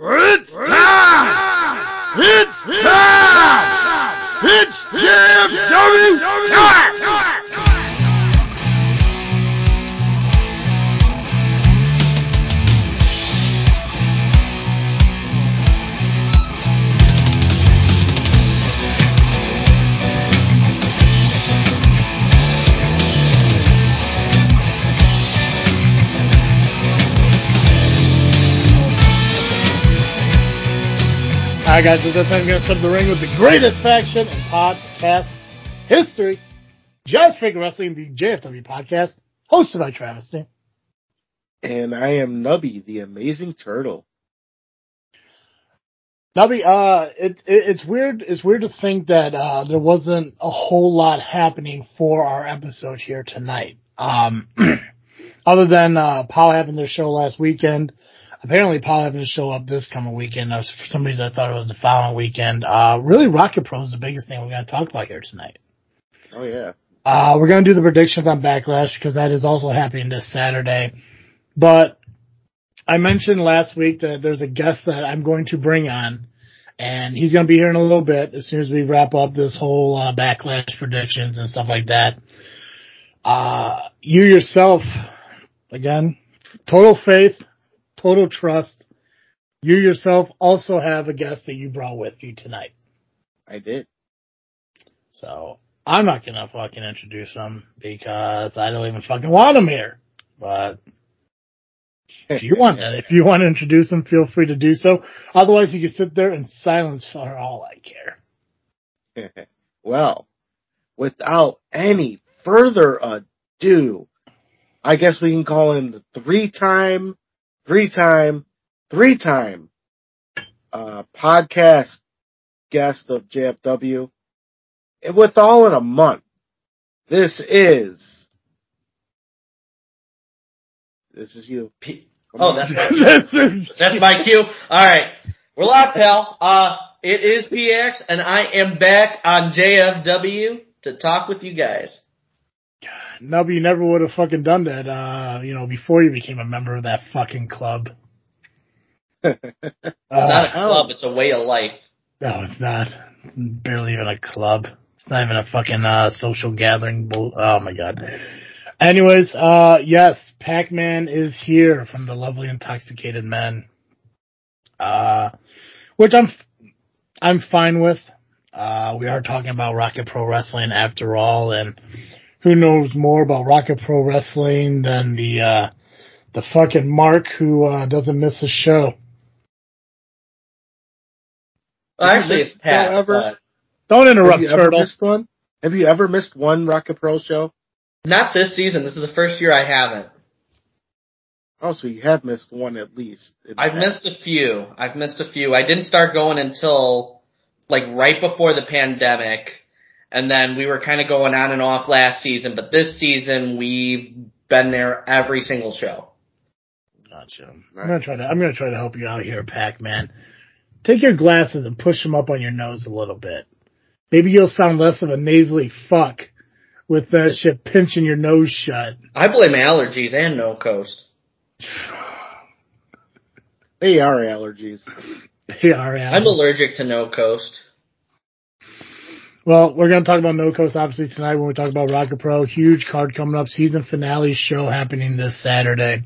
What? Alright guys, time I'm going to the ring with the greatest faction in podcast history. Just Freaking Wrestling, the JFW podcast, hosted by Travis. And I am Nubby, the amazing turtle. Nubby, uh, it, it, it's weird, it's weird to think that, uh, there wasn't a whole lot happening for our episode here tonight. Um, other than, uh, Paul having their show last weekend, apparently Paul having to show up this coming weekend. Uh, for some reason I thought it was the following weekend. Uh, really Rocket Pro is the biggest thing we're going to talk about here tonight. Oh yeah. Uh, we're going to do the predictions on Backlash because that is also happening this Saturday. But I mentioned last week that there's a guest that I'm going to bring on and he's going to be here in a little bit as soon as we wrap up this whole uh, Backlash predictions and stuff like that. Uh, you yourself, again, total faith, total trust. You yourself also have a guest that you brought with you tonight. I did. So I'm not gonna fucking introduce him because I don't even fucking want him here. But if you want to, if you want to introduce him, feel free to do so. Otherwise, you can sit there in silence for all I care. well, without any further ado, I guess we can call him the three-time, three-time, three-time uh, podcast guest of JFW. And with all in a month, this is this is you. P- oh, that's my, that's my cue. All right, we're live, pal. Uh, it is P-Ax, and I am back on JFW to talk with you guys. Nubby. You never would have fucking done that. Uh, you know, before you became a member of that fucking club. It's not a club; it's a way of life. No, it's not. Barely even a club. It's not even a fucking uh, social gathering. Bull- oh my god. Anyways, uh, yes, Pac-Man is here from the lovely intoxicated men. Uh, which I'm, I'm fine with. Uh, we are talking about Rocket Pro Wrestling after all, and who knows more about Rocket Pro Wrestling than the, uh, the fucking Mark who, uh, doesn't miss a show. Well, actually, it's missed Pat. however- but Don't Have interrupt, you ever Turtle. missed one? Have you ever missed one Rocket Pro show? not this season. This is the first year I haven't. Oh, so you have missed one at least. I've past. missed a few. I've missed a few. I didn't start going until like right before the pandemic, and then we were kind of going on and off last season. But this season, we've been there every single show. Gotcha. I'm gonna try to. I'm gonna try to help you out here, Pac-Man. Take your glasses and push them up on your nose a little bit. Maybe you'll sound less of a nasally fuck with that shit pinching your nose shut. I blame allergies and no coast. They are allergies. They are. allergies. I'm allergic to no coast. Well, we're gonna talk about No Coast obviously tonight when we talk about Rocket Pro. Huge card coming up. Season finale show happening this Saturday.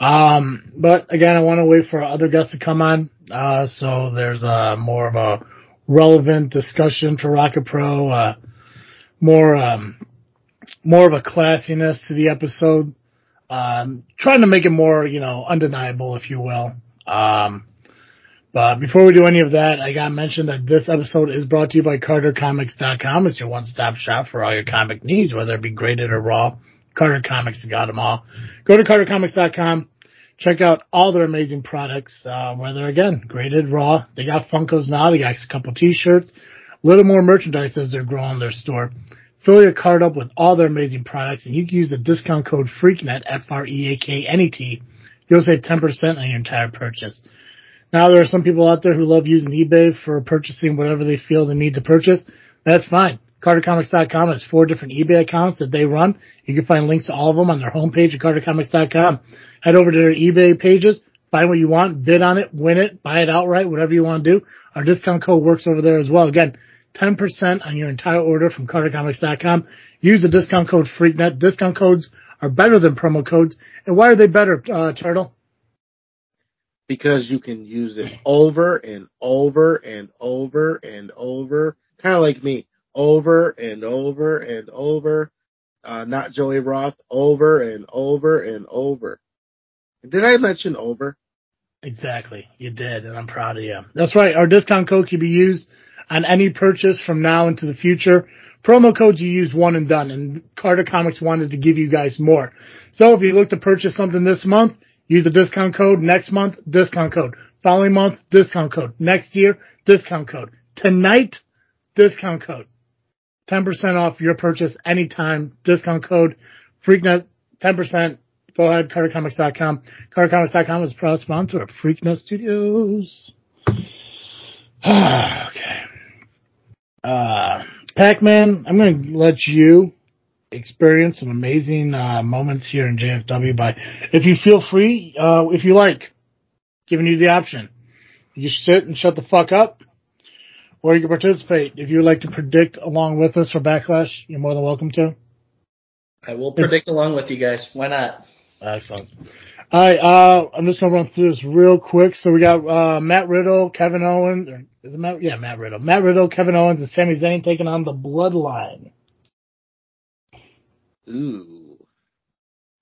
Um, but again, I want to wait for other guests to come on. Uh, so there's uh more of a relevant discussion for Rocket Pro. Uh, more um, more of a classiness to the episode. Um, trying to make it more, you know, undeniable, if you will. Um, but before we do any of that, I got to mention that this episode is brought to you by CarterComics.com. It's your one-stop shop for all your comic needs, whether it be graded or raw. Carter Comics got them all. Go to CarterComics.com. Check out all their amazing products, uh, whether again, graded, raw. They got Funkos now. They got a couple t-shirts. A little more merchandise as they're growing their store. Fill your cart up with all their amazing products and you can use the discount code FREAKNET, F-R-E-A-K-N-E-T. You'll save 10% on your entire purchase. Now there are some people out there who love using eBay for purchasing whatever they feel they need to purchase. That's fine. CarterComics.com has four different eBay accounts that they run. You can find links to all of them on their homepage at CarterComics.com. Head over to their eBay pages, find what you want, bid on it, win it, buy it outright, whatever you want to do. Our discount code works over there as well. Again, 10% on your entire order from CarterComics.com. Use the discount code FreakNet. Discount codes are better than promo codes. And why are they better, uh, Turtle? Because you can use it over and over and over and over. Kind of like me. Over and over and over. Uh, not Joey Roth. Over and over and over. Did I mention over? Exactly. You did, and I'm proud of you. That's right. Our discount code can be used on any purchase from now into the future. Promo codes you use one and done, and Carter Comics wanted to give you guys more. So if you look to purchase something this month, use the discount code. Next month, discount code. Following month, discount code. Next year, discount code. Tonight, discount code. 10% off your purchase anytime. Discount code. Freaknet, 10%. Go ahead, CarterComics.com. CarterComics.com is a proud sponsor of Freaknet Studios. okay. Uh, Pac-Man, I'm going to let you experience some amazing uh, moments here in JFW by, if you feel free, uh, if you like, giving you the option. You sit and shut the fuck up, or you can participate. If you would like to predict along with us for Backlash, you're more than welcome to. I will predict along with you guys. Why not? Excellent. All right, uh, I'm just gonna run through this real quick. So we got uh, Matt Riddle, Kevin Owens, or is it Matt? Yeah, Matt Riddle. Matt Riddle, Kevin Owens, and Sami Zayn taking on the Bloodline. Ooh.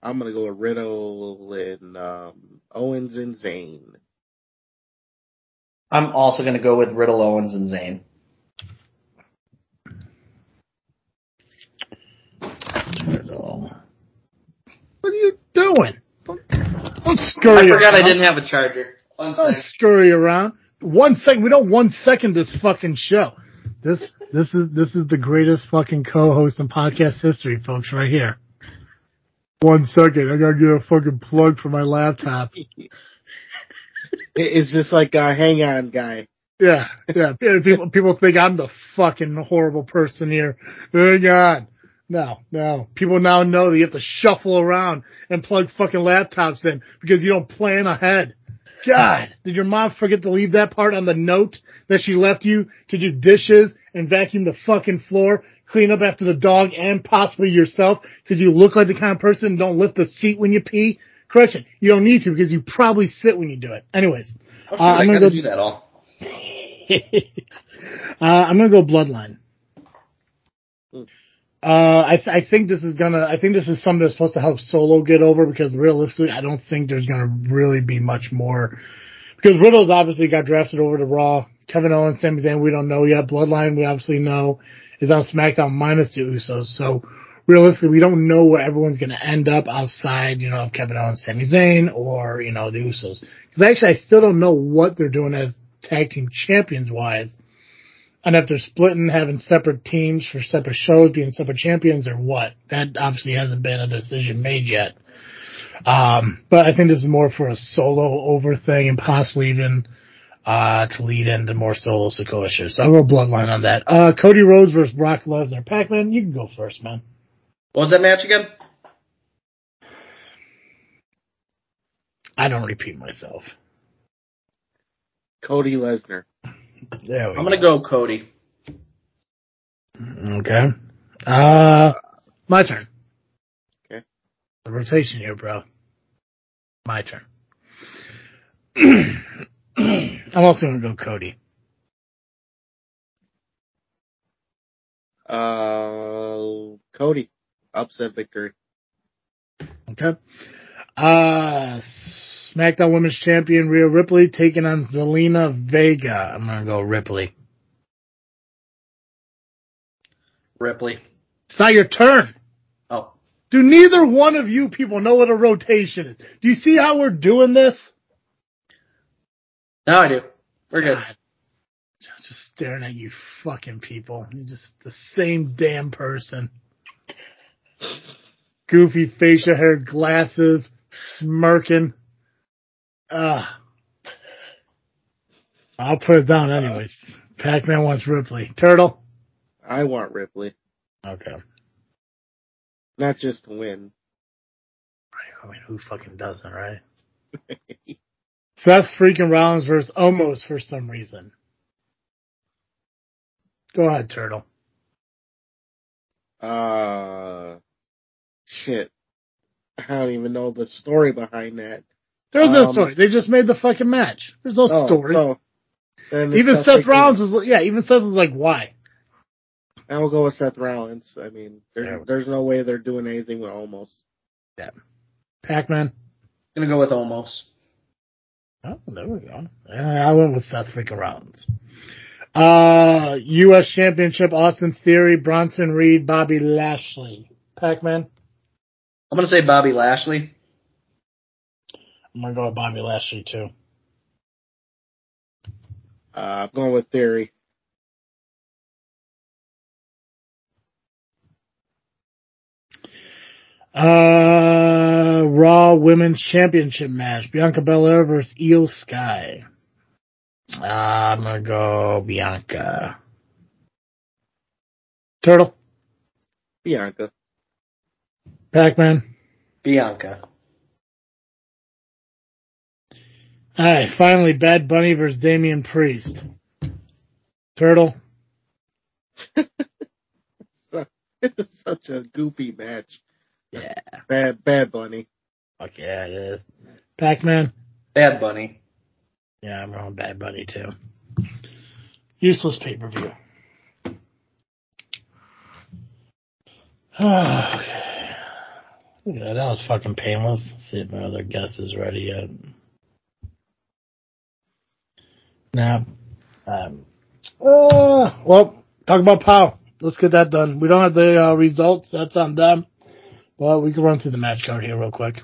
I'm gonna go with Riddle and um, Owens and Zayn. I'm also going to go with Riddle, Owens, and Zayn. Riddle. What are you doing? Don't, don't scurry I forgot around. I didn't have a charger. One Don't sec. scurry around. One second. We don't one second this fucking show. This this is this is the greatest fucking co-host in podcast history, folks. Right here. One second. I gotta get a fucking plug for my laptop. It's just like a hang on guy. Yeah, yeah. People people think I'm the fucking horrible person here. Hang on. No, no. People now know that you have to shuffle around and plug fucking laptops in because you don't plan ahead. God, did your mom forget to leave that part on the note that she left you to do dishes and vacuum the fucking floor, clean up after the dog and possibly yourself because you look like the kind of person don't lift the seat when you pee? Correction, you don't need to because you probably sit when you do it. Anyways, Oh, Uh, I'm gonna go- do that all. uh, I'm gonna go Bloodline. Hmm. Uh, I, th- I think this is gonna, I think this is something that's supposed to help Solo get over because realistically, I don't think there's gonna really be much more. Because Riddle's obviously got drafted over to Raw. Kevin Owens, Sami Zayn, we don't know yet. Bloodline, we obviously know is on SmackDown minus the Usos. So realistically, we don't know where everyone's gonna end up outside, you know, Kevin Owens, Sami Zayn, or, you know, the Usos. Because actually, I still don't know what they're doing as tag team champions wise. And if they're splitting, having separate teams for separate shows, being separate champions, or what? That obviously hasn't been a decision made yet. Um, but I think this is more for a solo over thing and possibly even uh, to lead into more Solo Sikoa shows. So I'll go Bloodline on that. Uh, Cody Rhodes versus Brock Lesnar. Pac-Man, you can go first, man. What was that match again? I don't repeat myself. Cody Lesnar. There we I'm gonna go Cody. Okay. Uh, my turn. Okay. The rotation here, bro. My turn. I'm also gonna go Cody. Uh, Cody. Upset victory. Okay. Uh, SmackDown Women's Champion Rhea Ripley taking on Zelina Vega. I'm gonna go Ripley. Ripley. It's not your turn. Oh. Do neither one of you people know what a rotation is? Do you see how we're doing this? Now I do. We're good. Just staring at you fucking people. You're just the same damn person. Goofy facial hair, glasses, smirking. Ugh. I'll put it down anyways. Pac-Man wants Ripley. Turtle? I want Ripley. Okay. Not just to win. I mean, who fucking doesn't, right? Seth freaking Rollins versus Omos for some reason. Go ahead, Turtle. Uh, shit. I don't even know the story behind that. There's no Um, story. They just made the fucking match. There's no Oh, story. So, then even it's Seth Rollins is yeah. Even Seth is like, why? I will go with Seth Rollins. I mean, there's, Yeah. there's no way they're doing anything with Omos. Yeah. Pac-Man. Gonna go with Omos. Oh, there we go. I went with Seth freaking Rollins. Uh, U.S. Championship, Austin Theory, Bronson Reed, Bobby Lashley. Pac-Man. I'm gonna say Bobby Lashley. I'm gonna go with Bobby Lashley too. Uh, I'm going with Theory. Uh, Raw Women's Championship match, Bianca Belair versus Iyo Sky. Uh, I'm gonna go Bianca. Turtle, Bianca. Pac-Man. Bianca. Alright, finally, Bad Bunny versus Damian Priest. Turtle. It's such a goofy match. Yeah. Bad, bad bunny. Fuck yeah, it is. Pac-Man. Bad Bunny. Yeah, I'm going Bad Bunny too. Useless pay-per-view. okay. Yeah, that was fucking painless. Let's see if my other guess is ready yet. Now, Um, uh, well, talk about POW. Let's get that done. We don't have the uh, results. That's on them. But we can run through the match card here real quick.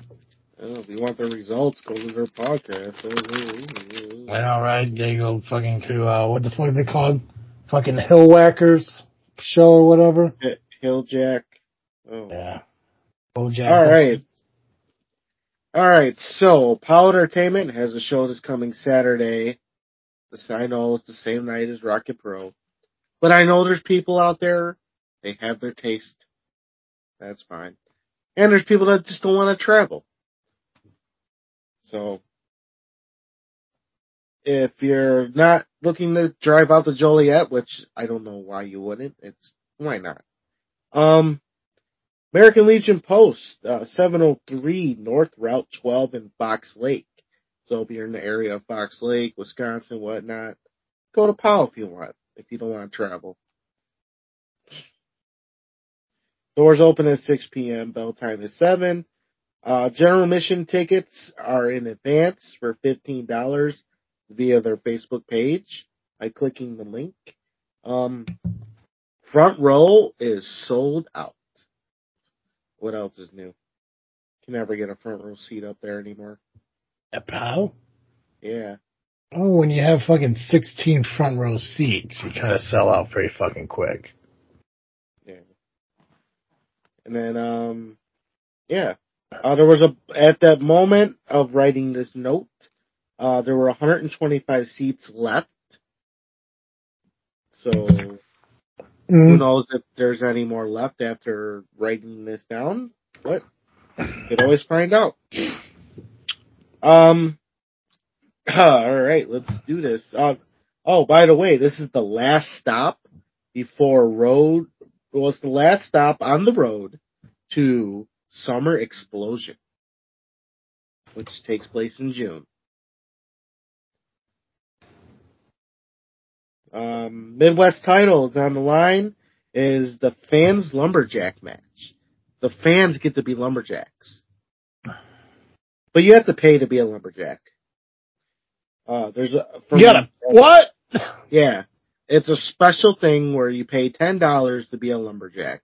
Oh, if you want the results, go to their podcast. I know, right? They go fucking to, uh, what the fuck are they called? Fucking Hill Whackers show or whatever. Hilljack. Oh. Yeah. Bojack. All right. All right. So, Power Entertainment has a show that's coming Saturday. The sign know it's the same night as Rocket Pro, but I know there's people out there. They have their taste. That's fine. And there's people that just don't want to travel. So, if you're not looking to drive out to Joliet, which I don't know why you wouldn't, it's why not. Um, American Legion Post, uh, 703 North Route 12 in Fox Lake. So if you're in the area of Fox Lake, Wisconsin, whatnot, go to Powell if you want, if you don't want to travel. Doors open at 6 p.m. Bell time is 7. Uh, general admission tickets are in advance for $15 via their Facebook page by clicking the link. Um, front row is sold out. What else is new? Can never get a front row seat up there anymore. At POW? Yeah. Oh, when you have fucking 16 front row seats, you kind of sell out pretty fucking quick. And then, um, yeah. Uh, there was a, at that moment of writing this note, uh, there were 125 seats left. So, who Mm, knows if there's any more left after writing this down? But, you could always find out. Um, alright, let's do this. Uh, oh, by the way, this is the last stop before road, well, it's the last stop on the road to Summer Explosion, which takes place in June. Um, Midwest titles on the line is the fans lumberjack match. The fans get to be lumberjacks, but you have to pay to be a lumberjack. Uh, there's a from- you gotta, what? yeah, it's a special thing where you pay ten dollars to be a lumberjack.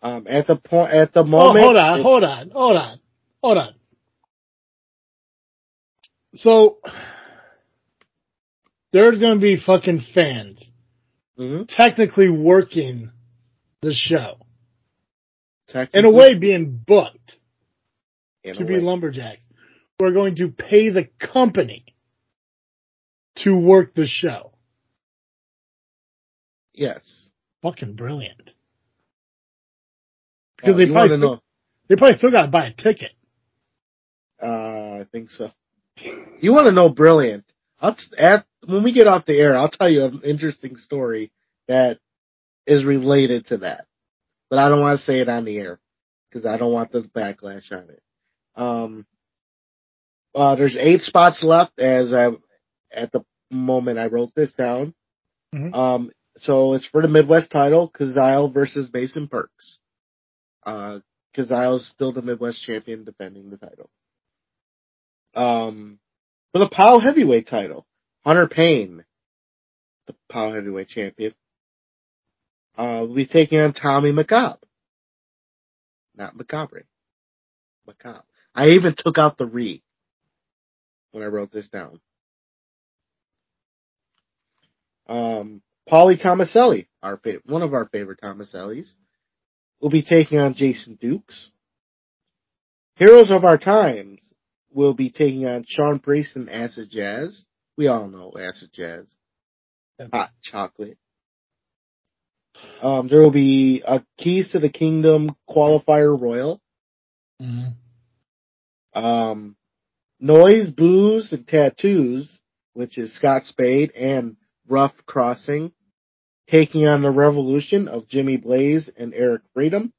Um, at the point, at the oh, moment, hold on, hold on, hold on, hold on. So, there's gonna be fucking fans Mhm. technically working the show. In a way, being booked to be lumberjacks. We're going to pay the company to work the show. yes. Fucking brilliant. Because they probably still, they probably still got to buy a ticket. Uh, I think so. You want to know brilliant? I'll t- at when we get off the air, I'll tell you an interesting story that is related to that, but I don't want to say it on the air because I don't want the backlash on it. Um, uh, there's eight spots left as I at the moment I wrote this down. Mhm. Um, so it's for the Midwest title, Kazile versus Mason Perks. Uh, Kazile's still the Midwest champion defending the title. Um, for the POW heavyweight title, Hunter Payne, the POW heavyweight champion, uh, will be taking on Tommy McCobb. Not Macabre. McCobb. I even took out the re when I wrote this down. Um, Paulie Tomaselli, our fa- one of our favorite Tomasellis, will be taking on Jason Dukes. Heroes of Our Times will be taking on Sean Priest and Acid Jazz. We all know Acid Jazz. Hot chocolate. Um, there will be a Keys to the Kingdom qualifier royal. Mhm. Um, Noise, Booze, and Tattoos, which is Scott Spade and Rough Crossing, taking on the Revolution of Jimmy Blaze and Eric Freedom.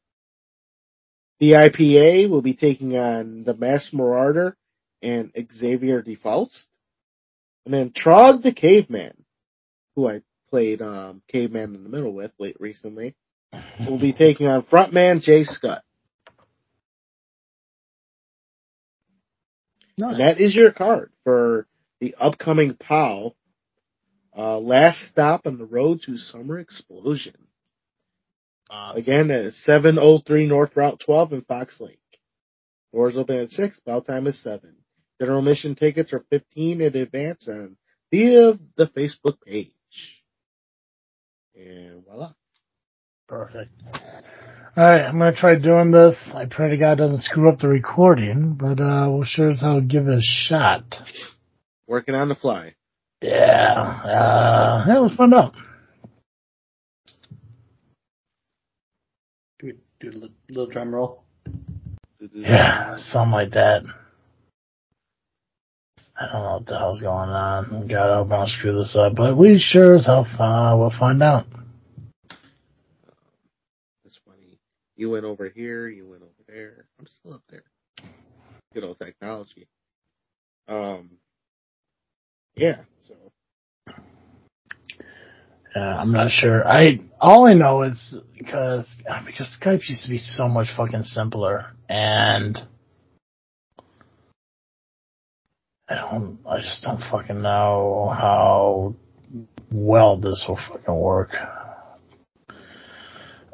The IPA will be taking on the Mass Marauder and Xavier Default. And then Trog the Caveman, who I played um, Caveman in the Middle with late recently, will be taking on frontman Jay Scott. Nice. That is your card for the upcoming POW. Uh, last stop on the road to Summer Explosion. Awesome. Again, at 703 North Route 12 in Fox Lake. Doors open at 6, bell time is 7. General admission tickets are 15 in advance and via the Facebook page. And voila. Perfect. All right, I'm gonna try doing this. I pray to God it doesn't screw up the recording, but uh, we'll sure as hell give it a shot. Working on the fly. Yeah, uh, that was fun though. Do, do a little, little drum roll. Yeah, something like that. I don't know what the hell's going on. God, I hope I don't screw this up, but we sure as hell uh, will find out. That's funny. You went over here, you went over there. I'm still up there. Good old technology. Um, yeah, so. Uh, I'm not sure. I all I know is because because Skype used to be so much fucking simpler, and I don't. I just don't fucking know how well this will fucking work.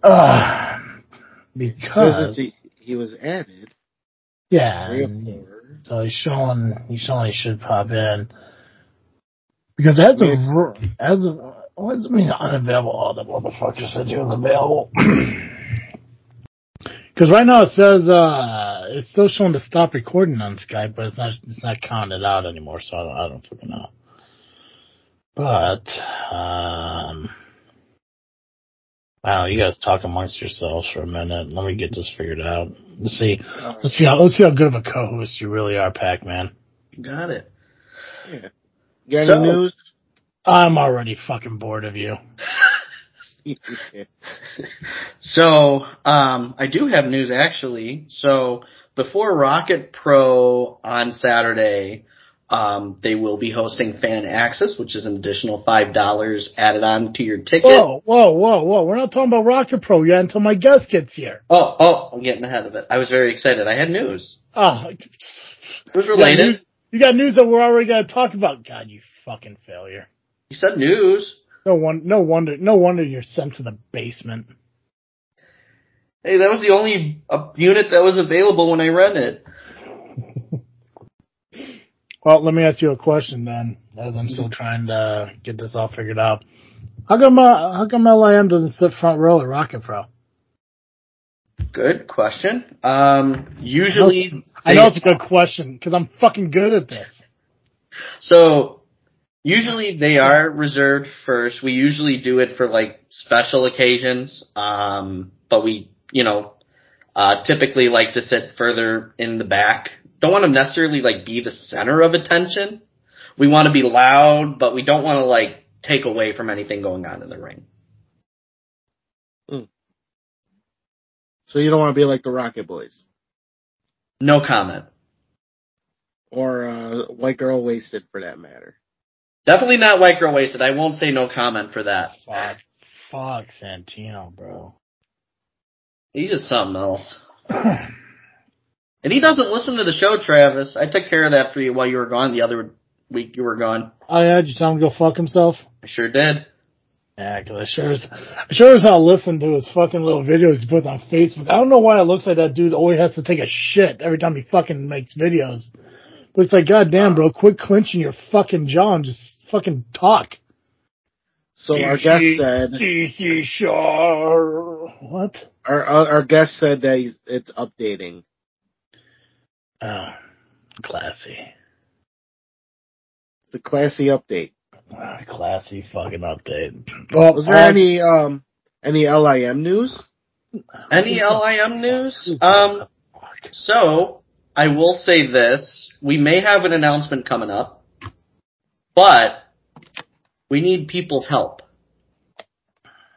Uh, because he, he was added. yeah, so he's showing he's showing he should pop in because as of as of what does it mean unavailable? Oh, the motherfucker said he was available. Because right now it says uh it's still showing to stop recording on Skype, but it's not it's not counted out anymore. So I don't I don't fucking know. But um, I. You guys talk amongst yourselves for a minute. Let me get this figured out. Let's see. Let's see how let's see how good of a co-host you really are, Pac-Man. Got it. Yeah. Got So- any news? I'm already fucking bored of you. So, um, I do have news actually. So, before Rocket Pro on Saturday, um, they will be hosting Fan Axxess, which is an additional five dollars added on to your ticket. Whoa, whoa, whoa, whoa! We're not talking about Rocket Pro yet until my guest gets here. Oh, oh, I'm getting ahead of it. I was very excited. I had news. Oh, It was you got related. news, you got news that we're already gonna talk about. God, you fucking failure. You said news. No one, no wonder, no wonder you're sent to the basement. Hey, that was the only uh, unit that was available when I rented. Well, let me ask you a question then, as I'm still trying to get this all figured out. How come, uh, how come LIM doesn't sit front row at Rocket Pro? Good question. Um, usually, I know it's a good question because I'm fucking good at this. So usually they are reserved first. We usually do it for like special occasions. Um, but we, you know, Uh, typically like to sit further in the back. Don't want to necessarily like be the center of attention. We want to be loud, but we don't want to like take away from anything going on in the ring. So you don't want to be like the Rocket Boys No comment. or uh, White Girl Wasted for that matter. Definitely not white girl wasted. I won't say no comment for that. Fuck, fuck Santino, bro. He's just something else. And he doesn't listen to the show, Travis. I took care of that for you while you were gone the other week you were gone. oh yeah, did you tell him to go fuck himself? I sure did. Yeah, cause I sure as, I sure as hell listen to his fucking little videos he puts on Facebook. I don't know why it looks like that dude always has to take a shit every time he fucking makes videos. But it's like, goddamn, bro, quit clenching your fucking jaw and just fucking talk. So our guest said, DC Shaw. What? our our our guest said that he's, it's updating. Oh, classy. It's a classy update. Ah, Classy fucking update. Well, Was there uh, any um any LIM news? Any LIM news? Um, so I will say this: we may have an announcement coming up, but we need people's help.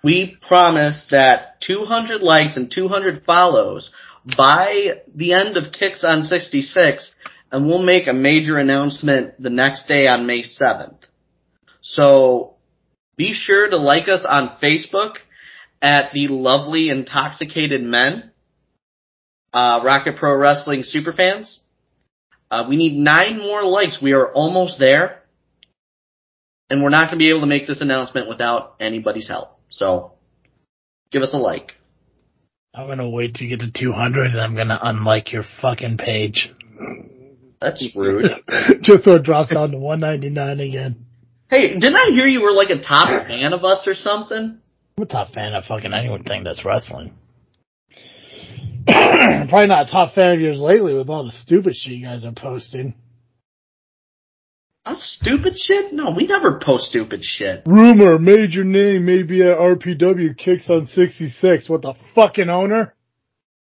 We promise that 200 likes and 200 follows by the end of Kicks on 66, and we'll make a major announcement the next day on May 7th. So be sure to like us on Facebook at the lovely intoxicated men, uh, Rocket Pro Wrestling superfans. Uh, we need nine more likes. We are almost there. And we're not going to be able to make this announcement without anybody's help. So, give us a like. I'm gonna wait till you get to 200 and I'm gonna unlike your fucking page. That's rude. Just so it drops down to 199 again. hey, didn't I hear you were like a top fan of us or something? I'm a top fan of fucking anything that's wrestling. Probably not a top fan of yours lately with all the stupid shit you guys are posting. A stupid shit? No, we never post stupid shit. Rumor, major name may be at RPW kicks on 66. What the fucking owner?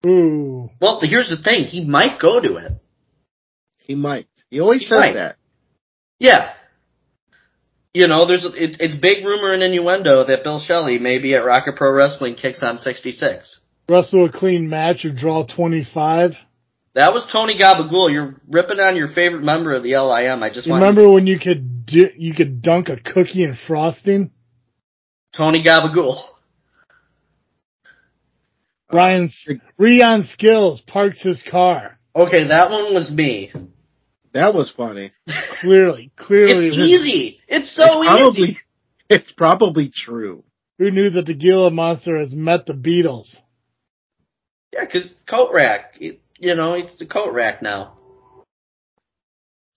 Ooh. Well, here's the thing. He might go to it. He might. He always He says might. that. Yeah. You know, there's it, it's big rumor and innuendo that Bill Shelley may be at Rocket Pro Wrestling kicks on 66. Wrestle a clean match or draw 25. That was Tony Gabagool. You're ripping on your favorite member of the LIM. I just You want remember when you could di- you could dunk a cookie in frosting? Tony Gabagool. Ryan Rion Skills parks his car. Okay, that one was me. That was funny. Clearly, clearly, It's easy. It's so it's probably easy. it's probably true. who knew that the Gila Monster has met the Beatles? Yeah, because coat rack. it- You know, it's the coat rack now.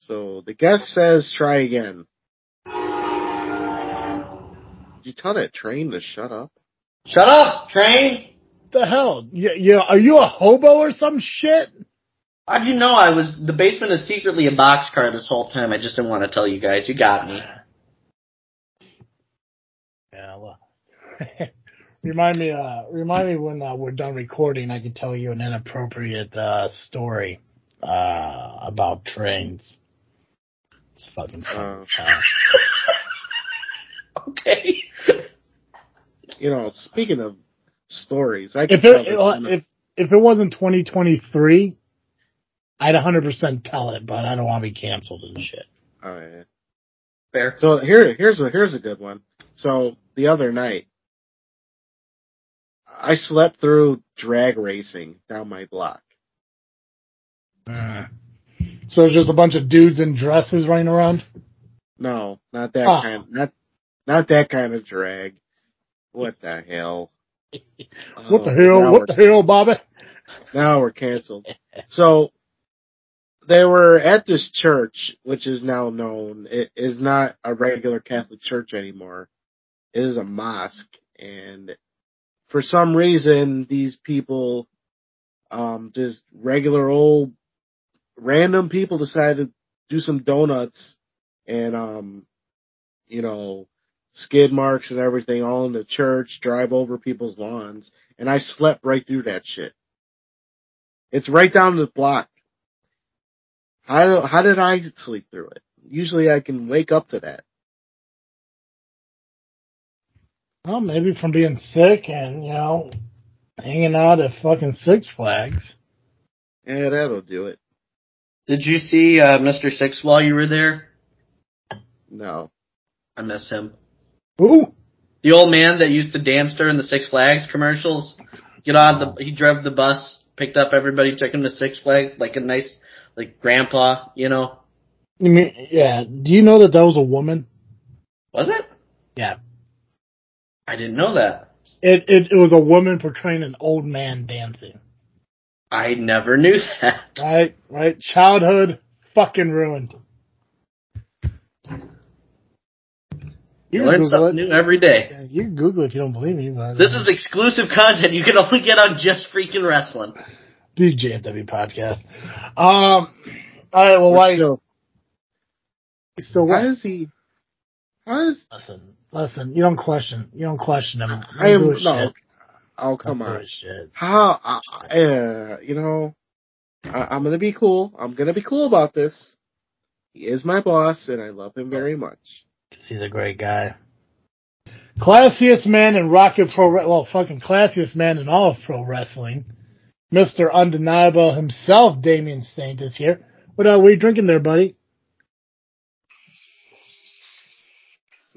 So the guest says try again. Did you tell that train to shut up? Shut up, train. The hell? Yeah, yeah. Are you a hobo or some shit? How'd you know I was? The basement is secretly a boxcar this whole time. I just didn't want to tell you guys. You got me. Yeah. Well, remind me. Uh, remind me when uh, we're done recording. I can tell you an inappropriate uh, story uh, about trains. It's fucking. Uh. fun. Okay. You know, speaking of stories, I could if tell it if if it wasn't 2023, I'd 100% tell it, but I don't want to be canceled and shit. Oh, yeah. Fair. So here, here's a here's a good one. So the other night, I slept through drag racing down my block. Mm. So it's just a bunch of dudes in dresses running around. No, not that Oh. kind. Not not that kind of drag. What the hell? What the Oh, hell? now What the hell, Bobby? Now we're canceled. So they were at this church, which is now known. It is not a regular Catholic church anymore. It is a mosque, and for some reason, these people, um, just regular old random people decided to do some donuts and um, you know, skid marks and everything all in the church, drive over people's lawns, and I slept right through that shit. It's right down the block. How how did I sleep through it? Usually I can wake up to that. Well, maybe from being sick and, you know, hanging out at fucking Six Flags. Yeah, that'll do it. Did you see uh, Mr. Six while you were there? No. I miss him. Who? The old man that used to dance during the Six Flags commercials. Get on the, he drove the bus, picked up everybody, took him to Six Flags, like a nice, like grandpa, you know. You mean, yeah. Do you know that that was a woman? Was it? Yeah. I didn't know that. It, it, it was a woman portraying an old man dancing. I never knew that. Right, right. Childhood fucking ruined. You You can learn Google something it. new every day. Yeah, you Google it if you don't believe me. But This is exclusive content you can only get on Just Freaking Wrestling. the JFW podcast. Um. All right. Well, why? Still, Still how what? is he? How is Listen, listen. You don't question. You don't question him. I am Don't do his no? Oh come Don't on. How? Uh, uh, you know, I, I'm gonna be cool. I'm gonna be cool about this. He is my boss, and I love him very much. 'Cause he's a great guy. Classiest man in Rocket Pro, well, fucking classiest man in all of pro wrestling. Mr. Undeniable himself, Damien Saint is here. What are we drinking there, buddy?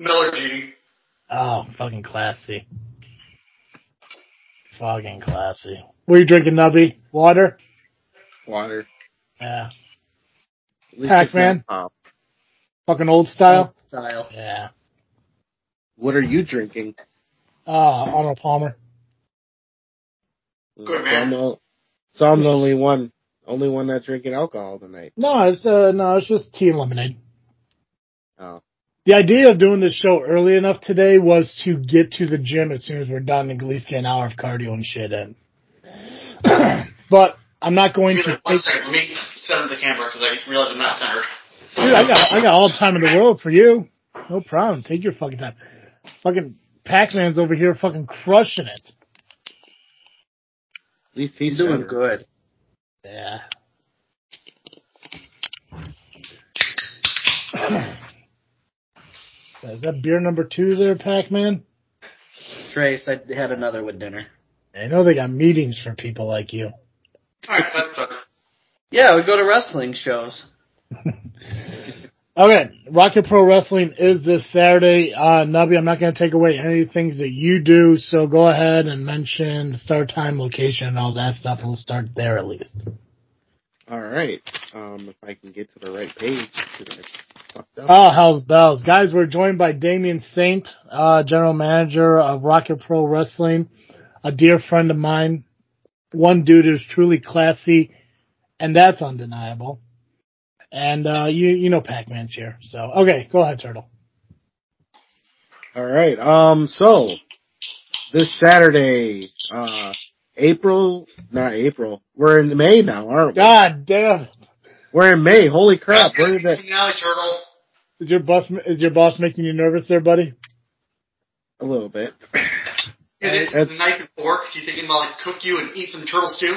Miller G. Oh, fucking classy. Fucking classy. What are you drinking, Nubby? Water? Water. Yeah. At least Pac-Man? it's. Fucking old style? Style. Yeah. What are you drinking? Uh, Arnold Palmer. Good man. So I'm, the, so I'm the only one, only one that's drinking alcohol tonight. No, it's, uh, no, it's just tea and lemonade. Oh, The idea of doing this show early enough today was to get to the gym as soon as we're done and at least get an hour of cardio and shit in. but I'm not going Give to it one take, second. Let me center the camera because I realize I'm not centered. dude, I got, I got all the time in the world for you. No problem. Take your fucking time. Fucking Pac-Man's over here fucking crushing it. at least He's he's doing better. good. Yeah. Is that beer number two there, Pac-Man? Trace, I had another with dinner. I know they got meetings for people like you. Alright. Yeah, we go to wrestling shows. Okay, Rocket Pro Wrestling is this Saturday. Uh, Nubby, I'm not going to take away any things that you do, so go ahead and mention start time, location, and all that stuff. We'll start there at least. All right. Um, if I can get to the right page, 'cause I fucked up. Oh, hell's bells. Guys, we're joined by Damien Saint, uh, general manager of Rocket Pro Wrestling, a dear friend of mine. One dude who's truly classy, and that's undeniable. And, uh, you, you know Pac-Man's here. So, okay, go ahead, Turtle. All right. Um. So this Saturday, uh, April, not April. We're in May now, aren't we? God damn. We're in May. Holy crap! Where did that? Finale, Turtle. Is your boss, is your boss making you nervous there, buddy? A little bit. It is That's- knife and fork. Do You thinking about like cook you and eat some turtle stew?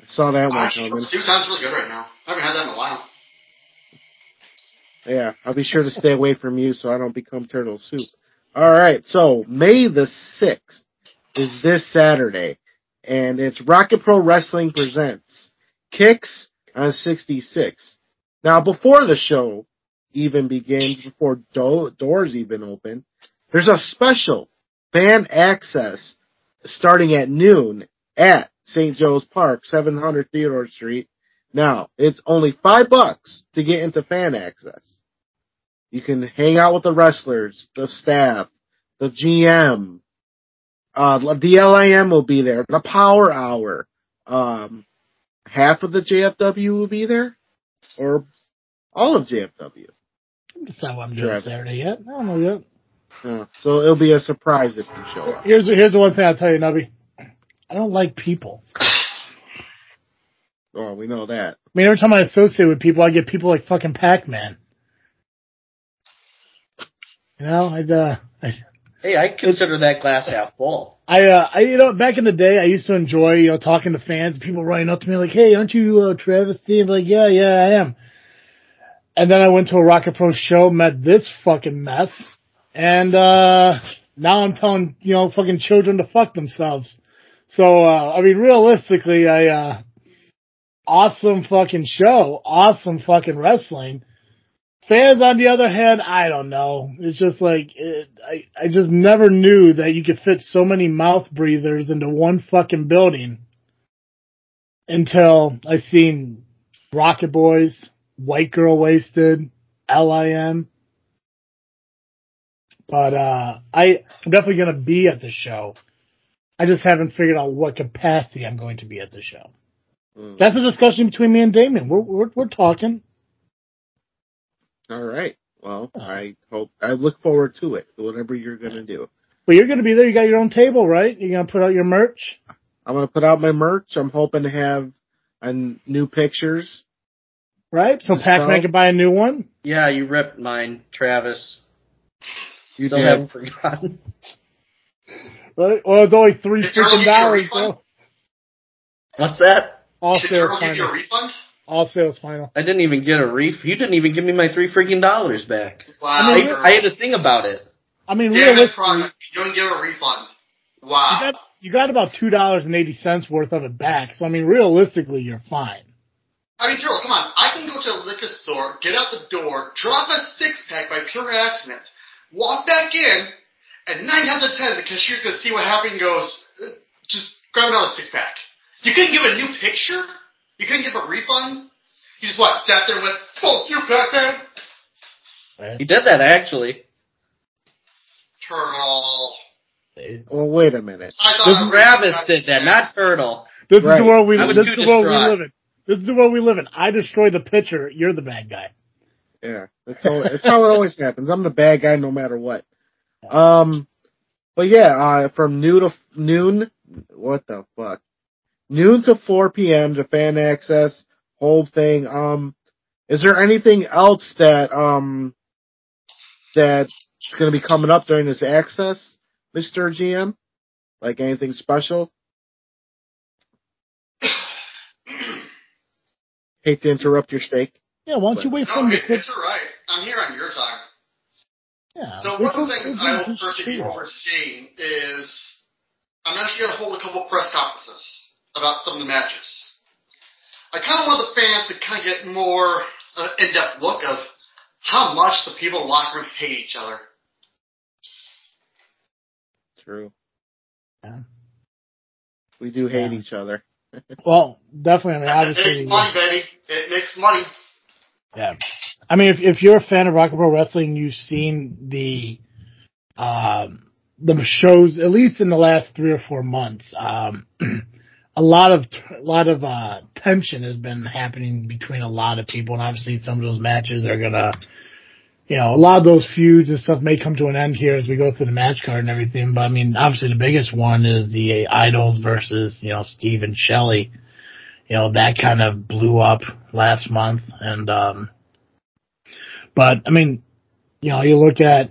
I saw that one ah, Actually, coming. turtle stew sounds really good right now. I haven't had that in a while. Yeah, I'll be sure to stay away from you so I don't become turtle soup. All right, so May the sixth is this Saturday, and it's Rocket Pro Wrestling presents Kicks on 66. Now, before the show even begins, before do- doors even open, there's a special Fan Axxess starting at noon at St. Joe's Park, 700 Theodore Street. Now, it's only five bucks to get into Fan Axxess. You can hang out with the wrestlers, the staff, the GM, uh, the LIM will be there, the Power Hour, um, half of the JFW will be there, or all of JFW. That's not what I'm doing. Saturday yet. I don't know yet. Uh, so it'll be a surprise if you show up. Here's here's the one thing I'll tell you, Nubby. I don't like people. Oh, we know that. I mean, every time I associate with people, I get people like fucking Pac-Man. You know, I'd, uh, I, Hey, I consider that glass half full. I, uh, I, you know, back in the day, I used to enjoy, you know, talking to fans, people running up to me like, hey, aren't you, uh, Travis T? I'm like, yeah, yeah, I am. And then I went to a Rocket Pro show, met this fucking mess, and, uh, now I'm telling, you know, fucking children to fuck themselves. So, uh, I mean, realistically, I, uh, awesome fucking show, awesome fucking wrestling. Fans, on the other hand, I don't know. It's just like it, I, I just never knew that you could fit so many mouth breathers into one fucking building until I seen Rocket Boys, White Girl Wasted, LIM. But uh, I, I'm definitely gonna be at the show. I just haven't figured out what capacity I'm going to be at the show. Mm. That's a discussion between me and Damien. We're we're, we're talking. All right. Well, I hope I look forward to it. Whatever you're gonna do, Well, you're going to be there. You got your own table, right? You're going to put out your merch. I'm gonna put out my merch. I'm hoping to have uh, new pictures. Right? So Just Pac-Man can buy a new one. Yeah, you ripped mine, Travis. You Still did. haven't forgotten. Right? Well, it's only three freaking give you a dollars. What's that? All Did sales Turtle give you a refund? All sales final. I didn't even get a ref. You didn't even give me my three freaking dollars back. Wow. I mean, Turtle. I had to think about it. I mean, Damn realistically, product. You don't give a refund. you Wow. got, you got about two dollars and eighty cents worth of it back. So I mean, realistically, you're fine. I mean, Turtle, come on. I can go to a liquor store, get out the door, drop a six pack by pure accident, walk back in, and nine out of ten, the cashier's gonna see what happened and goes, "Uh, just grab another six pack. You couldn't give a new picture? You couldn't give a refund? You just what, sat there and went, fuck you, Pac-Man? He did that actually. Turtle. Well, wait a minute. I thought This I Travis did that, not Turtle. This Right. is the world we. I was This is the world we live in. This is the world we live in. I destroy the pitcher. You're the bad guy. Yeah, that's how that's how it always happens. I'm the bad guy no matter what. Um, but yeah, uh, from noon to noon, what the fuck? Noon to 4 p.m. to Fan Axxess, whole thing. Um, is there anything else that um that's going to be coming up during this access, Mister GM? Like anything special? Hate to interrupt your steak. Yeah. Why don't you wait for No, him to it, it's alright. I'm here on your time. Yeah. So one for- of the things wait I for- will personally be overseeing is I'm actually going to hold a couple press conferences about some of the matches. I kind of want the fans to kind of get more uh, in-depth look of how much the people in the locker room hate each other. True. Yeah. We do hate Yeah. each other. Well, definitely. I mean, it makes money, baby. It makes money. Yeah. I mean, if, if you're a fan of Rocket Pro Wrestling, you've seen the, um, the shows, at least in the last three or four months, um, a lot of, a lot of, uh, tension has been happening between a lot of people. And obviously some of those matches are gonna, you know, a lot of those feuds and stuff may come to an end here as we go through the match card and everything. But I mean, obviously the biggest one is the Idols versus, you know, Steve and Shelley. You know, that kind of blew up last month and, um, but I mean, you know, you look at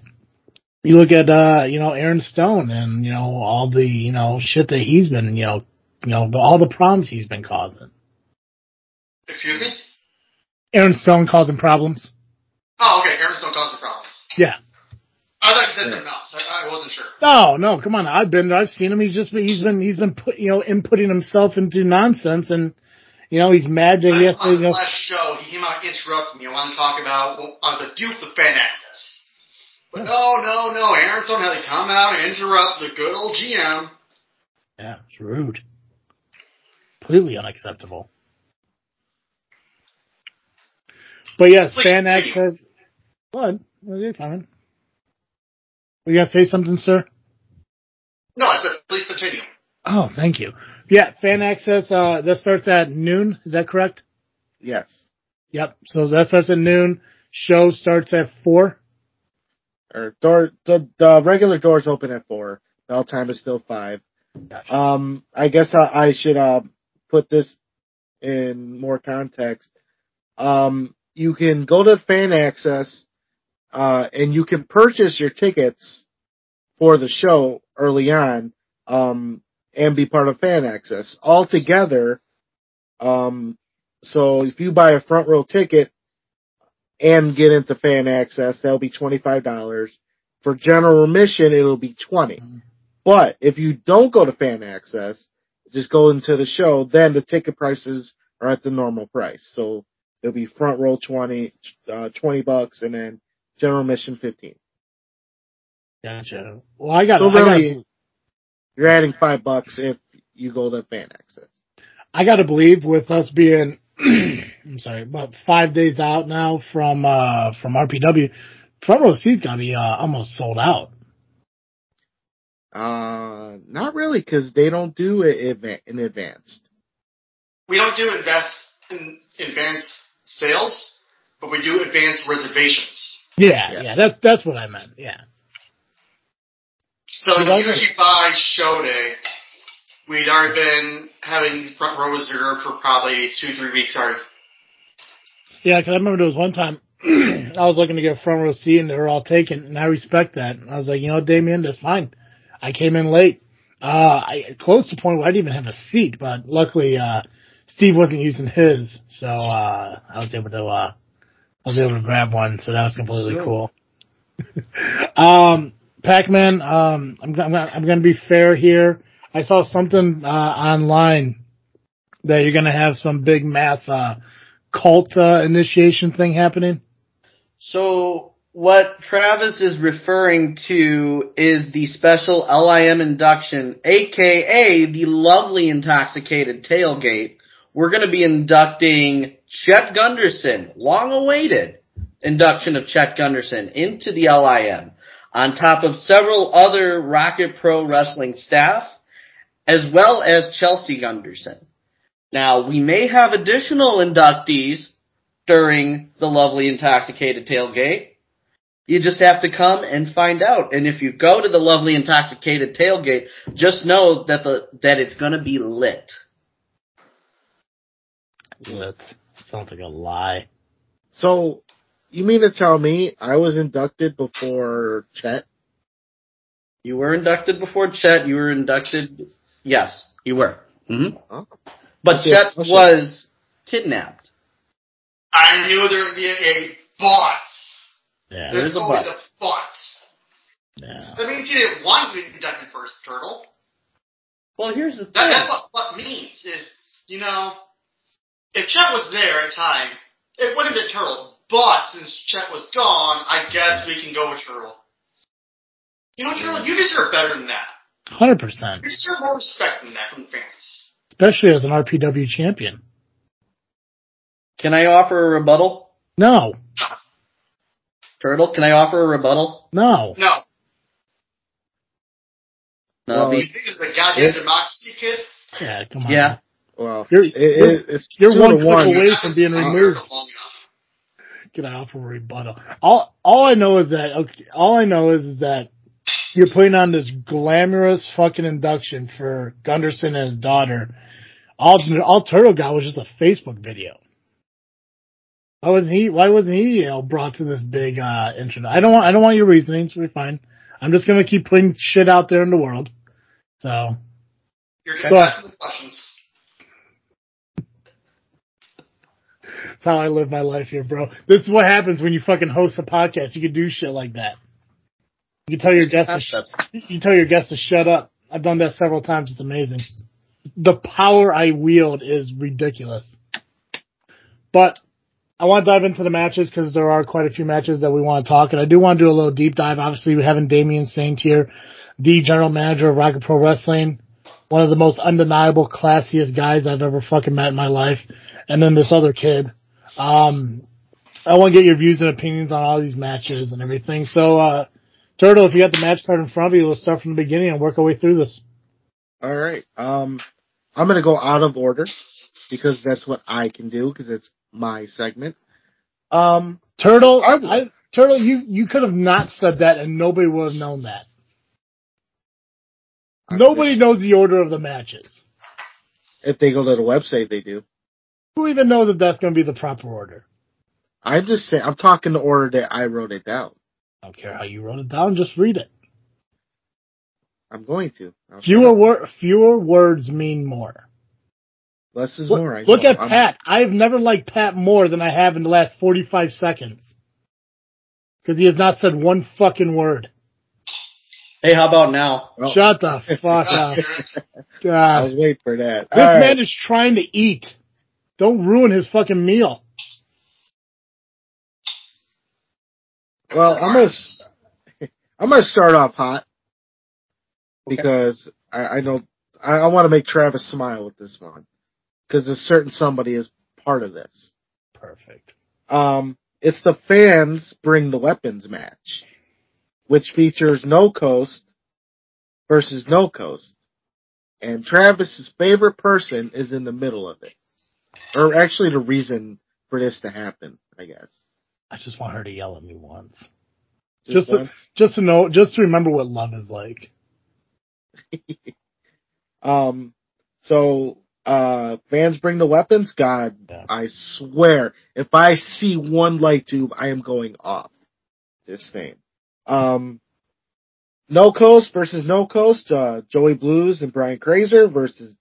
you look at uh, you know, Aaron Stone and, you know, all the, you know, shit that he's been, you know, you know, all the problems he's been causing. Excuse me? Aaron Stone causing problems. Oh, okay. Aaron Stone causing problems. Yeah. I thought you said something else. I, I wasn't sure. No, no, come on. I've been there. I've seen him. He's just been, he's been, he's been put, you know, inputting himself into nonsense and, you know, he's mad that he has to, on you know, last show, he came out and interrupted me. I wanted to talk about well, I was a dupe with Fan Axxess. But no, no, no. Aaron Stone had to come out and interrupt the good old GM. yeah, it's rude. Completely unacceptable. But yes, Please fan continue. access. What? What are you coming? Were you gonna say something, sir? No, I said, please continue. Oh, thank you. Yeah, Fan Axxess, uh, that starts at noon. Is that correct? Yes. Yep. So that starts at noon. Show starts at four. Or door the the regular doors open at four. Bell time is still five. Gotcha. Um, I guess I, I should uh put this in more context. Um, you can go to Fan Axxess, uh, and you can purchase your tickets for the show early on. um, and be part of Fan Axxess. Altogether, um, so if you buy a front row ticket and get into Fan Axxess, that'll be $25. For general admission, it'll be 20. But if you don't go to Fan Axxess, just go into the show, then the ticket prices are at the normal price. So it'll be front row 20, uh, 20 bucks and then general admission 15. Gotcha. Well, I got. So I got. really- You're adding five bucks if you go to Fan Axxess. I got to believe with us being, I'm sorry, about five days out now from uh from RPW, front row seats got to be uh, almost sold out. Uh, not really, cause they don't do it in advance. We don't do invest in advanced sales, but we do advanced reservations. Yeah, Yeah. yeah, that's that's what I meant. Yeah. So Did I- usually by show day, we'd already been having front row reserved for probably two, three weeks already. Yeah, because I remember there was one time I was looking to get a front row seat and they were all taken, and I respect that. I was like, you know, Damien, that's fine. I came in late, uh, I close to the point where I didn't even have a seat, but luckily, uh, Steve wasn't using his, so uh, I was able to, uh, I was able to grab one, so that was completely Sure. cool. um, Pac-Man, um, I'm, I'm, I'm going to be fair here. I saw something uh, online that you're going to have some big mass uh, cult uh, initiation thing happening. So what Travis is referring to is the special LIM induction, aka the lovely intoxicated tailgate. We're going to be inducting Chet Gunderson, long awaited induction of Chet Gunderson into the LIM on top of several other Rocket Pro Wrestling staff as well as Chelsea Gunderson. Now, we may have additional inductees during the lovely intoxicated tailgate. You just have to come and find out. And if you go to the lovely intoxicated tailgate, just know that the that it's gonna be lit. That sounds like a lie. So, you mean to tell me I was inducted before Chet? You were inducted before Chet. You were inducted. Yes, you were. hmm Oh. But Okay, Chet was kidnapped. I knew there would be a, a but. Yeah, There's There's a always but. a but. yeah. That means you didn't want to be inducted first, Turtle. Well, here's the thing. That, that's what what means is, you know, if Chet was there at time, it wouldn't have been Turtle. But since Chet was gone, I guess we can go with Turtle. You know, Turtle, you deserve better than that. Hundred percent, You deserve more respect than that from the fans. especially as an RPW champion. Can I offer a rebuttal, No, Turtle? Can I offer a rebuttal? no. No, No. Well, you think this is a goddamn It- democracy, kid? Yeah, come on. Yeah. Well, You're- it, it, it's you're one to click one. away from being removed. here long enough. Can I offer a rebuttal? All all I know is that okay, all I know is, is that you're putting on this glamorous fucking induction for Gunderson and his daughter. All all Turtle got was just a Facebook video. Why wasn't he? Why wasn't he? You know, brought to this big uh intro? I don't want. I don't want your reasonings. We're fine. I'm just gonna keep putting shit out there in the world. So You're just Go on. asking the questions. that's how I live my life here, bro. This is what happens when you fucking host a podcast. You can do shit like that. You can tell your guests to sh- you can tell your guests to shut up. I've done that several times. It's amazing. The power I wield is ridiculous. But I want to dive into the matches because there are quite a few matches that we want to talk, and I do want to do a little deep dive. Obviously, we having Damien Saint here, the general manager of Rocket Pro Wrestling, one of the most undeniable, classiest guys I've ever fucking met in my life, and then this other kid. Um, I want to get your views and opinions on all these matches and everything. So, uh, Turtle, if you got the match card in front of you, let's start from the beginning and work our way through this. All right. Um, I'm gonna go out of order because that's what I can do because it's my segment. Um, Turtle, I- I, Turtle, you, you could have not said that and nobody would have known that. Nobody knows the order of the matches. If they go to the website, they do. Who even knows if that's going to be the proper order? I'm just saying. I'm talking the order that I wrote it down. I don't care how you wrote it down, just read it. I'm going to. Fewer wor- fewer words mean more. Less is Look, more. I look know. at I'm- Pat. I've never liked Pat more than I have in the last 45 seconds. Because he has not said one fucking word. Hey, how about now? well, Shut the fuck God, up. I God. was waiting for that. This All right. man is trying to eat. Don't ruin his fucking meal. Well, I'm gonna s- I'm gonna start off hot because I, I know I, I want to make Travis smile with this one because a certain somebody is part of this. Perfect. Um, it's the fans bring the weapons match, which features No Coast versus No Coast, and Travis's favorite person is in the middle of it, or actually the reason for this to happen, I guess. I just want her to yell at me once. Just Just to, just to know, just to remember what love is like. Um, so, uh, fans bring the weapons. God, Yeah. I swear, if I see one light tube, I am going off. Just saying. Um, no coast versus no coast, uh, Joey Blues and Brian Krazer versus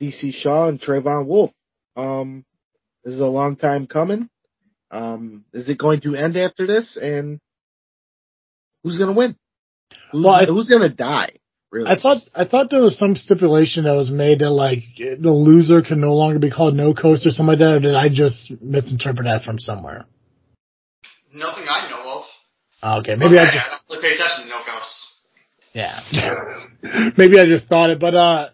DC Shaw and Trayvon Wolf. Um, this is a long time coming. Um, is it going to end after this? And who's gonna win? Who's, Well, I- who's gonna die? Really? I thought I thought there was some stipulation that was made that like the loser can no longer be called no coast or something like that. Or did I just misinterpret that from somewhere? Nothing I know of. Ah, Okay, maybe I Okay, just I don't really pay attention to no ghosts. yeah, maybe I just thought it. But uh,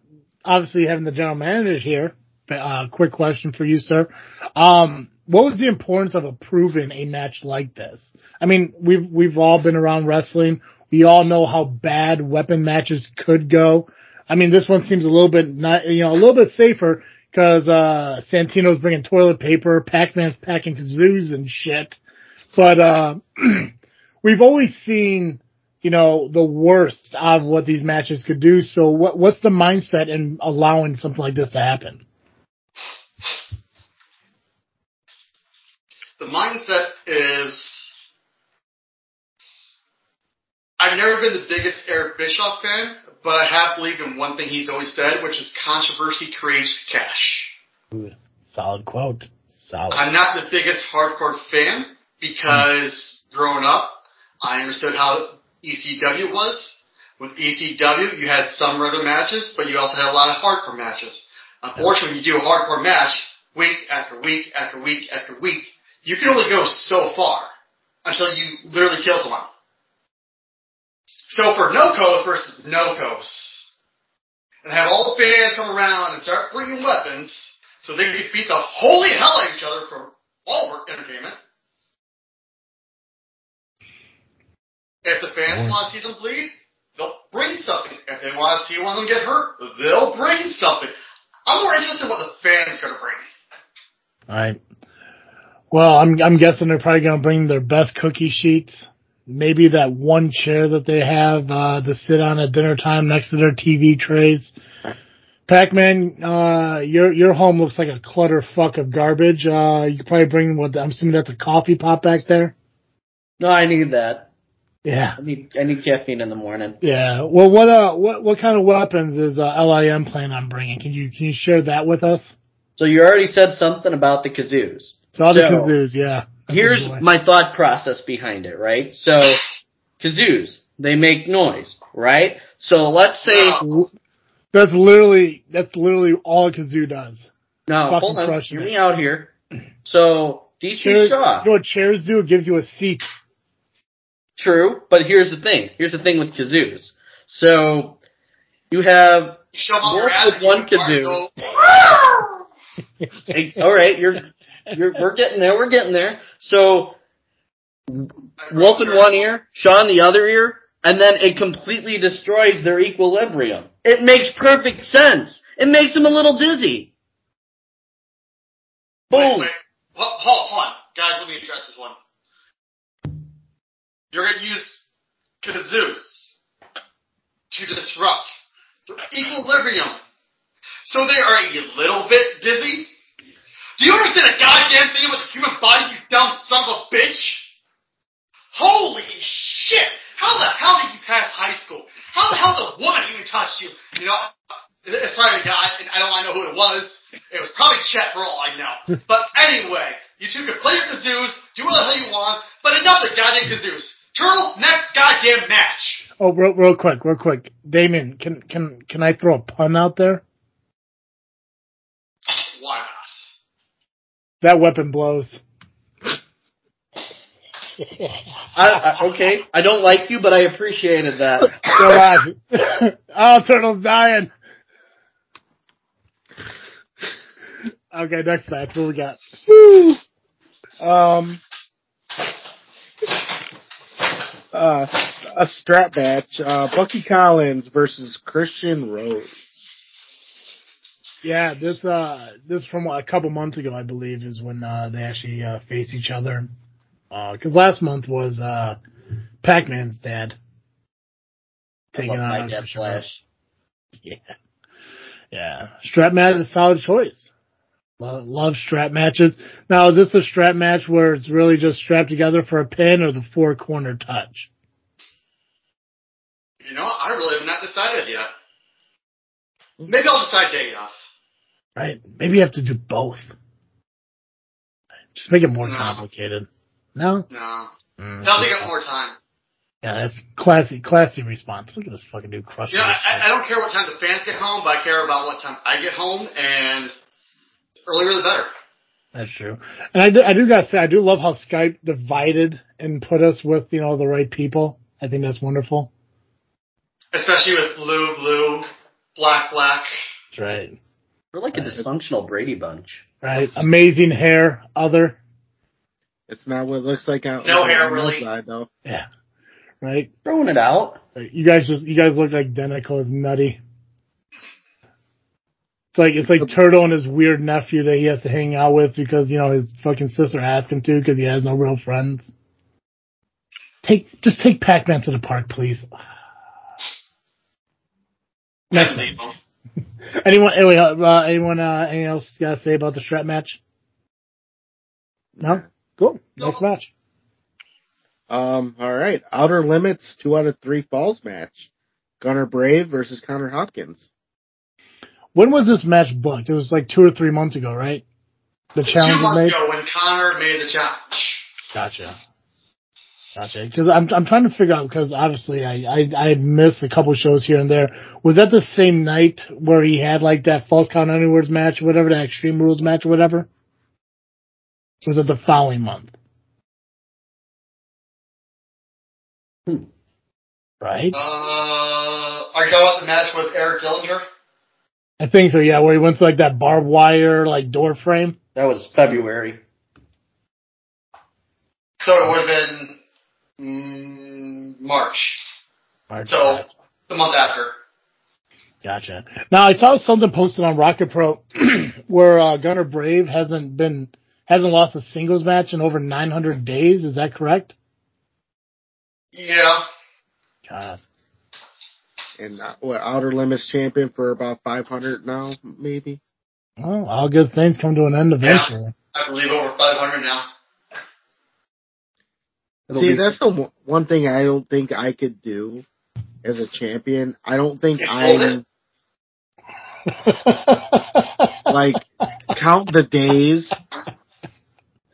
obviously having the general manager here, uh, quick question for you, sir. Um, what was the importance of approving a match like this? I mean, we've we've all been around wrestling. We all know how bad weapon matches could go. I mean, this one seems a little bit not, you know, a little bit safer because uh, Santino's bringing toilet paper, Pac-Man's packing kazoos and shit. But uh, we've always seen, you know, the worst of what these matches could do. So, what what's the mindset in allowing something like this to happen? The mindset is. I've never been the biggest Eric Bischoff fan, but I have believed in one thing he's always said, which is controversy creates cash. Ooh, solid quote. Solid. I'm not the biggest hardcore fan because growing up, I understood how ECW was. With ECW, you had some regular matches, but you also had a lot of hardcore matches. Unfortunately, you do a hardcore match week after week after week after week, you can only go so far until you literally kill someone. So for no coast versus no coast, and have all the fans come around and start bringing weapons, so they can beat the holy hell out of each other for all work entertainment. If the fans want to see them bleed, they'll bring something. If they want to see one of them get hurt, they'll bring something. I'm more interested in what the fans are going to bring. All right. Well, I'm I'm guessing they're probably going to bring their best cookie sheets. Maybe that one chair that they have uh, to sit on at dinner time next to their TV trays. Pac-Man, uh, your your home looks like a clutter fuck of garbage. Uh, you could probably bring what I'm assuming that's a coffee pot back there. No, I need that. Yeah, I need I need caffeine in the morning. yeah. Well, what uh, what what kind of weapons is uh, LIM planning on bringing? Can you can you share that with us? So you already said something about the kazoos. So the kazoos, yeah. That's Here's a my thought process behind it, right? So kazoos, they make noise, right? So let's say That's literally that's literally all a kazoo does. now fucking hold on, crushing hear it. me out here. So DC Chairs, Shaw, you know what chairs do? It gives you a seat. true, but here's the thing. Here's the thing with kazoos. So you have You shove Wolf with one kazoo. and go, Ex- all right, you're you're we're getting there, we're getting there. So Wolf in one ear, Shaw in the other ear, and then it completely destroys their equilibrium. It makes perfect sense. It makes them a little dizzy. Boom. wait. Hold, hold, hold on. Guys, let me address this one. You're going to use kazoos to disrupt their equilibrium. So they are a little bit dizzy. Do you understand a goddamn thing about the human body, you dumb son of a bitch? Holy shit! How the hell did you pass high school? How the hell the woman even touched you? You know, it's probably a guy, and I don't want to know who it was. It was probably Chet for all I know. but anyway, you two can play your kazoos, do what the hell you want, but enough of the goddamn kazoos. Turtle, next goddamn match. Oh, real, real quick, real quick, Damien, can can can I throw a pun out there? Why not? That weapon blows. I, I, okay, I don't like you, but I appreciated that. On. oh, Turtle's dying. Okay, next match. What we got? Um, uh, a strap match. Uh, Bucky Collins versus Christian Rose. Yeah, this uh, this from a couple months ago, I believe, is when uh, they actually uh, face each other. Because last month was uh, Pac-Man's dad I taking love on dad Christian Rose. Flash. Yeah. Yeah. Strap match is a solid choice. Love, love strap matches. Now, is this a strap match where it's really just strapped together for a pin or the four corner touch? You know, I really have not decided yet. Maybe I'll decide day off. Right? Maybe you have to do both. Just make it more No. complicated. No? No. Mm. That'll take up more time. Yeah, that's classy, classy response. Look at this fucking dude crushing You know, I. I don't care what time the fans get home, but I care about what time I get home, and earlier the better. That's true. And I do, I do gotta say, I do love how Skype divided and put us with, you know, the right people. I think that's wonderful. Especially with blue, blue, black, black. That's right. We're like a dysfunctional Brady bunch. Right. Amazing hair, other. It's not what it looks like out No on hair, the really. Side, though. Yeah. Right. Throwing it out. Right. You guys just, you guys look like Denico is nutty. It's like, it's like Turtle and his weird nephew that he has to hang out with because, you know, his fucking sister asked him to because he has no real friends. Take, just take Pac-Man to the park, please. Next And leave 'em. Anyone? Anyway, uh, anyone? Uh, anything else you gotta say about the strap match? No. Cool. Next match. Um, all right. Outer Limits, two out of three falls match. Gunner Brave versus Connor Hopkins. When was this match booked? It was like two or three months ago, right? The challenge was months made. ago when Connor made the challenge. Gotcha. Gotcha. Because I'm I'm trying to figure out because obviously I I I missed a couple shows here and there. Was that the same night where he had like that falls count anywhere's match, or whatever, that Extreme Rules match, or whatever? Or was it the following month? Hmm. Right. Uh, are you talking about the match with Eric Dillinger? I think so. Yeah, where he went to like that barbed wire like door frame. That was February. So it would have been mm, March. So the month after. Gotcha. Now I saw something posted on Rocket Pro where uh, Gunner Brave hasn't been hasn't lost a singles match in over 900 days. Is that correct? Yeah. God. And uh, what, Outer Limits champion for about 500 now, maybe? Oh, all good things come to an end eventually. I believe over 500 now. It'll See, be- that's the one- one thing I don't think I could do as a champion. I don't think I'm like count the days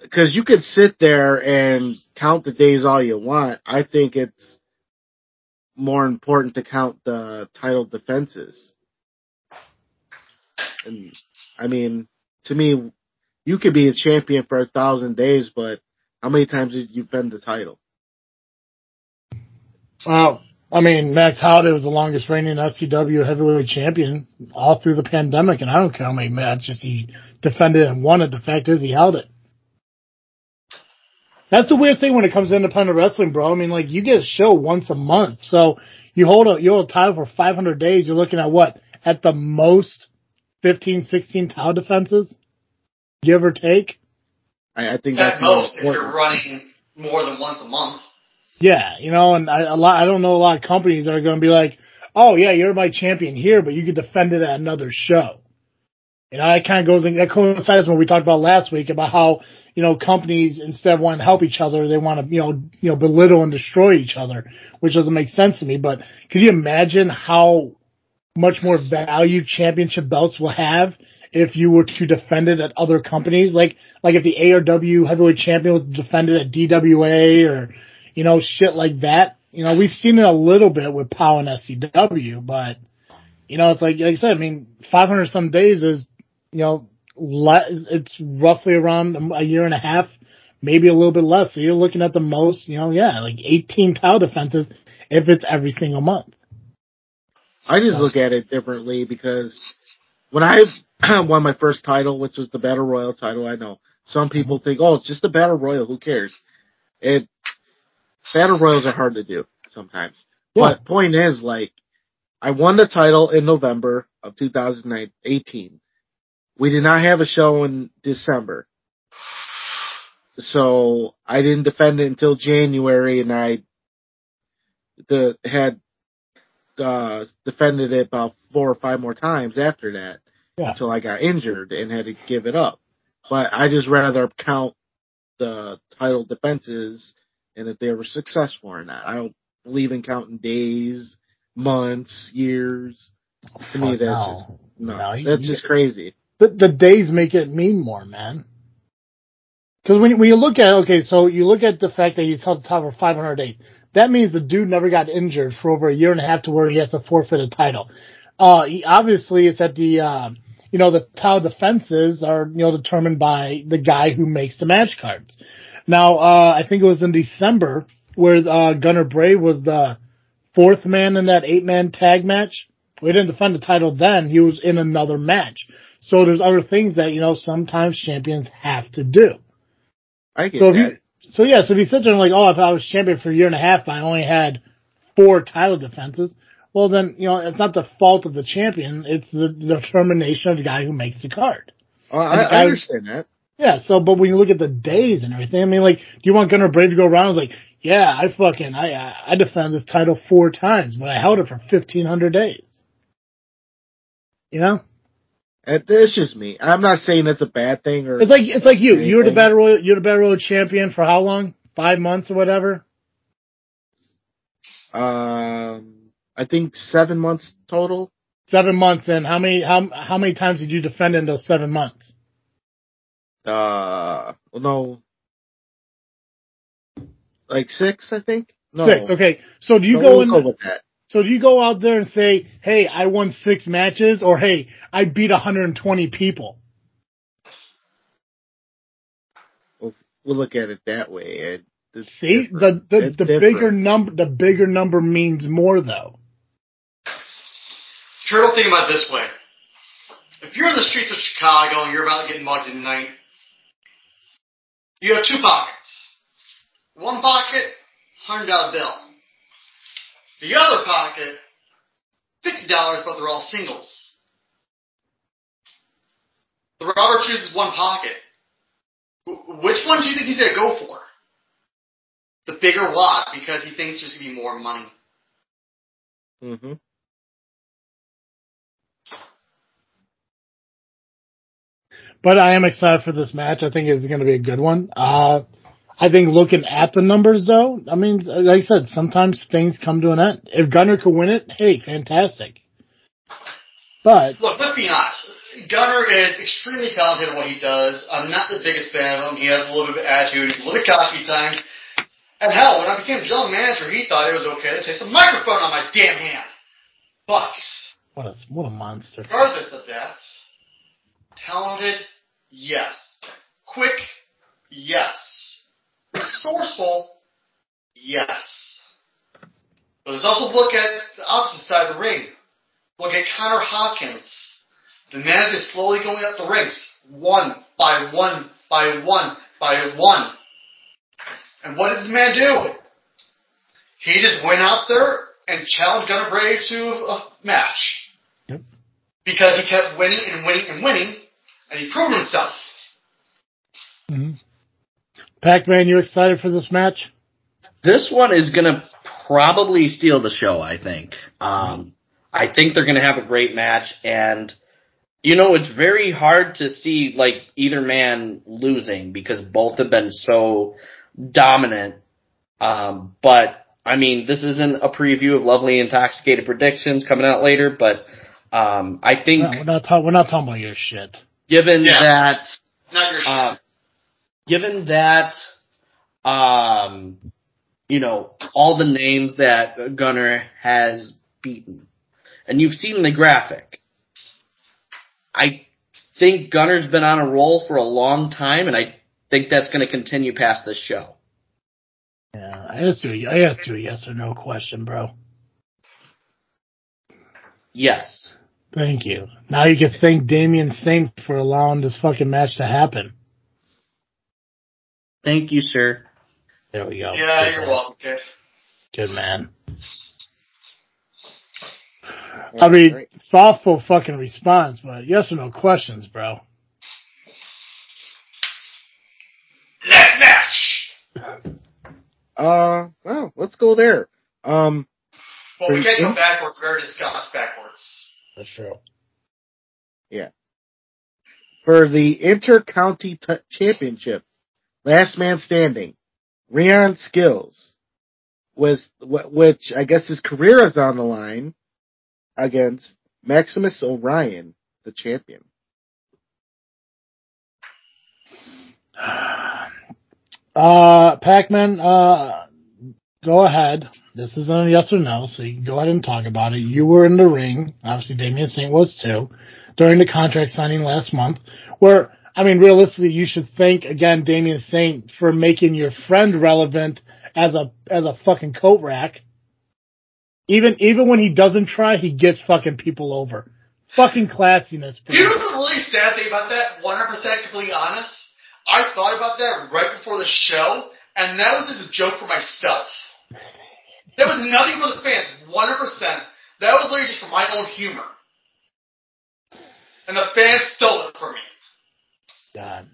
because you could sit there and count the days all you want. I think it's more important to count the title defenses. And I mean, to me, you could be a champion for a thousand days, but how many times did you defend the title? well, I mean, Max Holiday was the longest reigning SCW heavyweight champion all through the pandemic, and I don't care how many matches he defended and won it. The fact is, he held it. That's the weird thing when it comes to independent wrestling, bro. I mean, like you get a show once a month, so you hold a you hold a title for 500 days. You're looking at what at the most 15, 16 title defenses, give or take. I, I think At that's most, if you're running more than once a month. Yeah, you know, and I, a lot, I don't know a lot of companies that are going to be like, oh yeah, you're my champion here, but you could defend it at another show. You know, that kind of goes, that coincides with what we talked about last week about how, you know, companies instead of wanting to help each other, they want to, you know, you know, belittle and destroy each other, which doesn't make sense to me. But could you imagine how much more value championship belts will have if you were to defend it at other companies? Like, like if the ARW heavyweight champion was defended at DWA or, you know, shit like that. You know, we've seen it a little bit with POW and SCW, but, you know, it's like, like I said, I mean, 500 some days is, you know, le- it's roughly around a year and a half, maybe a little bit less. So you're looking at the most, you know, yeah, like 18 title defenses if it's every single month. I just look at it differently because when I won my first title, which was the Battle Royal title, I know some people think, oh, it's just a Battle Royal, who cares? It, Battle Royals are hard to do sometimes. Yeah. But point is, like, I won the title in November of 2018. We did not have a show in December. So I didn't defend it until January and I the, had uh, defended it about four or five more times after that Yeah. until I got injured and had to give it up. But I just rather count the title defenses and if they were successful or not. I don't believe in counting days, months, years. To me, that's no. just no, No, you- that's you- just crazy. the, the days make it mean more, man. Because when, you- when you look at okay, so you look at the fact that he's held the title for 500 days. That means the dude never got injured for over a year and a half to where he has to forfeit a title. Uh, he, obviously it's at the, uh, you know, the title defenses are, you know, determined by the guy who makes the match cards. Now, uh, I think it was in December where, uh, Gunnar Bray was the fourth man in that eight man tag match. We didn't defend the title then. He was in another match. So there's other things that, you know, sometimes champions have to do. I get So if that. you, so yeah, so if you sit there and like, oh, if I was champion for a year and a half, I only had four title defenses, well then, you know, it's not the fault of the champion, it's the determination of the guy who makes the card. Oh, I, I understand that. Yeah, so, but when you look at the days and everything, I mean, like, do you want Gunnar Bray to go around and like, yeah, I fucking, I, I, I defended this title four times, but I held it for 1500 days. You know? And It's just me. I'm not saying that's a bad thing or It's like, it's like you, you were the Anything. battle royal, you're the battle royal champion for how long? Five months or whatever? um I think seven months total. Seven months and how many, how, how many times did you defend in those seven months? Uh well, no like six, I think. No. Six, okay. So do you No, go we'll in, go that. so do you go out there and say, hey, I won six matches or hey, I beat 120 people? We'll, we'll look at it that way. It, See, the the, the bigger number the bigger number means more though. Turtle, think about this way. If you're in the streets of Chicago and you're about to get mugged tonight, you have two pockets. One pocket, hundred dollar bill. The other pocket, fifty dollars, but they're all singles. The robber chooses one pocket. Which one do you think he's gonna go for? The bigger wad because he thinks there's gonna be more money. Mhm. But I am excited for this match. I think it's going to be a good one. Uh, I think looking at the numbers though, I mean, like I said, sometimes things come to an end. If Gunner could win it, hey, fantastic. But Look, let's be honest. Gunner is extremely talented at what he does. I'm not the biggest fan of him. He has a little bit of attitude. He's a little cocky at times. And hell, when I became general manager, he thought it was okay to take the microphone on my damn hand. But, what a what a monster. regardless of that, talented, yes. Quick, yes. Resourceful, yes. But let's also look at the opposite side of the ring. Look at Connor Hopkins. The man is slowly going up the ranks, one by one by one by one. And what did the man do? He just went out there and challenged Gunnar Bray to a match. Yep. Because he kept winning and winning and winning, and he proved himself. hmm Pac-Man, you excited for this match? This one is gonna probably steal the show, I think. Um, I think they're gonna have a great match and You know, it's very hard to see like either man losing because both have been so dominant. Um, but I mean, this isn't a preview of Lovely Intoxicated Predictions coming out later, but um, I think No, we're not talking. We're not talking about your shit. Given Yeah. that Not your shit. uh, given that, um, you know, all the names that Gunner has beaten, and you've seen the graphic, I think Gunner's been on a roll for a long time, and I think that's going to continue past this show. Yeah, I asked you. I asked you a yes or no question, bro. Yes. Thank you. Now you can thank Damien Saint for allowing this fucking match to happen. Thank you, sir. There we go. yeah, Good you're man. welcome, kid. Good man. I mean, Great. thoughtful fucking response, but yes or no questions, bro. Next match. Uh, well, let's go there. Um, Well, we can't go backwards. We already discussed backwards. That's true. Yeah. For the Inter-County t- Championship, last man standing, Rion Skills, was which I guess his career is on the line against Maximus Orion, the champion. Uh, Pac-Man, uh, go ahead. This isn't a yes or no, so you can go ahead and talk about it. You were in the ring. Obviously, Damien Saint was too during the contract signing last month. Where, I mean, realistically, you should thank again Damien Saint for making your friend relevant as a as a fucking coat rack. Even even when he doesn't try, he gets fucking people over. Fucking classiness. You know the really sad thing about that? 100% completely honest. I thought about that right before the show, and that was just a joke for myself. That was nothing for the fans. 100%. That was literally just for my own humor. And the fans stole it from me. God.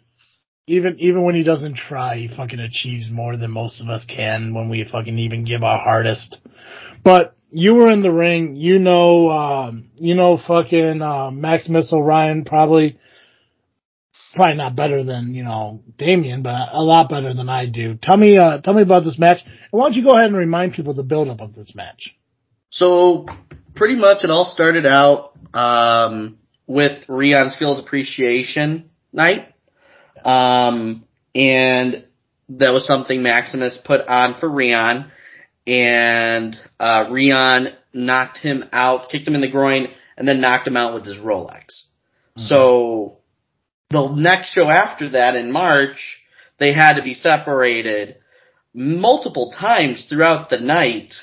Even even when he doesn't try, he fucking achieves more than most of us can when we fucking even give our hardest. But you were in the ring, you know, um, you know, fucking uh, Maximus Orion probably, probably not better than you know Damien, but a lot better than I do. Tell me, uh, tell me about this match, and why don't you go ahead and remind people the buildup of this match? So pretty much it all started out um, with Rion Skills Appreciation Night, um, and that was something Maximus put on for Rion, and uh, Rion knocked him out, kicked him in the groin, and then knocked him out with his Rolex. So the next show after that in March, they had to be separated multiple times throughout the night,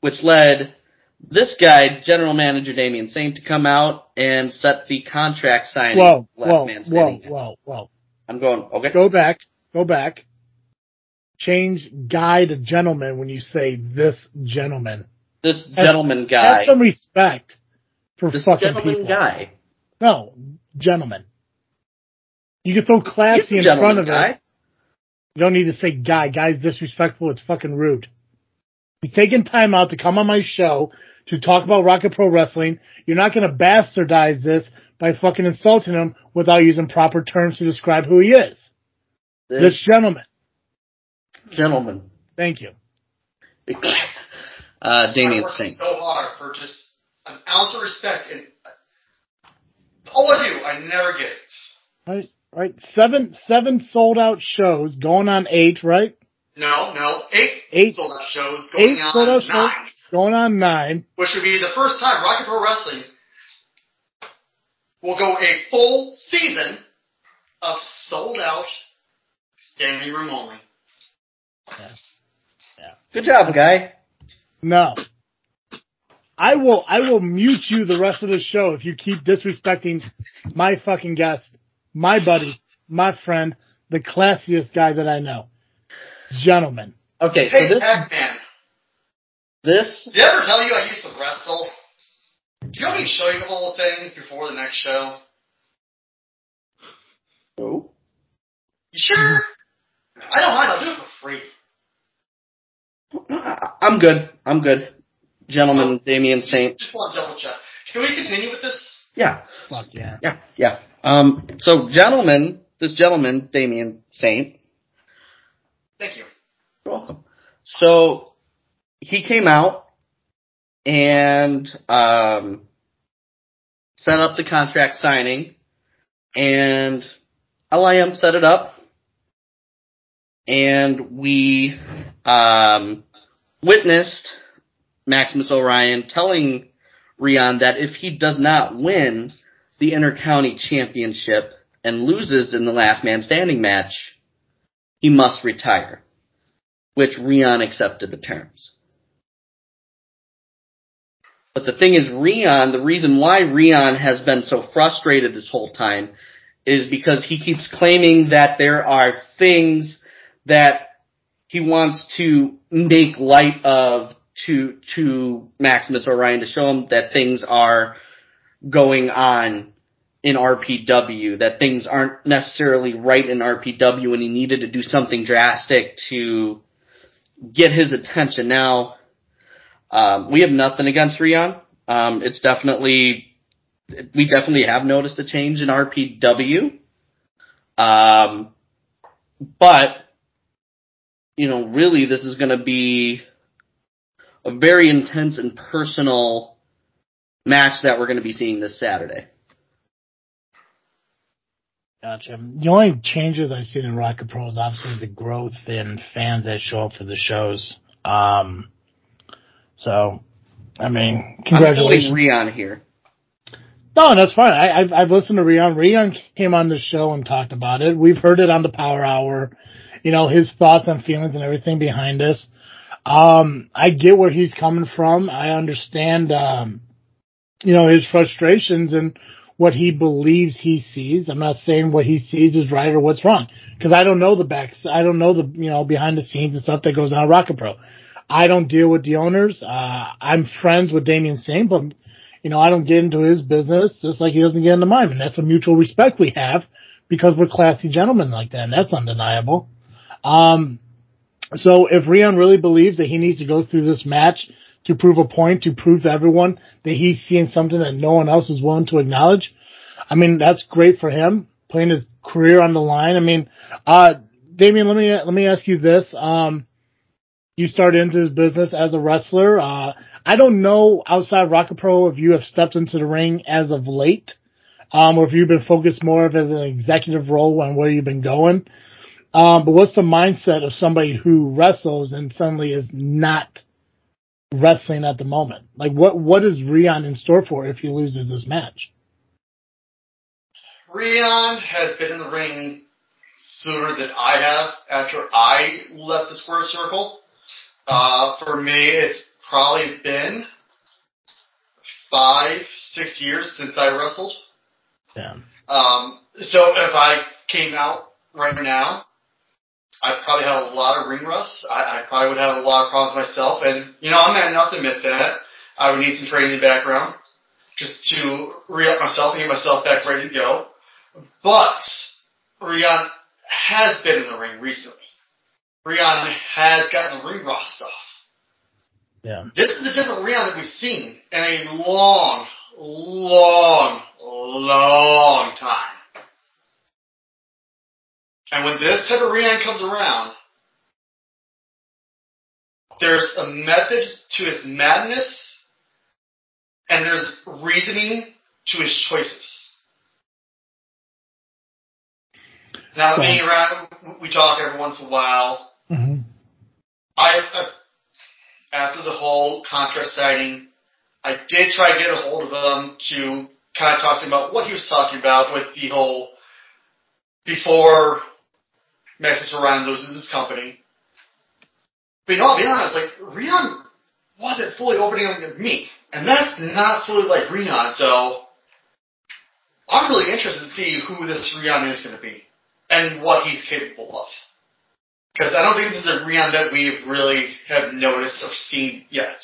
which led this guy, General Manager Damien Saint, to come out and set the contract signing. Whoa, last whoa, whoa, whoa, whoa! I'm going, okay. Go back, go back. Change guy to gentleman when you say this gentleman. This Have- gentleman guy, Have some respect for this fucking gentleman people. guy, No, gentleman. You can throw classy in front of guy. it. You don't need to say guy. Guy's disrespectful. It's fucking rude. He's taking time out to come on my show to talk about Rocket Pro Wrestling. You're not going to bastardize this by fucking insulting him without using proper terms to describe who he is. This This gentleman. gentleman, Thank you. uh, I Damien worked Saint. so hard for just an ounce of respect, and all I do, I never get it. Right, right. Seven, seven sold out shows going on eight, right? No, no, eight, Eight- sold out shows going Eight on sold out nine, shows going on nine. which would be the first time Rocket Pro Wrestling will go a full season of sold out standing room only. Yeah, Good job, guy. No. I will I will mute you the rest of the show if you keep disrespecting my fucking guest, my buddy, my friend, the classiest guy that I know. Gentlemen. Okay, so this Pac-Man, this did I ever tell you I used to wrestle? Do you want me to show you a couple of things before the next show? No. You sure? I don't mind. I'll do it for free. I'm good. I'm good. Gentleman Damien Saint. Just want to double check. Can we continue with this? Yeah. Fuck yeah. Yeah, yeah. Um, so gentlemen, this gentleman, Damien Saint, Thank you. You're welcome. So he came out and um, set up the contract signing, and LIM set it up, and we um, witnessed Maximus Orion telling Rion that if he does not win the Intercounty Championship and loses in the last man standing match, he must retire which Rion accepted the terms. But the thing is, Rion, the reason why Rion has been so frustrated this whole time is because he keeps claiming that there are things that he wants to make light of to, to Maximus Orion to show him that things are going on in RPW, that things aren't necessarily right in RPW and he needed to do something drastic to get his attention. Now, um, we have nothing against Rion. Um, it's definitely, we definitely have noticed a change in RPW. Um, but, you know, really this is going to be a very intense and personal match that we're going to be seeing this Saturday. Gotcha. The only changes I've seen in Rocket Pro is obviously the growth in fans that show up for the shows. Um, so, I mean, congratulations. I'm Rion here. No, that's fine. I, I've, I've listened to Rion. Rion came on the show and talked about it. We've heard it on the Power Hour. You know, his thoughts and feelings and everything behind this. Um, I get where he's coming from. I understand, um, you know, his frustrations and what he believes he sees. I'm not saying what he sees is right or what's wrong because I don't know the backs. I don't know the you know behind the scenes and stuff that goes on at Rocket Pro. I don't deal with the owners. Uh, I'm friends with Damien Saint, but you know I don't get into his business just like he doesn't get into mine, and that's a mutual respect we have because we're classy gentlemen like that, and that's undeniable. Um, so if Rion really believes that he needs to go through this match to prove a point, to prove to everyone that he's seeing something that no one else is willing to acknowledge. I mean, that's great for him, playing his career on the line. I mean, uh, Damien, let me, let me ask you this. Um, you started into this business as a wrestler. Uh, I don't know outside Rocket Pro if you have stepped into the ring as of late, um, or if you've been focused more of as an executive role on where you've been going. Um, but what's the mindset of somebody who wrestles and suddenly is not wrestling at the moment? Like, what what is Rion in store for if he loses this match? Rion has been in the ring sooner than I have after I left the square circle. Uh, for me, it's probably been five, six years since I wrestled. Yeah. Um, so if I came out right now, I probably have a lot of ring rust. I, I probably would have a lot of problems myself, and you know I'm man enough to admit that. I would need some training in the background just to re-up myself and get myself back ready to go. But Rion has been in the ring recently. Rion has gotten the ring rust off. Yeah. This is a different Rion that we've seen in a long, long, long time. And when this type of Rion comes around, there's a method to his madness, and there's reasoning to his choices. Now, me and we talk every once in a while. hmm I, I after the whole contract signing, I did try to get a hold of him to kind of talk to him about what he was talking about with the whole before Maximus Orion loses his company. But you know, I'll be honest, like Rion wasn't fully opening up to me, and that's not fully like Rion. So I'm really interested to see who this Rion is going to be and what he's capable of. Because I don't think this is a Rion that we really have noticed or seen yet.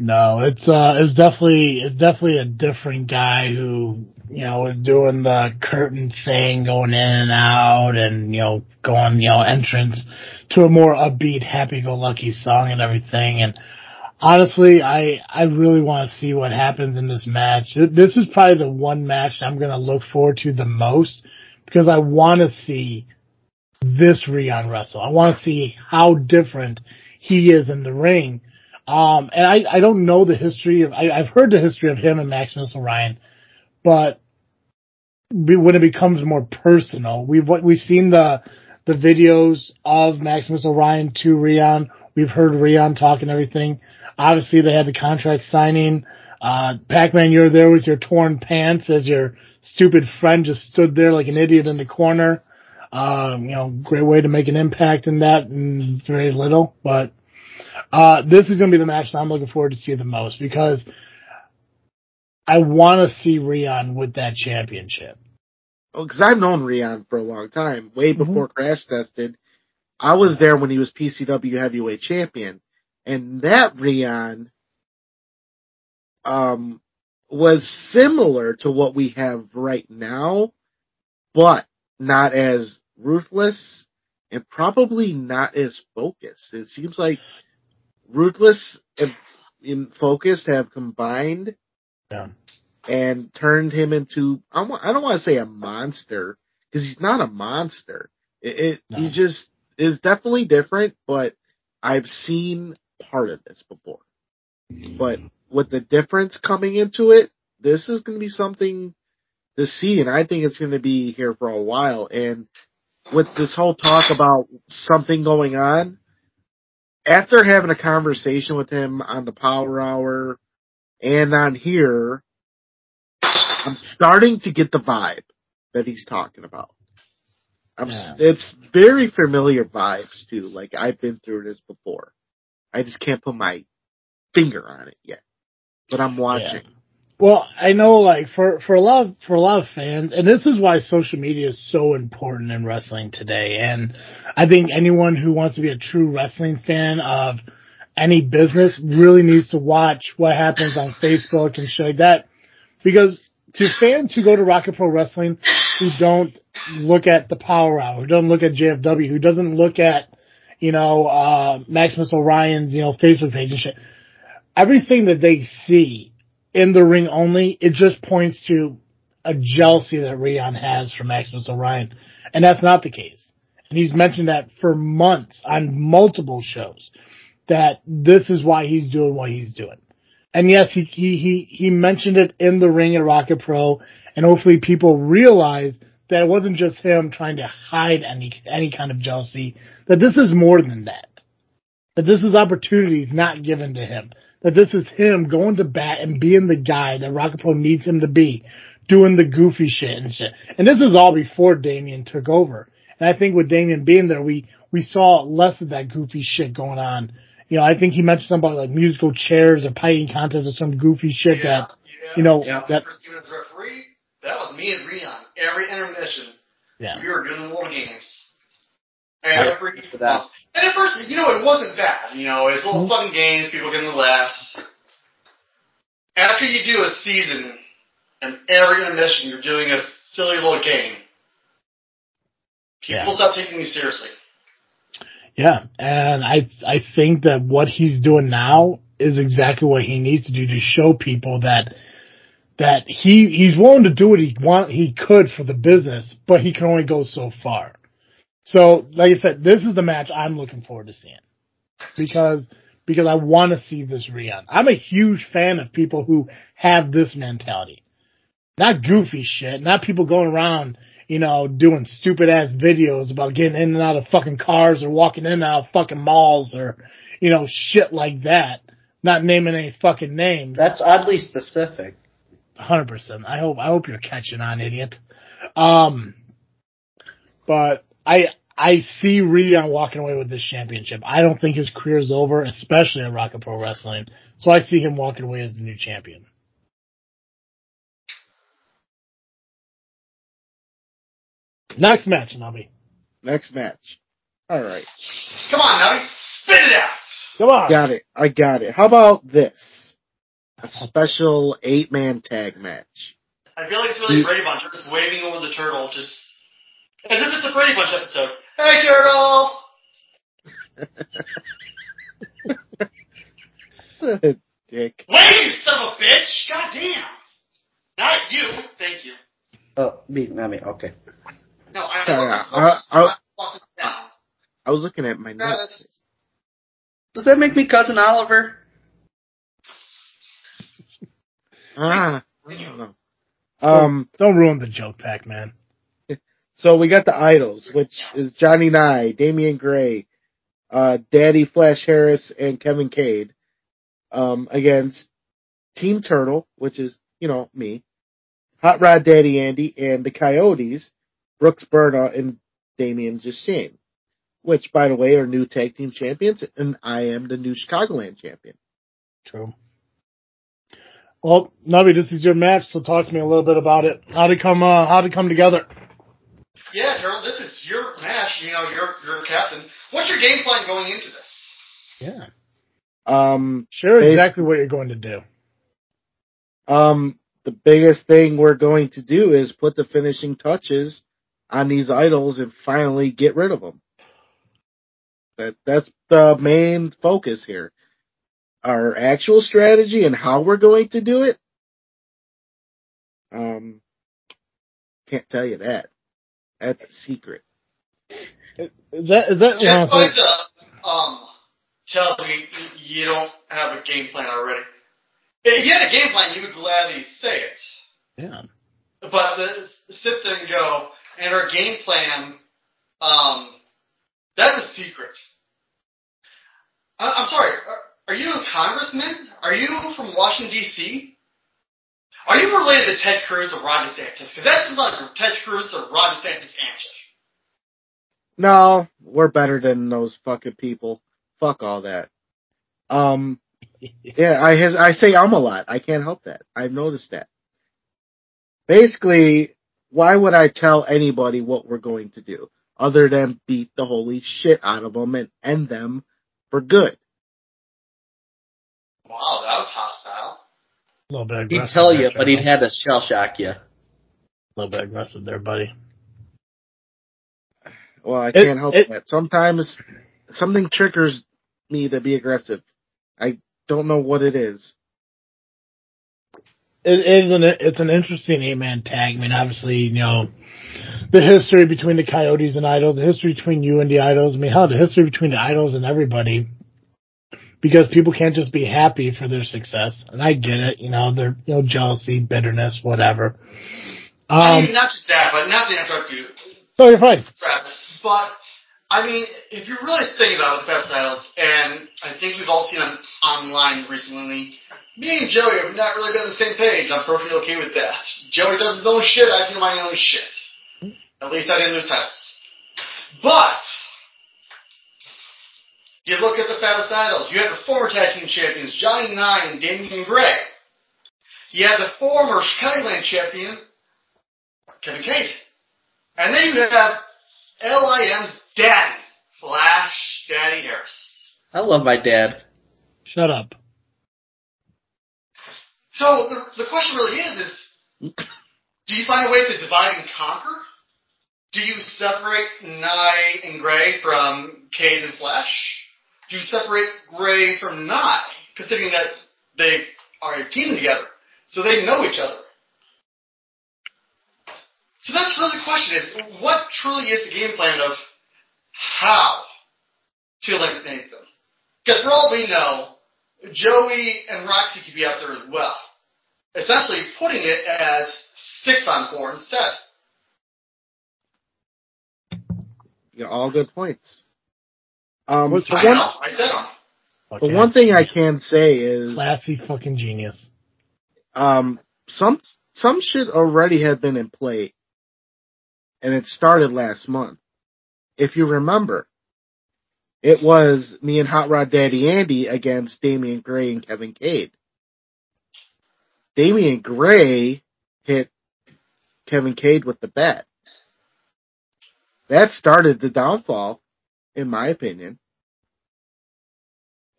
No, it's uh, it's definitely it's definitely a different guy who you know was doing the curtain thing, going in and out, and you know going you know entrance to a more upbeat, happy-go-lucky song and everything. And honestly, I I really want to see what happens in this match. This is probably the one match I'm going to look forward to the most because I want to see this Rion wrestle. I want to see how different he is in the ring. Um, and I, I don't know the history of, I, I've heard the history of him and Maximus Orion, but when it becomes more personal, we've, we've seen the, the videos of Maximus Orion to Rion. We've heard Rion talk and everything. Obviously they had the contract signing. Uh, Pac-Man, you're there with your torn pants as your stupid friend just stood there like an idiot in the corner. Um, you know, great way to make an impact in that and very little, but, uh, this is going to be the match that I'm looking forward to see the most because I want to see Rion with that championship. Well, because I've known Rion for a long time, way before mm-hmm. Crash Tested. I was there when he was PCW heavyweight champion, and that Rion, um, was similar to what we have right now, but not as ruthless and probably not as focused. It seems like ruthless and in focused have combined yeah. and turned him into I don't want to say a monster because he's not a monster. It, it no. he just is definitely different, but I've seen part of this before. But with the difference coming into it, this is going to be something to see, and I think it's going to be here for a while. And with this whole talk about something going on, after having a conversation with him on the Power Hour and on here, I'm starting to get the vibe that he's talking about. Yeah. It's very familiar vibes too. Like I've been through this before. I just can't put my finger on it yet, but I'm watching. Yeah. Well, I know like for, for a lot of, for a lot of fans, and this is why social media is so important in wrestling today. And I think anyone who wants to be a true wrestling fan of any business really needs to watch what happens on Facebook and shit like that. Because to fans who go to Rocket Pro Wrestling who don't look at the Power Hour, who don't look at JFW, who doesn't look at, you know, uh, Maximus Orion's, you know, Facebook page and shit, everything that they see in the ring only, it just points to a jealousy that Rion has for Maximus Orion. And that's not the case. And he's mentioned that for months on multiple shows that this is why he's doing what he's doing. And yes, he, he, he, he mentioned it in the ring at Rocket Pro and hopefully people realize that it wasn't just him trying to hide any, any kind of jealousy, that this is more than that. That this is opportunities not given to him that this is him going to bat and being the guy that Rocket Pro needs him to be, doing the goofy shit and shit. And this is all before Damien took over. And I think with Damien being there, we, we saw less of that goofy shit going on. You know, I think he mentioned something about like musical chairs or piping contests or some goofy shit yeah, that, yeah, you know, yeah. that. as referee, that was me and Rion. Every intermission, yeah. we were doing little games. Every, for that. And at first, you know, it wasn't bad. You know, it's little mm-hmm. fun games, people getting the laughs. After you do a season, and every intermission you're doing a silly little game, people yeah. stop taking you seriously. Yeah, and I I think that what he's doing now is exactly what he needs to do to show people that that he he's willing to do what he want he could for the business, but he can only go so far. So, like I said, this is the match I'm looking forward to seeing because because I want to see this Rion. I'm a huge fan of people who have this mentality, not goofy shit, not people going around, you know, doing stupid ass videos about getting in and out of fucking cars or walking in and out of fucking malls or, you know, shit like that. Not naming any fucking names. That's oddly specific. Hundred percent. I hope I hope you're catching on, idiot. Um, but I I see Rion walking away with this championship. I don't think his career is over, especially in Rocket Pro Wrestling. So I see him walking away as the new champion. Next match, Nubby. Next match. All right. Come on, Nubby. Spit it out. Come on. Got it. I got it. How about this? A special eight man tag match. I feel like it's really Brady Bunch. just waving over the turtle, just as if it's a Brady Bunch episode. Hey, Turtle! Dick. Wait, you son of a bitch! God damn! Not you. Thank you. Oh, me, not me. Okay. No, I Sorry, I, I- I- I, I, was looking at my No, notes. Does that make me cousin Oliver? Ah, I don't know. Um, Don't ruin the joke pack, man. so we got the idols, which is Johnny Nye, Damian Gray, uh, Daddy Flash Harris, and Kevin Cade, um, against Team Turtle, which is, you know, me, Hot Rod Daddy Andy, and the Coyotes, Brooks Berna and Damian Justine, which, by the way, are new tag team champions, and I am the new Chicagoland champion. True. Well, Nubby, this is your match, so talk to me a little bit about it. How did it come? Uh, how did it come together? Yeah, Harold, this is your match. You know, you're you're captain. What's your game plan going into this? Yeah, Um, sure. Exactly what you're going to do. Um, the biggest thing we're going to do is put the finishing touches on these idols and finally get rid of them. That that's the main focus here. Our actual strategy and how we're going to do it. Um, can't tell you that. That's a secret. Is that is that? Just like the um, tell me you don't have a game plan already. If you had a game plan, you would gladly say it. yeah. But the sit there and go, and our game plan, um, that's a secret. I, I'm sorry, are, are you a congressman? Are you from Washington, D.C.? Are you related to Ted Cruz or Ron DeSantis? Because that's like Ted Cruz or Ron DeSantis answer. No, we're better than those fucking people. Fuck all that. Um, yeah, I has, I say um a lot. I can't help that. I've noticed that. Basically, why would I tell anybody what we're going to do other than beat the holy shit out of them and end them for good? Wow, that was hostile. A little bit He'd aggressive. tell there, you, but he'd Trevor. have to shell shock you. a little bit aggressive there, buddy. Well, I It- can't help it- that. Sometimes something triggers me to be aggressive. I don't know what it is. It is an it's an interesting eight man tag. I mean, obviously, you know, the history between the Coyotes and Idols, the history between you and the Idols. I mean, hell, the history between the Idols and everybody. Because people can't just be happy for their success, and I get it. You know, they're you know jealousy, bitterness, whatever. I Um, mean, not just that, but not to interrupt you, no, you're fine. Travis, but I mean, if you really think about it, the Pep titles, and I think we've all seen them online recently, me and Joey have not really been on the same page. I'm perfectly okay with that. Joey does his own shit, I do my own shit. At least I didn't lose titles. But, you look at the Fabulous Idols, you have the former tag team champions, Johnny Nye and Damian Gray. You have the former Chicagoland champion, Kevin Cade. And then you have LIM's daddy, Flash Daddy Harris. I love my dad. Shut up. So the, the question really is, is do you find a way to divide and conquer? Do you separate Nye and Gray from Cade and Flash? Do you separate Gray from Nye, considering that they are a team together, so they know each other? So that's really the question is, what truly is the game plan of how to eliminate them? Because for all we know, Joey and Roxy could be out there as well. Essentially putting it as six on four instead. You got all good points. Um, What's the I one, know, I said them. the one thing I can say is, classy fucking genius. um, some some should already have been in play, and it started last month. If you remember, it was me and Hot Rod Daddy Andy against Damian Gray and Kevin Cade. Damian Gray hit Kevin Cade with the bat. That started the downfall, in my opinion.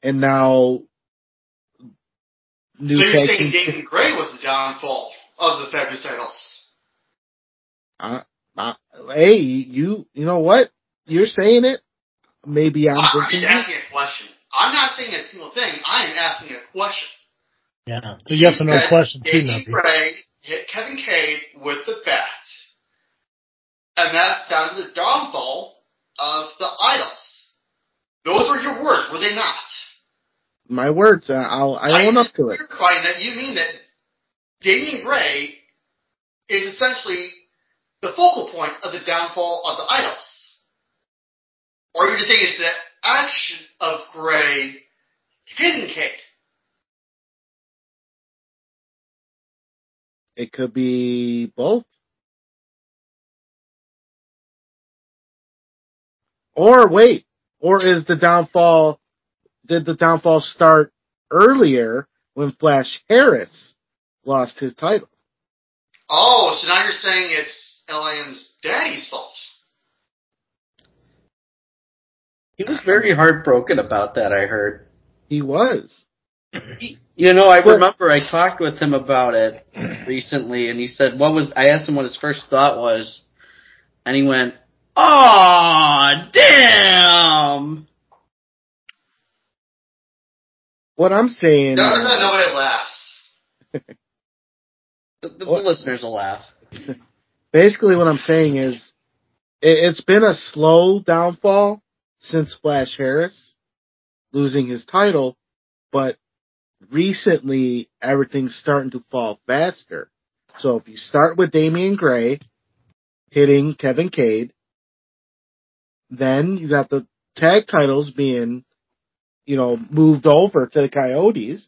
And now, So you're saying Damian Gray was the downfall of the Fabulous Idols. Uh, uh, hey, you you know what? You're saying it. Maybe I'm I'm just asking a question. I'm not saying a single thing. I am asking a question. Yeah. It's a yes or no question too, Davey Nuppy. Gray hit Kevin Cade with the bat. And that's down to the downfall of the idols. Those were your words, were they not? My words, uh, I'll, I I'm own up to it. clarifying that you mean that Damian Gray is essentially the focal point of the downfall of the idols. Or you're just saying it's the action of Gray hitting Cade. It could be both. Or wait, or is the downfall, did the downfall start earlier when Flash Harris lost his title? Oh, so now you're saying it's LIM's daddy's fault. He was very heartbroken about that, I heard. He was. You know, I remember I talked with him about it recently, and he said, "What was?" I asked him what his first thought was, and he went, "Aw, damn!" What I'm saying, Notice that nobody laughs. The, the, the What? listeners will laugh. basically what I'm saying is, it, it's been a slow downfall since Flash Harris losing his title, but recently everything's starting to fall faster. So if you start with Damian Gray hitting Kevin Cade, then you got the tag titles being, you know, moved over to the Coyotes.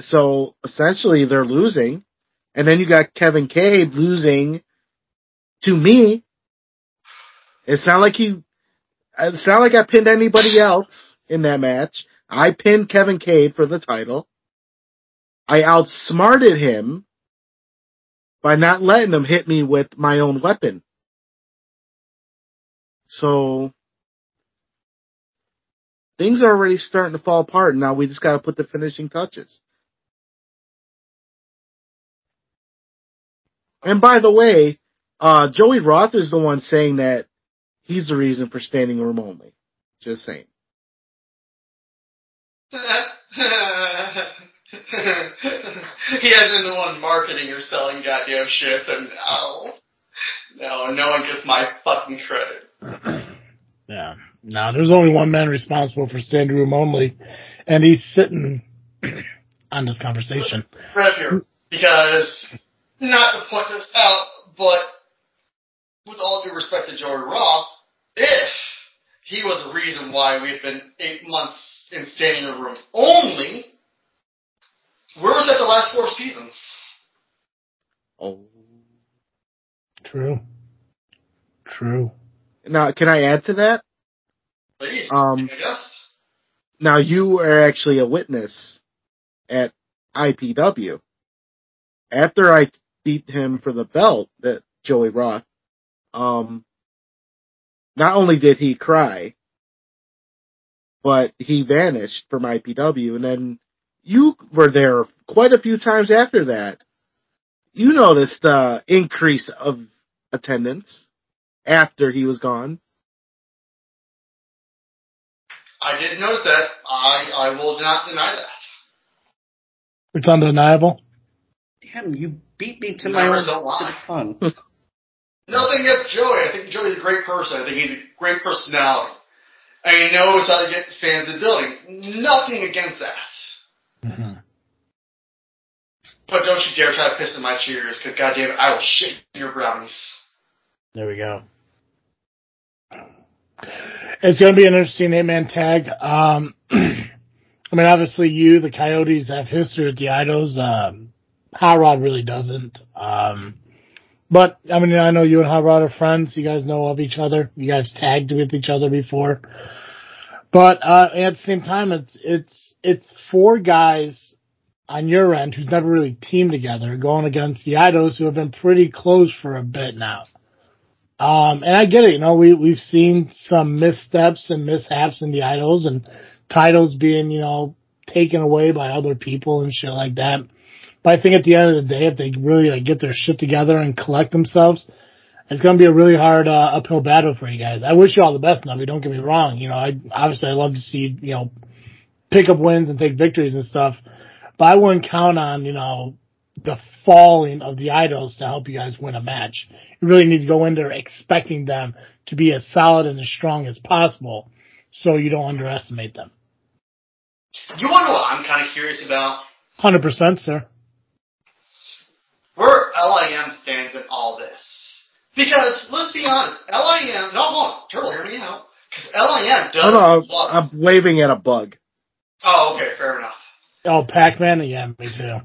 So essentially they're losing. And then you got Kevin Cade losing to me. It's not like he, it's not like I pinned anybody else in that match. I pinned Kevin Cade for the title. I outsmarted him by not letting him hit me with my own weapon. So things are already starting to fall apart. Now we just got to put the finishing touches. And by the way, uh, Joey Roth is the one saying that he's the reason for standing room only. Just saying. he hasn't been the one marketing or selling goddamn shit, so no. No, no one gets my fucking credit. Yeah. No, there's only one man responsible for standing room only, and he's sitting on this conversation. Right up here. Because, not to point this out, but with all due respect to Joey Roth, if he was the reason why we've been eight months in standing room only, where was that the last four seasons? Oh. True. True. Now, can I add to that? Please, Um, I guess. Now you are actually a witness at IPW. After I beat him for the belt, that Joey Roth, um, not only did he cry, but he vanished from IPW and then you were there quite a few times after that. You noticed the increase of attendance after he was gone. I did notice that. I, I will not deny that. It's undeniable. Damn, you beat me to my own fun. Nothing against Joey. I think Joey's a great person. I think he's a great personality. And he knows how to get fans in the building. Nothing against that. hmm But don't you dare try to piss in my cheers, because goddamn it, I will shit your brownies. There we go. It's going to be an interesting eight-man tag. Um, I mean, obviously, you, the Coyotes, have history with the Idols. Um, Hot Rod really doesn't. Um, but I mean, I know you and Hot Rod are friends. You guys know of each other. You guys tagged with each other before. But uh, at the same time, it's it's it's four guys on your end who's never really teamed together going against the Idols who have been pretty close for a bit now. Um, and I get it, you know, we, we've seen some missteps and mishaps in the idols and titles being, you know, taken away by other people and shit like that. But I think at the end of the day, if they really like get their shit together and collect themselves, it's going to be a really hard uh, uphill battle for you guys. I wish you all the best, Nubby. Don't get me wrong. You know, I obviously I love to see you know pick up wins and take victories and stuff, but I wouldn't count on you know the falling of the idols to help you guys win a match. You really need to go in there expecting them to be as solid and as strong as possible, so you don't underestimate them. Do you want to know what I'm kind of curious about? Hundred percent, sir. Where stands in all this. Because, let's be honest, LIM, no, hold on, Turtle, hear me out. Because LIM does No, no, I'm, love, I'm waving at a bug. oh, okay, fair enough. Oh, Pac-Man, yeah, me too.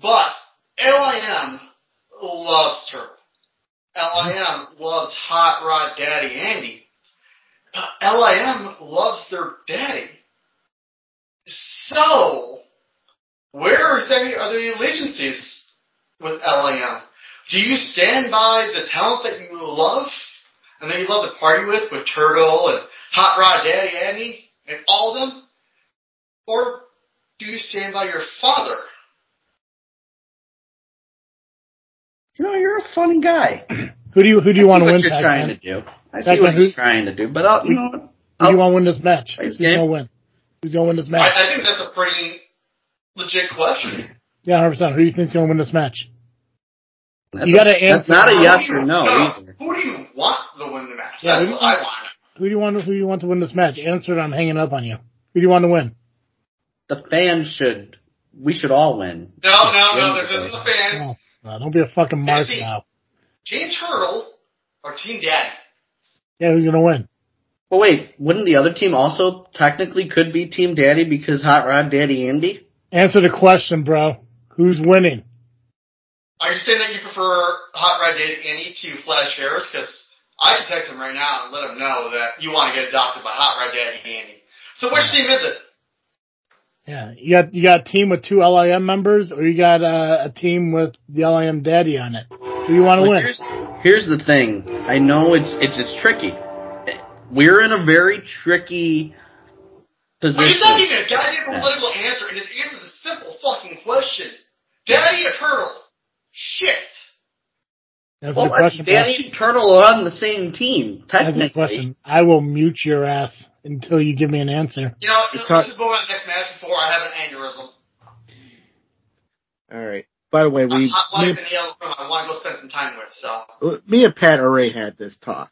But, LIM loves Turtle. LIM loves Hot Rod Daddy Andy. But LIM loves their daddy. So, where exactly are the allegiances with LIM? Do you stand by the talent that you love and that you love to party with, with Turtle and Hot Rod Daddy Andy and all of them? Or do you stand by your father? You know, you're a funny guy. Who do you who do you I want see to what win, you're trying Pac-Man? to do. I see Pac-Man, what he's who- trying to do, but I'll, you know what? Who do you want to win this match? Praise Who's game. gonna win? Who's gonna win this I, match? I think that's a pretty legit question. Yeah, hundred percent. Who do you think's gonna win this match? That's You gotta answer. That's not a yes or you- no either. Who do you want to win the match? Yeah, That's who what I want? want. Who do you want? Who do you want to win this match? Answer it. I'm hanging up on you. Who do you want to win? The fans should. We should all win. No, no, no, this isn't the fans. Don't be a fucking mark See- now. Team Turtle or Team Daddy? Yeah, who's gonna win? But wait, wouldn't the other team also technically could be Team Daddy because Hot Rod Daddy Andy? Answer the question, bro. Who's winning? Are you saying that you prefer Hot Rod Daddy Andy to Flash Harris? Because I can text him right now and let him know that you want to get adopted by Hot Rod Daddy Andy. So which team is it? Yeah, you got you got a team with two LIM members, or you got uh, a team with the LIM daddy on it. Who do you want to But win? here's, here's the thing. I know it's it's it's tricky. We're in a very tricky position. he's not position. even a goddamn political answer, and his answer is a simple fucking question. Daddy or Turtle? Shit. That's Well, the question. Danny and Turtle are on the same team, That's the technically. question. I will mute your ass until you give me an answer. You know, It's let's not- just move on to the next match before I have an aneurysm. All right. By the way, I'm we hot wife the yellow I want to go spend some time with, so. me and Pat already had this talk,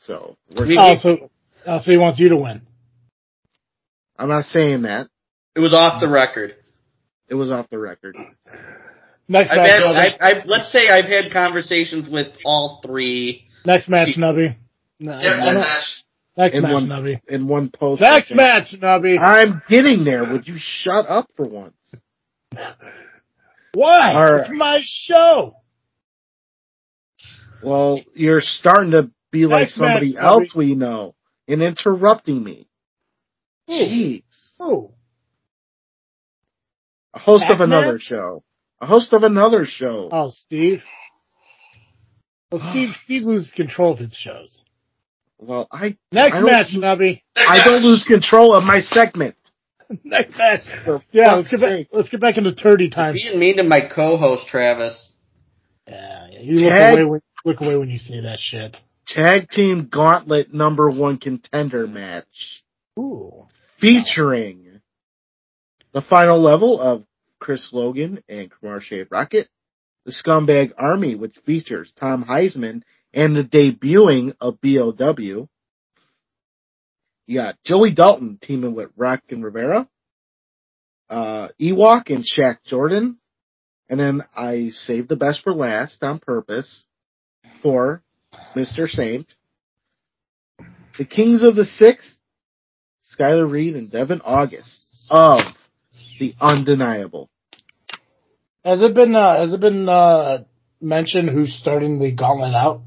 so we're, We- Oh, so oh, so he wants you to win. I'm not saying that. It was off the record. It was off the record. Next I've match, had, I've, I've, let's say I've had conversations with all three. Next match, Nubby. No, Yeah, I that don't- match. Next In match, one- Nubby. In one post. Next I match, Nubby. I'm getting there. Would you shut up for once? Why? All right. It's my show. Well, you're starting to be like somebody match, else we know and interrupting me. Jeez. Who? A host of Pac-Man? another show. A host of another show. Oh, Steve. Well, Steve, Steve loses control of his shows. Well, I Next I match, Nubby. I don't lose control of my segment. Next match. For Yeah, let's fuck's get back. Let's get back into turdy time. Being mean to my co-host Travis. Yeah, yeah, you look away when look away when you say that shit. Tag Team Gauntlet number one contender match Ooh. featuring the final level of Chris Logan and Kamar Shave Rocket, the Scumbag Army, which features Tom Heisman and the debuting of BOW. You got Joey Dalton teaming with Rock and Rivera, uh, Ewok and Shaq Jordan, and then I saved the best for last on purpose for Mr. Saint. The Kings of the Sixth, Skylar Reed and Devin August of the Undeniable. Has it been uh, has it been uh, mentioned who's starting the gauntlet out?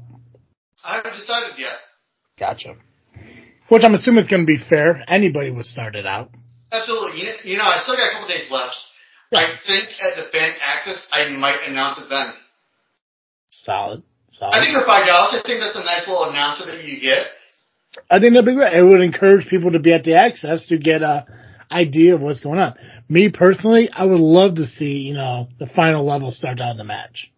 I haven't decided yet. Gotcha. Which I'm assuming is going to be fair. Anybody would start it out. Absolutely. You, you know, I still got a couple days left. I think at the Fan Axxess, I might announce it then. Solid. Solid. I think for five dollars, I think that's a nice little announcer that you get. I think that'd be great. It would encourage people to be at the Axxess to get a idea of what's going on. Me personally, I would love to see, you know, the final level start out in the match.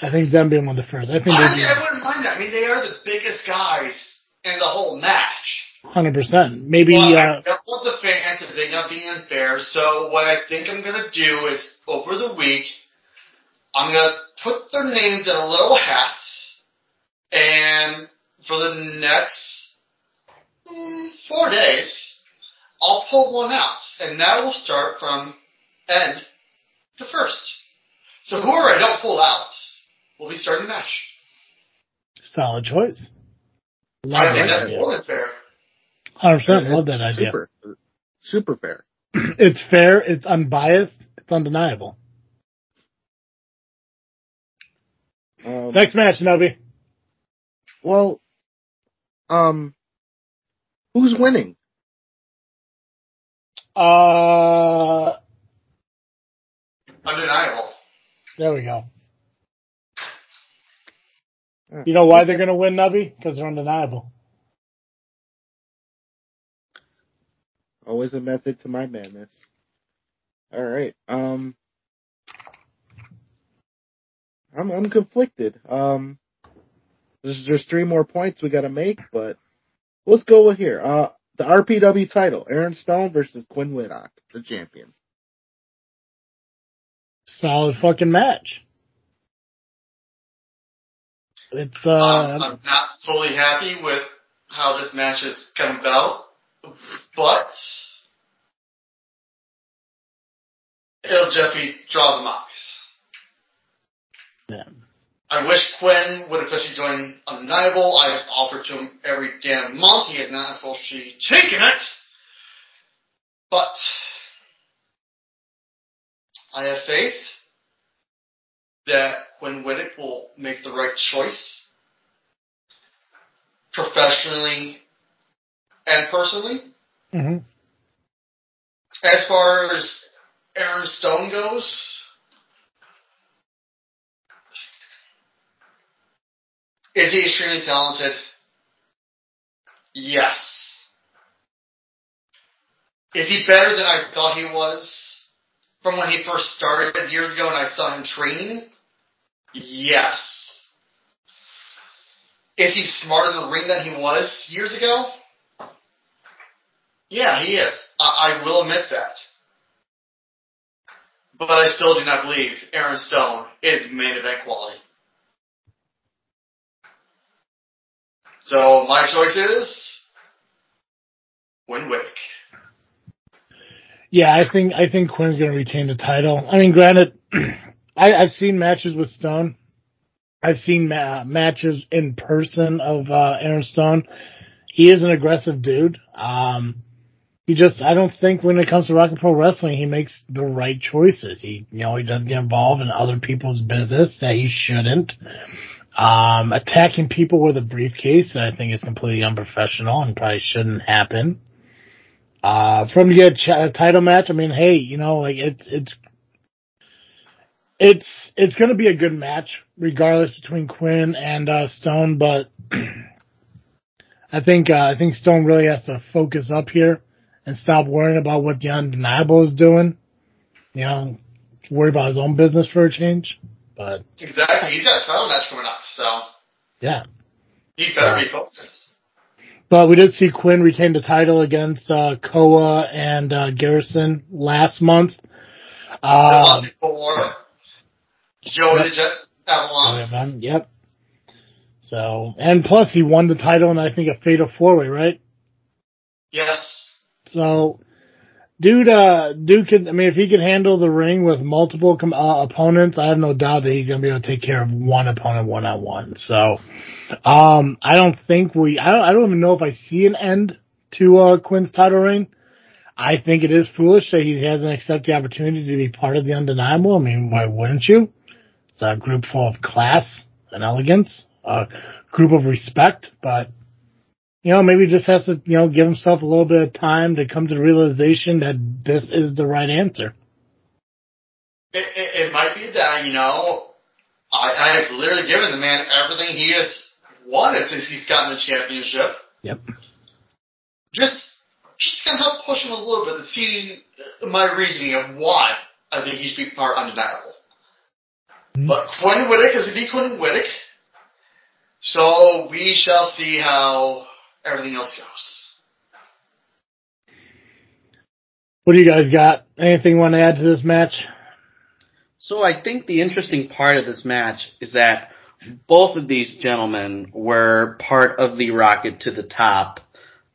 I think them being one of the first. I think Honestly, I wouldn't mind that. I mean, they are the biggest guys in the whole match. hundred percent. Maybe uh, I don't want the fans to think I'm being unfair. So what I think I'm gonna do is over the week, I'm gonna put their names in a little hat, and for the next mm, four days, I'll pull one out, and that will start from end to first. So whoever I don't pull out will be starting the match. solid choice. Love I think that that's idea. more than fair. Hundred percent. Love that idea. Super, super fair. It's fair. It's unbiased. It's undeniable. Um, Next match, Nubby. well, um, who's winning? Uh, Undeniable. there we go. You know why they're gonna win, Nubby? Because they're undeniable. Always a method to my madness. All right. Um, I'm I'm conflicted. Um, there's there's three more points we got to make, but let's go with here. Uh, the RPW title: Aaron Stone versus Quinn Whitlock, the champion. Solid fucking match. It's uh, Um, I'm not fully happy with how this match has come about, but Il Jeffy draws him eyes. yeah. I wish Quinn would officially join Undeniable. I've offered to him every damn month. He has not officially taken it. But I have faith that Quinn Whittick will make the right choice professionally and personally. hmm As far as Aaron Stone goes, is he extremely talented? Yes. Is he better than I thought he was from when he first started years ago and I saw him training? Yes. Is he smarter in the ring than he was years ago? Yeah, he is. I, I will admit that. But I still do not believe Aaron Stone is main event quality. So my choice is Win Wick. Yeah, I think I think Quinn's going to retain the title. I mean, granted, I, I've seen matches with Stone. I've seen ma- matches in person of uh, Aaron Stone. He is an aggressive dude. Um, he just, I don't think when it comes to Rocket Pro Wrestling, he makes the right choices. He, you know, he doesn't get involved in other people's business that he shouldn't. Um, attacking people with a briefcase, I think is completely unprofessional and probably shouldn't happen. Uh, from to a, ch- title match, I mean, hey, you know, like it's, it's, it's, it's gonna be a good match regardless between Quinn and, uh, Stone, but I think, uh, I think Stone really has to focus up here and stop worrying about what the undeniable is doing. You know, worry about his own business for a change. But Exactly. He's got a title match coming up, so yeah. he better be focused. But we did see Quinn retain the title against uh, Koa and uh, Garrison last month. The Um, month before, Joey the Jet Avalon. yep. So, and plus he won the title in I think a fatal four way, right? Yes. So, dude, uh, dude can, I mean, if he can handle the ring with multiple com- uh, opponents, I have no doubt that he's going to be able to take care of one opponent one on one. So, um, I don't think we, I don't, I don't even know if I see an end to, uh, Quinn's title reign. I think it is foolish that he hasn't accepted the opportunity to be part of the undeniable. I mean, why wouldn't you? It's a group full of class and elegance, a group of respect, but you know, maybe he just has to, you know, give himself a little bit of time to come to the realization that this is the right answer. It, it, it might be that, you know, I, I have literally given the man everything he has wanted since he's gotten the championship. Yep. Just, just gonna help push him a little bit to see my reasoning of why I think he should be part undeniable. Hmm. But Quinn Whittick is to be Quinn Whittick. So we shall see how everything else goes. What do you guys got? Anything you want to add to this match? So I think the interesting part of this match is that both of these gentlemen were part of the Rocket to the Top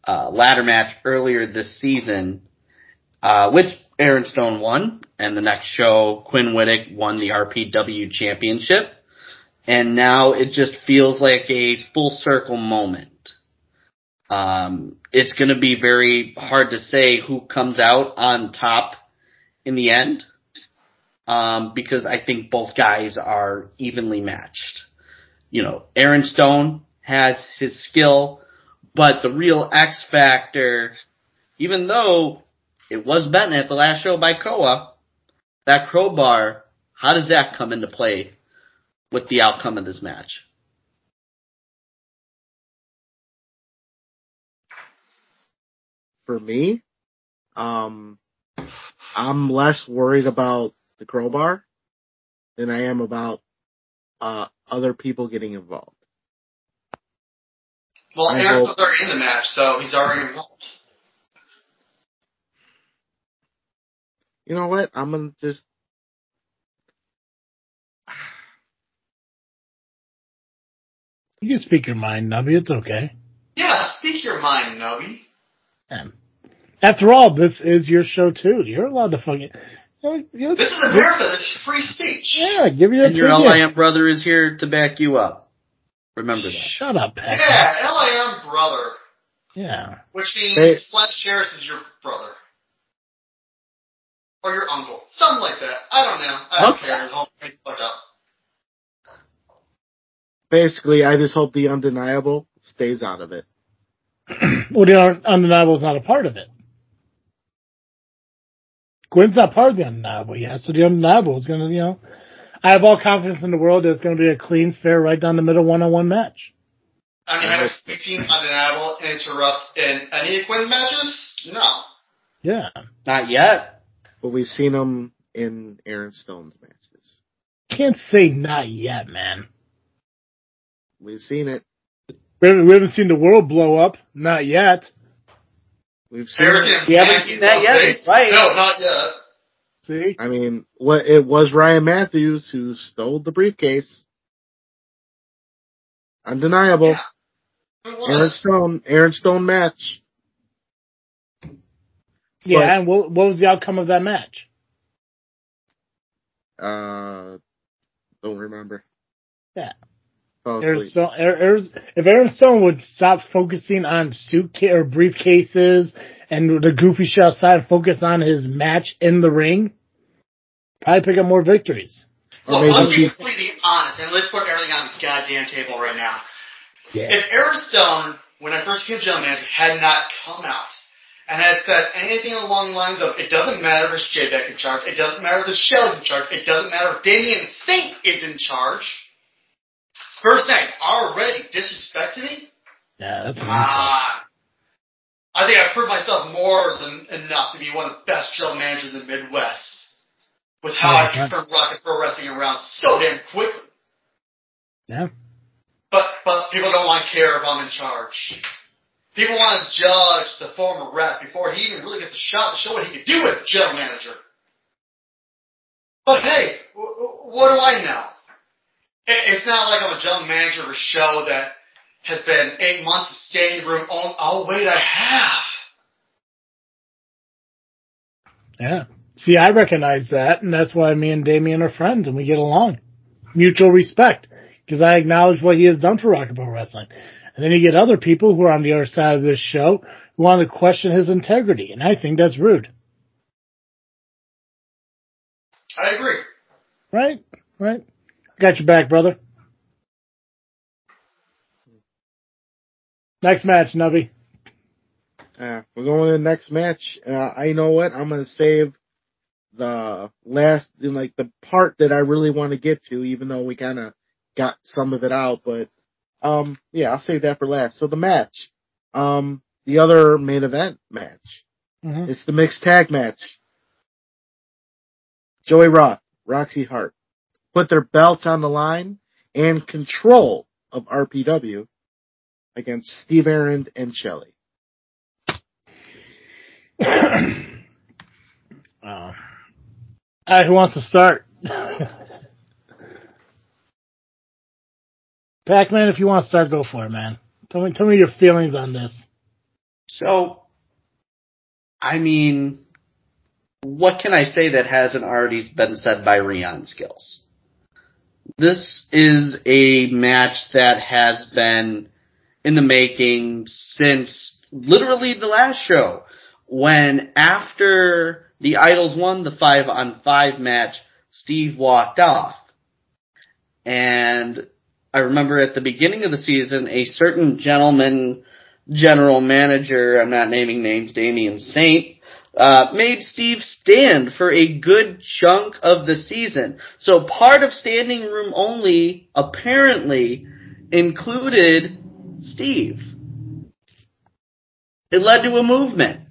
uh, ladder match earlier this season, uh, which Aaron Stone won, and the next show Quinn Whittick won the RPW championship, and now it just feels like a full circle moment. Um, it's going to be very hard to say who comes out on top in the end, um, because I think both guys are evenly matched. You know, Aaron Stone has his skill, but the real X factor, even though it was bent at the last show by Koa, that crowbar, how does that come into play with the outcome of this match? For me, um, I'm less worried about the crowbar than I am about uh, other people getting involved. Well, I Aaron's hope- already in the match, so he's already involved. You know what? I'm gonna just. You can speak your mind, Nubby. It's okay. Yeah, speak your mind, Nubby. Um, After all, this is your show too. You're allowed to fucking. You know, This is America. This is free speech. yeah, give your And your opinion. LIM brother is here to back you up. Remember that. Shut up, Pat. Yeah, LIM brother, Yeah. which means Hey. Flash Harris is your brother. Or your uncle. Something like that. I don't know. I don't Okay. care. The whole thing's fucked up. Basically, I just hope the undeniable stays out of it. well, the un- undeniable is not a part of it. Gwen's not part of the undeniable yet, so the undeniable is going to, you know, I have all confidence in the world that it's going to be a clean, fair, right down the middle one-on-one match. I mean, have we seen Undeniable interrupt in any of Quinn's matches? No. Yeah. Not yet. But we've seen them in Aaron Stone's matches. Can't say not yet, man. We've seen it. We haven't, we haven't seen the world blow up. Not yet. We've seen, we haven't seen that yet, base? right. No, not yet. See? I mean, what it was Ryan Matthews who stole the briefcase. Undeniable. Yeah. It Aaron. Stone, Aaron Stone match. Yeah, But- and what, what was the outcome of that match? Uh, don't remember. Yeah. Fell Aaron. Stone, Aaron- Aaron- if Aaron Stone would stop focusing on suitcase or briefcases and the goofy shit outside and focus on his match in the ring, probably pick up more victories. Or Look, maybe let's be completely honest, and let's put everything on the goddamn table right now. Yeah. If Aaron Stone, when I first became general manager, had not come out and had said anything along the lines of, it doesn't matter if it's J Beck in charge, it doesn't matter if the Shell's in charge, it doesn't matter if Damien Saint is in charge, first thing, already disrespected me? Yeah, that's an. Ah. I think I proved myself more than enough to be one of the best general managers in the Midwest. With how I Yeah, can turn Rocket Pro Wrestling around so damn quickly. Yeah. But but people don't want to care if I'm in charge. People want to judge the former rep before he even really gets a shot to show what he can do as general manager. But hey, w- w- what do I know? It- It's not like I'm a general manager of a show that has been eight months of standing room. Oh, oh wait, I have. Yeah. See, I recognize that, and that's why me and Damien are friends and we get along. Mutual respect. Because I acknowledge what he has done for Pro Wrestling. And then you get other people who are on the other side of this show who want to question his integrity, and I think that's rude. I agree. Right? Right? Got your back, brother. Next match, Nubby. Uh, we're going to the next match. Uh, I know what I'm going to save the last, in like the part that I really want to get to, even though we kind of got some of it out. But um, yeah, I'll save that for last. So the match, um, the other main event match, Mm-hmm. it's the mixed tag match. Joey Rock, Roxy Hart, put their belts on the line and control of RPW against Steve Aaron and Shelley. Uh, all right, who wants to start? Pac-Man, if you want to start, go for it, man. Tell me, tell me your feelings on this. So, I mean, what can I say that hasn't already been said by Rion Skills? This is a match that has been in the making since literally the last show when after the Idols won the five on five match, Steve walked off. And I remember at the beginning of the season, a certain gentleman, general manager, I'm not naming names, Damien Saint, uh, made Steve stand for a good chunk of the season. So part of standing room only apparently included Steve. It led to a movement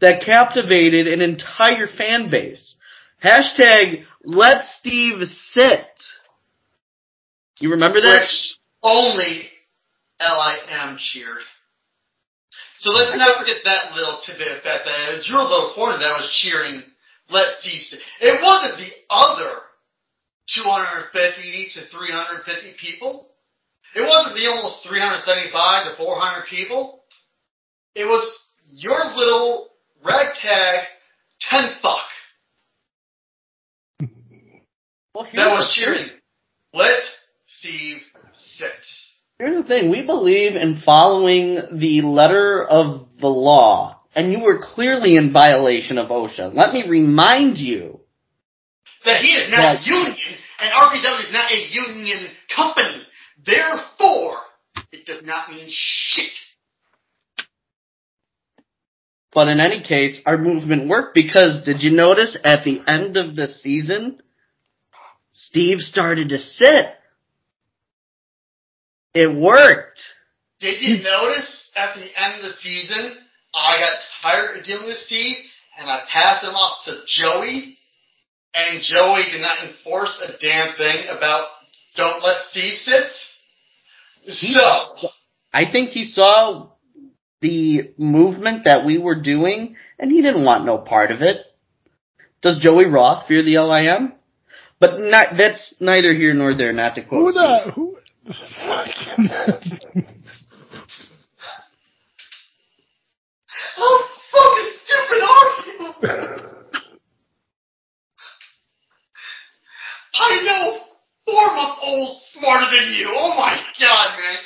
that captivated an entire fan base. Hashtag let Steve sit. You remember that? Which only LIM cheered. So let's not forget that little tidbit of fact that it was your little corner that was cheering Let Steve sit. It wasn't the other 250 to 350 people. It wasn't the almost 375 to 400 people. It was your little ragtag ten fuck Well, that was cheering. Let Steve sit. Here's the thing, we believe in following the letter of the law, and you were clearly in violation of OSHA. Let me remind you, That he is not Right. union, and RPW is not a union company. Therefore, it does not mean shit. but in any case, our movement worked because did you notice at the end of the season, Steve started to sit. It worked. Did you notice at the end of the season, I got tired of dealing with Steve, and I passed him off to Joey, and Joey did not enforce a damn thing about don't let Steve sit? So, I think he saw the movement that we were doing, and he didn't want no part of it. Does Joey Roth fear the LIM? But not, that's neither here nor there, not to quote Who Steve. the who? How fucking stupid are you? I know four month old smarter than you. Oh my god, man.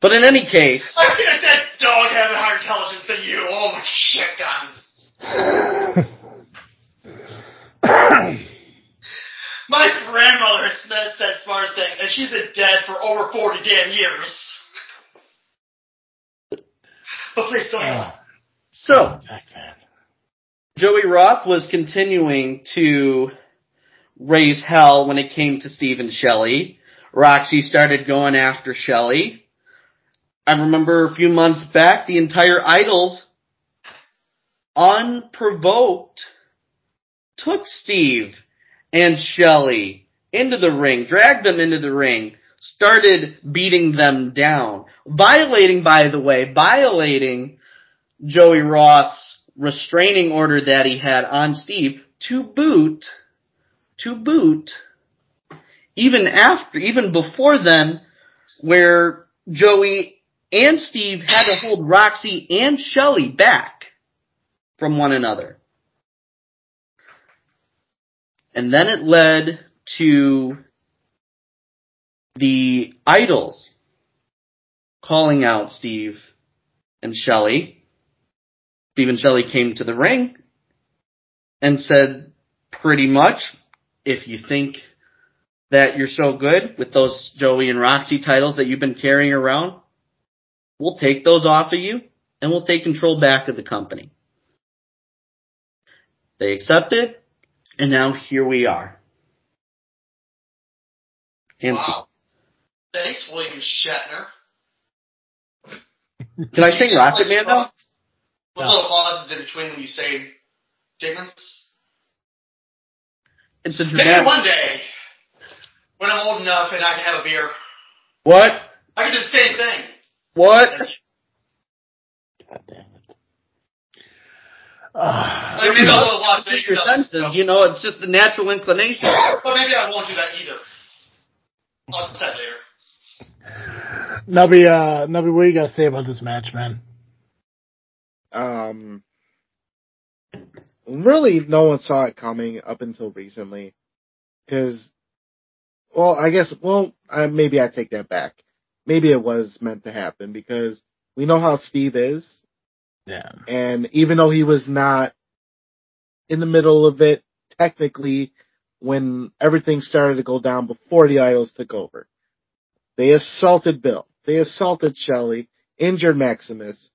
But in any case, I've seen a dead dog have a higher intelligence than you. Oh my shit, God. My grandmother has said that smart thing, and she's been dead for over 40 damn years. But please go ahead. so Joey Roth was continuing to raise hell when it came to Steve and Shelley. Roxy started going after Shelley. I remember a few months back, the entire Idols, unprovoked, took Steve and Shelley into the ring, dragged them into the ring, started beating them down, violating, by the way, violating Joey Roth's restraining order that he had on Steve to boot, to boot, even after, even before then, where Joey and Steve had to hold Roxy and Shelley back from one another. And then it led to the idols calling out Steve and Shelly. Steve and Shelly came to the ring and said pretty much, if you think that you're so good with those Joey and Roxy titles that you've been carrying around, we'll take those off of you and we'll take control back of the company. They accepted and now here we are. And Wow. Thanks, William Shatner. can I sing Rocket Man though? What little pauses in between when you say statements? It's a Maybe one day, when I'm old enough and I can have a beer, What? I can do the same thing. What? God damn it. Like maybe I'll go to Las Vegas. your I'll- senses, you know, it's just a natural inclination. But maybe I won't do that either. I'll decide later. Nubby, uh, Nubby, what do you got to say about this match, man? Um, really, no one saw it coming up until recently. Because, well, I guess, well, uh, maybe I take that back. Maybe it was meant to happen because we know how Steve is, Yeah. and even though he was not in the middle of it, technically, when everything started to go down before the idols took over, they assaulted Bill, they assaulted Shelley, injured Maximus,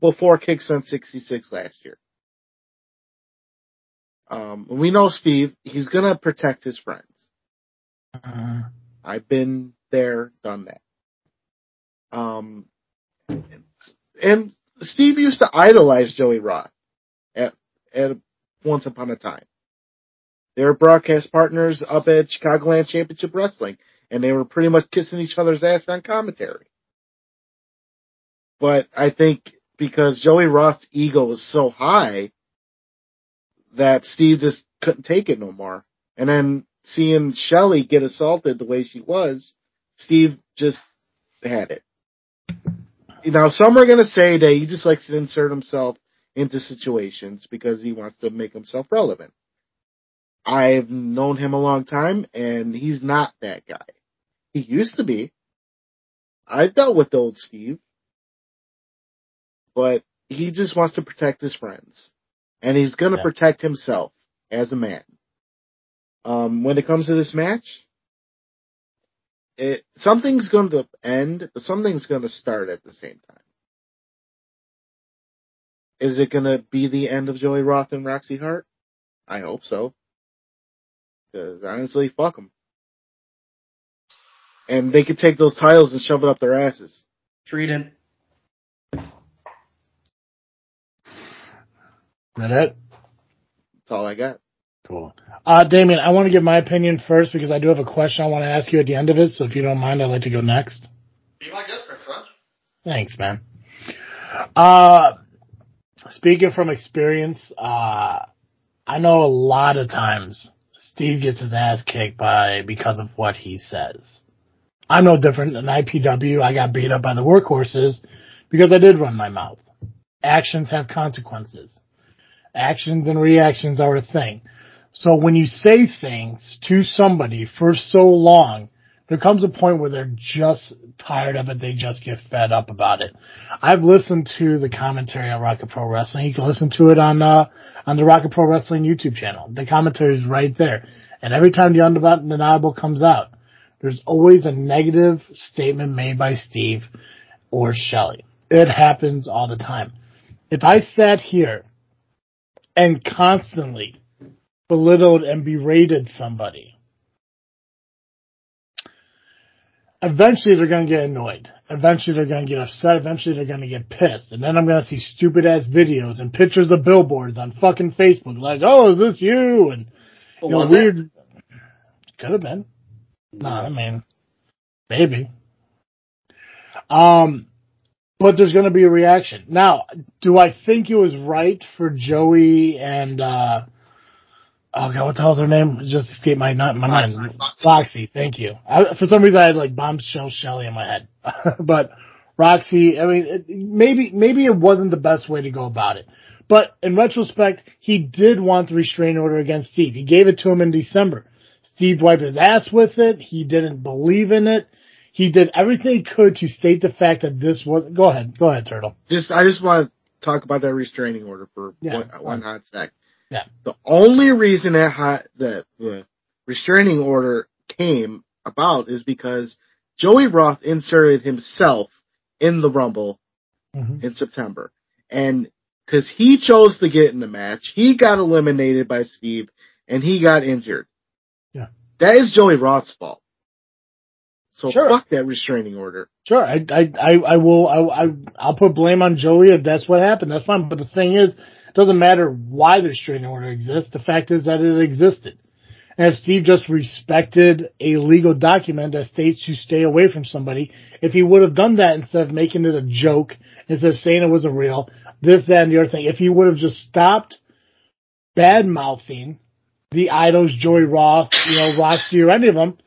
before Kickstone 66 last year. Um, we know Steve, he's gonna protect his friends. Uh, I've been there, done that. Um, and Steve used to idolize Joey Roth at, at once upon a time. They were broadcast partners up at Chicagoland Championship Wrestling, and they were pretty much kissing each other's ass on commentary. But I think because Joey Roth's ego was so high that Steve just couldn't take it no more. And then seeing Shelly get assaulted the way she was, Steve just had it. Now, some are going to say that he just likes to insert himself into situations because he wants to make himself relevant. I've known him a long time and he's not that guy. He used to be. I've dealt with old Steve, but he just wants to protect his friends and he's going to Yeah. protect himself as a man. Um, when it comes to this match, it something's going to end, but something's going to start at the same time. Is it going to be the end of Joey Roth and Roxy Hart? I hope so. Because honestly, fuck them. And they could take those titles and shove it up their asses. Treated. that it? That's all I got. Cool. Uh, Damien, I want to give my opinion first because I do have a question I want to ask you at the end of it. So if you don't mind, I'd like to go next. Be my guest, my friend. Thanks, man. Uh, speaking from experience, uh, I know a lot of times Steve gets his ass kicked by because of what he says. I'm no different. In IPW, I got beat up by the workhorses because I did run my mouth. Actions have consequences. Actions and reactions are a thing. So when you say things to somebody for so long, there comes a point where they're just tired of it. They just get fed up about it. I've listened to the commentary on Rocket Pro Wrestling. You can listen to it on, uh, on the Rocket Pro Wrestling YouTube channel. The commentary is right there. And every time the undeniable comes out, there's always a negative statement made by Steve or Shelly. It happens all the time. If I sat here and constantly belittled and berated somebody, eventually they're going to get annoyed. Eventually they're going to get upset. Eventually they're going to get pissed. And then I'm going to see stupid ass videos and pictures of billboards on fucking Facebook like, oh, is this you? And you know, was it? weird. Could have been. No, I mean, maybe. Um, but there's going to be a reaction. Now, do I think it was right for Joey and uh, oh god, what the hell's her name? It just escaped my not my mind. Roxy, thank you. I, for some reason, I had like bombshell Shelly in my head, but Roxy. I mean, it, maybe maybe it wasn't the best way to go about it. But in retrospect, he did want the restraining order against Steve. He gave it to him in December. Steve wiped his ass with it. He didn't believe in it. He did everything he could to state the fact that this was. Go ahead, go ahead, Turtle. Just, I just want to talk about that restraining order for Yeah, one, one hot sec. Yeah. The only reason that hot, that the restraining order came about is because Joey Roth inserted himself in the Rumble Mhm. in September. And cause he chose to get in the match, he got eliminated by Steve and he got injured. Yeah. That is Joey Roth's fault. So Sure. fuck that restraining order. Sure, I, I, I, I will, I, I, I'll put blame on Joey if that's what happened. That's fine. But the thing is, Doesn't matter why the restraining order exists. The fact is that it existed. And if Steve just respected a legal document that states to stay away from somebody, if he would have done that instead of making it a joke, instead of saying it wasn't real, this, that, and the other thing, if he would have just stopped bad mouthing the idols, Joey Roth, you know, Roxy or any of them,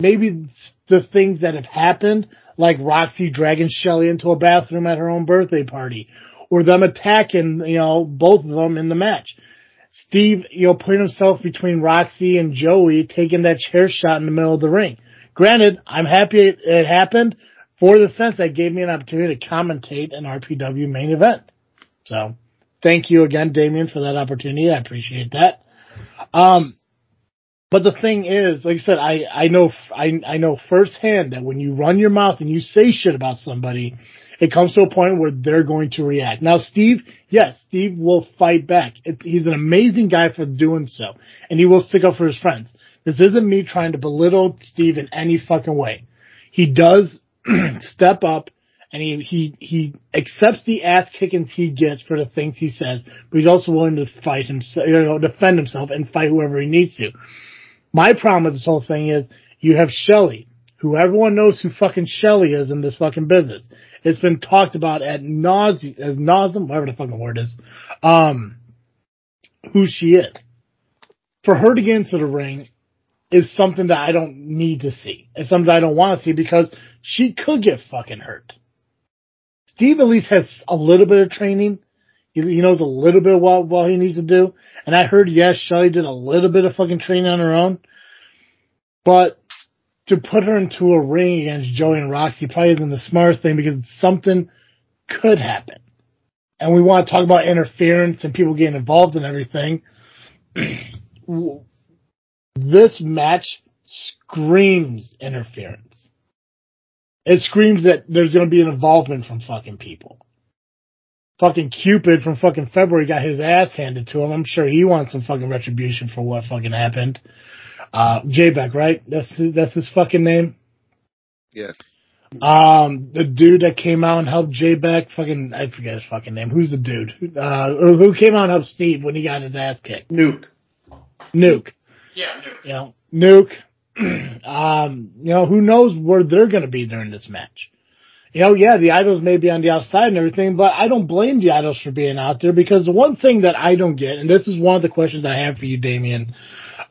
maybe the things that have happened, like Roxy dragging Shelly into a bathroom at her own birthday party, or them attacking, you know, both of them in the match. Steve, you know, putting himself between Roxy and Joey, taking that chair shot in the middle of the ring. Granted, I'm happy it, happened for the sense that gave me an opportunity to commentate an RPW main event. So, thank you again, Damien, for that opportunity. I appreciate that. Um, but the thing is, like I said, I, I know, I, I know firsthand that when you run your mouth and you say shit about somebody, it comes to a point where they're going to react. Now, Steve, yes, Steve will fight back. It, he's an amazing guy for doing so, and he will stick up for his friends. This isn't me trying to belittle Steve in any fucking way. He does step up and he, he, he accepts the ass kickings he gets for the things he says, but he's also willing to fight himself, you know, defend himself and fight whoever he needs to. My problem with this whole thing is you have Shelly, who everyone knows who fucking Shelly is in this fucking business. It's been talked about at nauseum, as nauseum, whatever the fucking word is, um, who she is. For her to get into the ring is something that I don't need to see. It's something I don't want to see because she could get fucking hurt. Steve at least has a little bit of training. He, he knows a little bit what, what he needs to do. And I heard, yes, Shelly did a little bit of fucking training on her own. But to put her into a ring against Joey and Roxy probably isn't the smartest thing because something could happen. And we want to talk about interference and people getting involved in everything. this match screams interference. It screams that there's going to be an involvement from fucking people. Fucking Cupid from fucking February got his ass handed to him. I'm sure he wants some fucking retribution for what fucking happened. Uh, J-Beck, right? That's his, that's his fucking name. Yes. Um, the dude that came out and helped J-Beck, fucking, I forget his fucking name. Who's the dude? Uh, or who came out and helped Steve when he got his ass kicked? Nuke. Nuke. Yeah, no. You know, Nuke. um, you know, who knows where they're gonna be during this match. You know, yeah, the idols may be on the outside and everything, but I don't blame the idols for being out there because the one thing that I don't get, and this is one of the questions I have for you, Damien,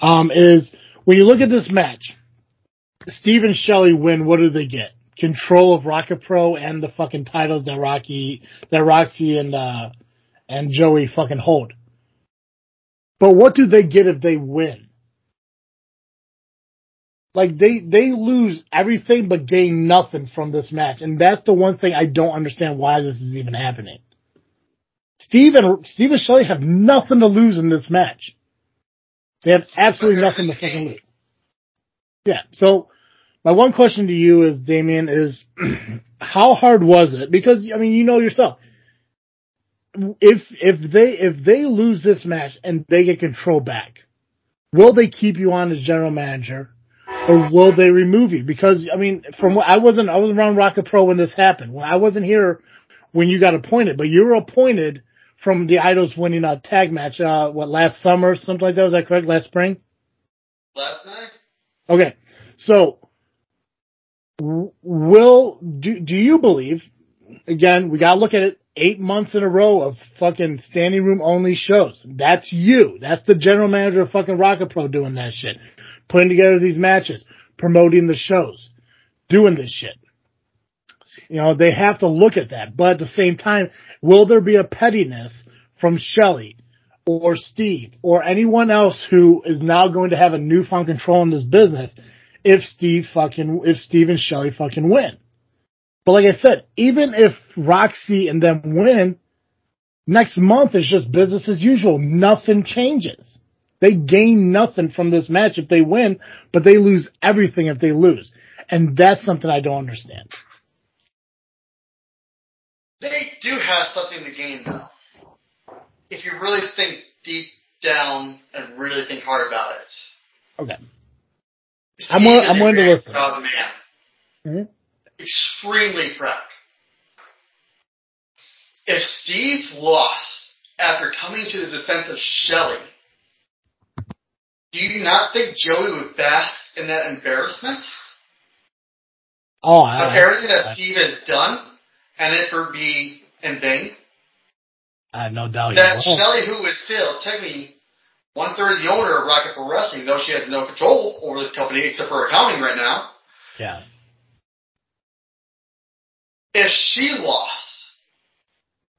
um, is when you look at this match, Steve and Shelley win, what do they get? Control of Rocket Pro and the fucking titles that Rocky, that Roxy and, uh, and Joey fucking hold. But what do they get if they win? Like they, they lose everything but gain nothing from this match. And that's the one thing I don't understand why this is even happening. Steve and, Steve and Shelley have nothing to lose in this match. They have absolutely nothing to fucking lose. Yeah. So my one question to you is, Damien, is how hard was it? Because I mean, you know yourself. If if they if they lose this match and they get control back, will they keep you on as general manager, or will they remove you? Because I mean, from what I wasn't I was around Rocket Pro when this happened. I wasn't here when you got appointed, but you were appointed from the Idols winning a tag match. Uh, what last summer, something like that? Was that correct? Last spring? Last night? Okay. So, will, do, do you believe, again, we gotta look at it, eight months in a row of fucking standing room only shows. That's you. That's the general manager of fucking Rocket Pro doing that shit. Putting together these matches, promoting the shows, doing this shit. You know, they have to look at that. But at the same time, will there be a pettiness from Shelley or Steve or anyone else who is now going to have a newfound control in this business if Steve fucking, if Steve and Shelley fucking win? But like I said, even if Roxy and them win, next month is just business as usual. Nothing changes. They gain nothing from this match if they win, but they lose everything if they lose. And that's something I don't understand. They do have something to gain, though. If you really think deep down and really think hard about it. Okay. Steve I'm willing- is I'm willing to listen. proud man. Mhm. Extremely proud. If Steve lost after coming to the defense of Shelley, do you not think Joey would bask in that embarrassment? Oh, I, Embarrassing that Steve has done, and it for be in vain? I have no doubt. that will. Shelley, who is still technically one third of the owner of Rocket Pro Wrestling, though she has no control over the company except for accounting right now, Yeah. if she lost,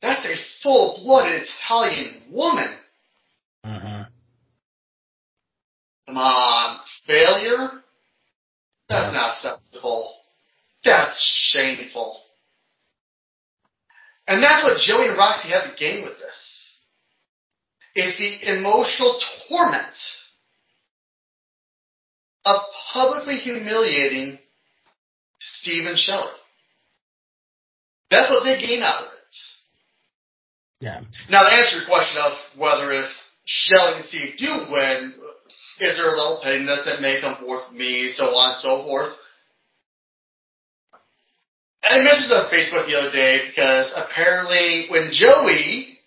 that's a full blooded Italian woman. hmm Come on, failure? That's not acceptable. That's shameful. And that's what Joey and Roxy have to gain with this. Is the emotional torment of publicly humiliating Steve and Shelley. That's what they gain out of it. Yeah. Now to answer your question of whether if Shelley and Steve do win, is there a level pettiness that may come forth me, so on and so forth. I mentioned this on Facebook the other day because apparently when Joey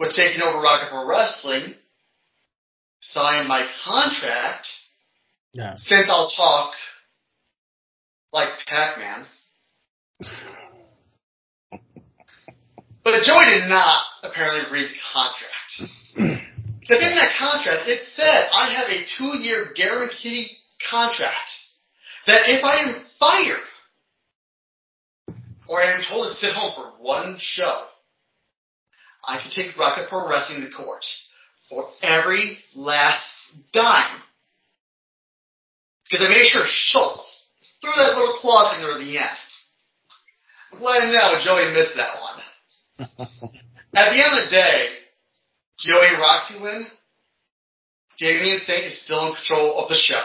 was taking over Rocket Pro Wrestling, signed my contract, Yeah. since I'll talk like Pac-Man. But Joey did not apparently read the contract. Because in that contract, it said I have a two-year guaranteed contract that if I am fired or I am told to sit home for one show, I can take Rocket Pro Wrestling to court for every last dime. Because I made sure Schultz threw that little clause in there at the end. I'm glad now Joey missed that one. At the end of the day, Joey and Roxy win. Damien Saint is still in control of the show.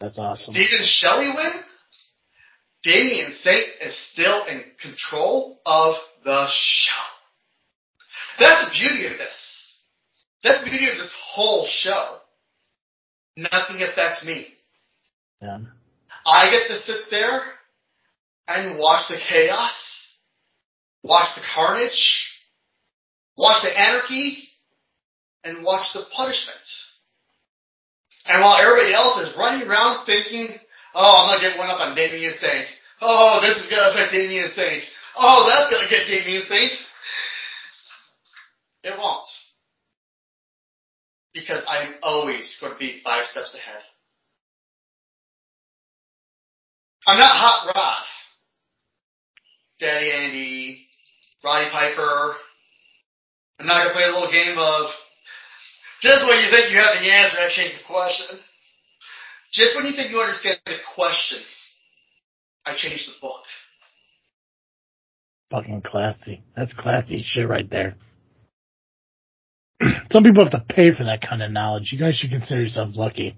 That's awesome. Steve and Shelley win. Damien Saint is still in control of the show. That's the beauty of this. That's the beauty of this whole show. Nothing affects me. Yeah. I get to sit there and watch the chaos, watch the carnage, watch the anarchy, and watch the punishment. And while everybody else is running around thinking, oh, I'm gonna get one up on Damien Saint. Oh, this is gonna affect Damien Saint. Oh, that's gonna get Damien Saint. It won't. Because I'm always going to be five steps ahead. I'm not Hot Rod. Daddy Andy, Roddy Piper. I'm not gonna play a little game of just when you think you have the answer, I change the question. Just when you think you understand the question, I change the book. Fucking classy. That's classy shit right there. Some people have to pay for that kind of knowledge. You guys should consider yourselves lucky.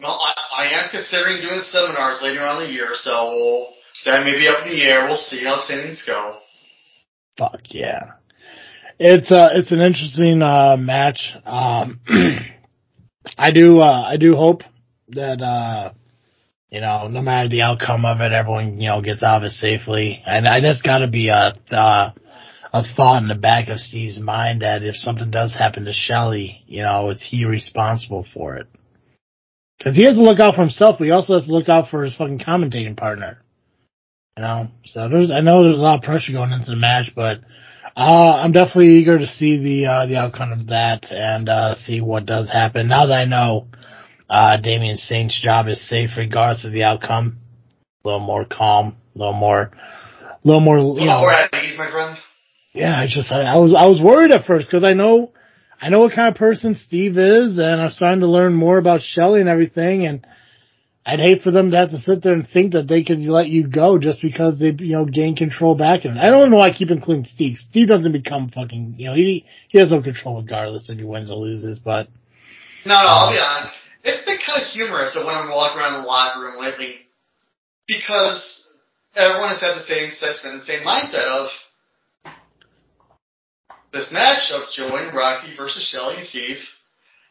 Well, I, I am considering doing seminars later on in the year, so that may be up in the air. We'll see how things go. Fuck yeah. It's uh it's an interesting uh match. Um I do uh I do hope that uh you know, no matter the outcome of it, everyone, you know, gets out of it safely. And I, that's gotta be a uh a thought in the back of Steve's mind that if something does happen to Shelley, you know, is he responsible for it? Cause he has to look out for himself, but he also has to look out for his fucking commentating partner. You know, so there's, I know there's a lot of pressure going into the match, but, uh, I'm definitely eager to see the, uh, the outcome of that and, uh, see what does happen. Now that I know, uh, Damien Saint's job is safe regardless of the outcome, a little more calm, a little more, a little more, you know, we're at ease, my friend. yeah, I just, I, I was, I was worried at first because I know, I know what kind of person Steve is and I'm starting to learn more about Shelley and everything and I'd hate for them to have to sit there and think that they could let you go just because they, you know, gain control back. And I don't know why I keep including Steve. Steve doesn't become fucking, you know, he, he has no control regardless if he wins or loses, but No, no, I'll be honest. It's been kind of humorous that when I'm walking around the locker room lately, because everyone has had the same sentiment, the same mindset of this match of Joey and Roxy versus Shelly and Steve.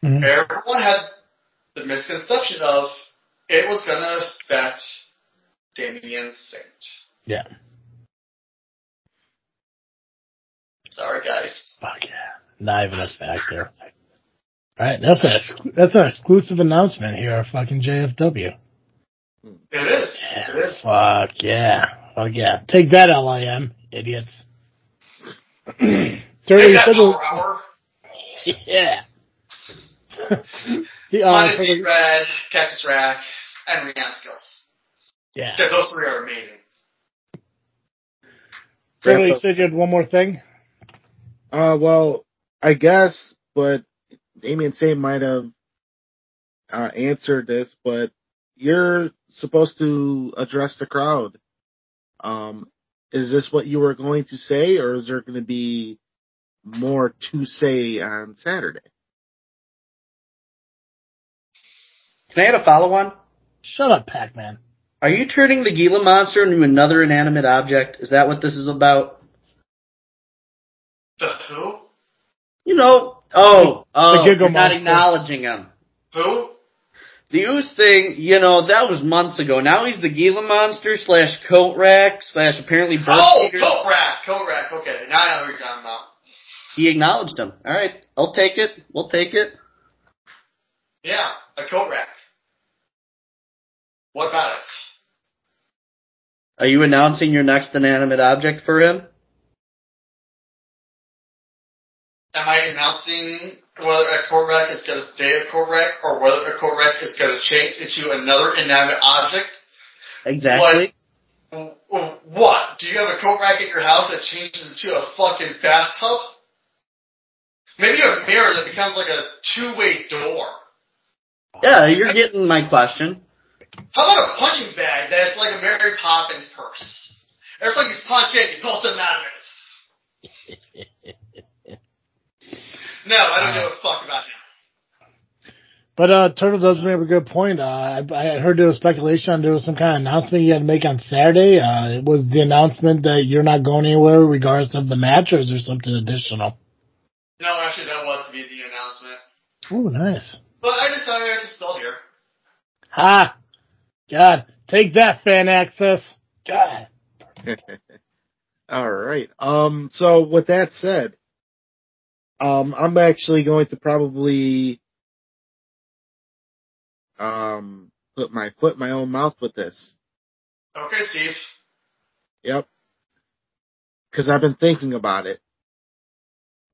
Mhm. Everyone had the misconception of it was going to affect Damien Saint. yeah. Sorry, guys. Fuck yeah. Not even a factor. Alright, that's a, that's an exclusive announcement here at fucking JFW. It is. Yeah. It is. Fuck yeah. Fuck yeah. Take that, LIM, idiots. Dirty that power hour. Yeah. the, uh, Minus the- Red, Cactus Rack, and Rihanna Skills. yeah. Because those three are amazing. Really, you said you had one more thing? Uh, well, I guess, but Damien Saint might have uh, answered this, but you're supposed to address the crowd. Um, is this what you were going to say, or is there going to be more to say on Saturday? Can I add a follow on? Shut up, Pac-Man. Are you turning the Gila monster into another inanimate object? Is that what this is about? The who? You know, oh, oh, Giggle you're not monster. acknowledging him. Who? The Ooze thing, you know, that was months ago. Now he's the Gila monster slash coat rack slash apparently bird Oh, feeder. Coat Rack. Coat Rack. Okay, now I know who you're talking about. He acknowledged him. All right, I'll take it. We'll take it. Yeah, a Coat Rack. What about it? Are you announcing your next inanimate object for him? Am I announcing whether a Coat Rack is going to stay a Coat Rack or whether a Coat Rack is going to change into another inanimate object? Exactly. W- w- What? Do you have a coat rack at your house that changes into a fucking bathtub? Maybe a mirror that becomes like a two-way door. Yeah, you're getting my question. How about a punching bag that's like a Mary Poppins purse? Every time you punch in, you pull something out of it. No, I don't give a fuck about him. But uh, Turtle does bring up a good point. Uh, I, I heard there was speculation on there was some kind of announcement you had to make on Saturday. Uh, was the announcement that you're not going anywhere regardless of the match, or is there something additional? No, actually, that was to be the announcement. Oh, nice. But I decided I just spelled here. Ha! God, take that, Fan Axxess. God. All right. Um. So with that said, um, I'm actually going to probably um put my foot in my own mouth with this. Okay, Steve. Yep. Because I've been thinking about it.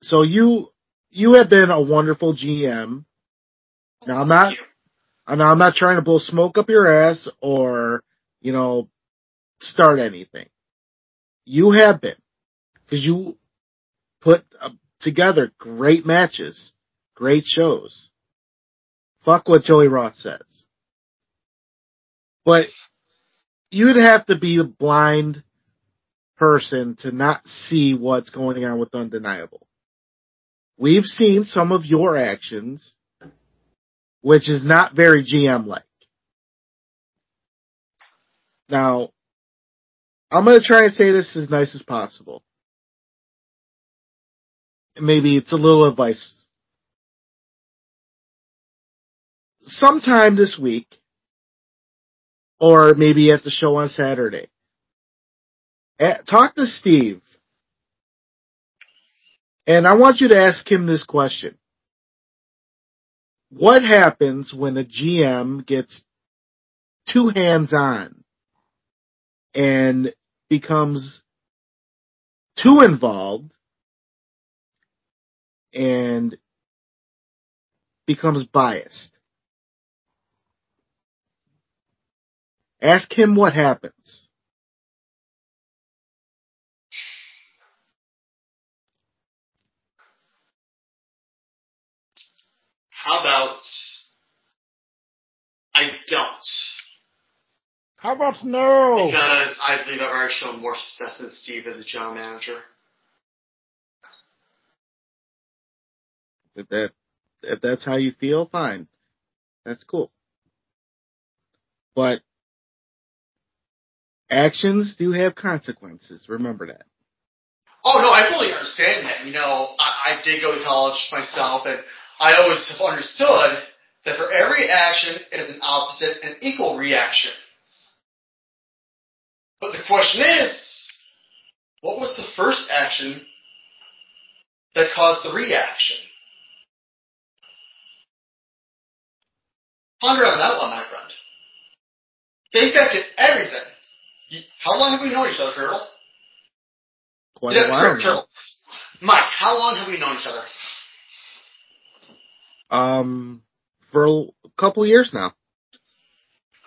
So you you have been a wonderful GM. Now I'm not Thank you. And I'm not trying to blow smoke up your ass or you know start anything. You have been because you put together great matches, great shows. Fuck what Joey Roth says. But you'd have to be a blind person to not see what's going on with Undeniable. We've seen some of your actions, which is not very GM like. Now, I'm going to try and say this as nice as possible. Maybe it's a little advice. Sometime this week, or maybe at the show on Saturday, eh, talk to Steve. And I want you to ask him this question. What happens when a GM gets too hands on and becomes too involved and becomes biased? Ask him what happens. How about I don't? How about no? Because I believe I've already shown more success than Steve as a general manager. If that if that's how you feel, fine. That's cool. But actions do have consequences. Remember that. Oh no, I fully understand that. You know, I, I did go to college myself, and I always have understood that for every action is an opposite and equal reaction. But the question is, what was the first action that caused the reaction? Ponder on that one, my friend. Think back at everything. How long have we known each other, Turtle? Quite a while. Turtle. Mike, how long have we known each other? Um, for a couple years now.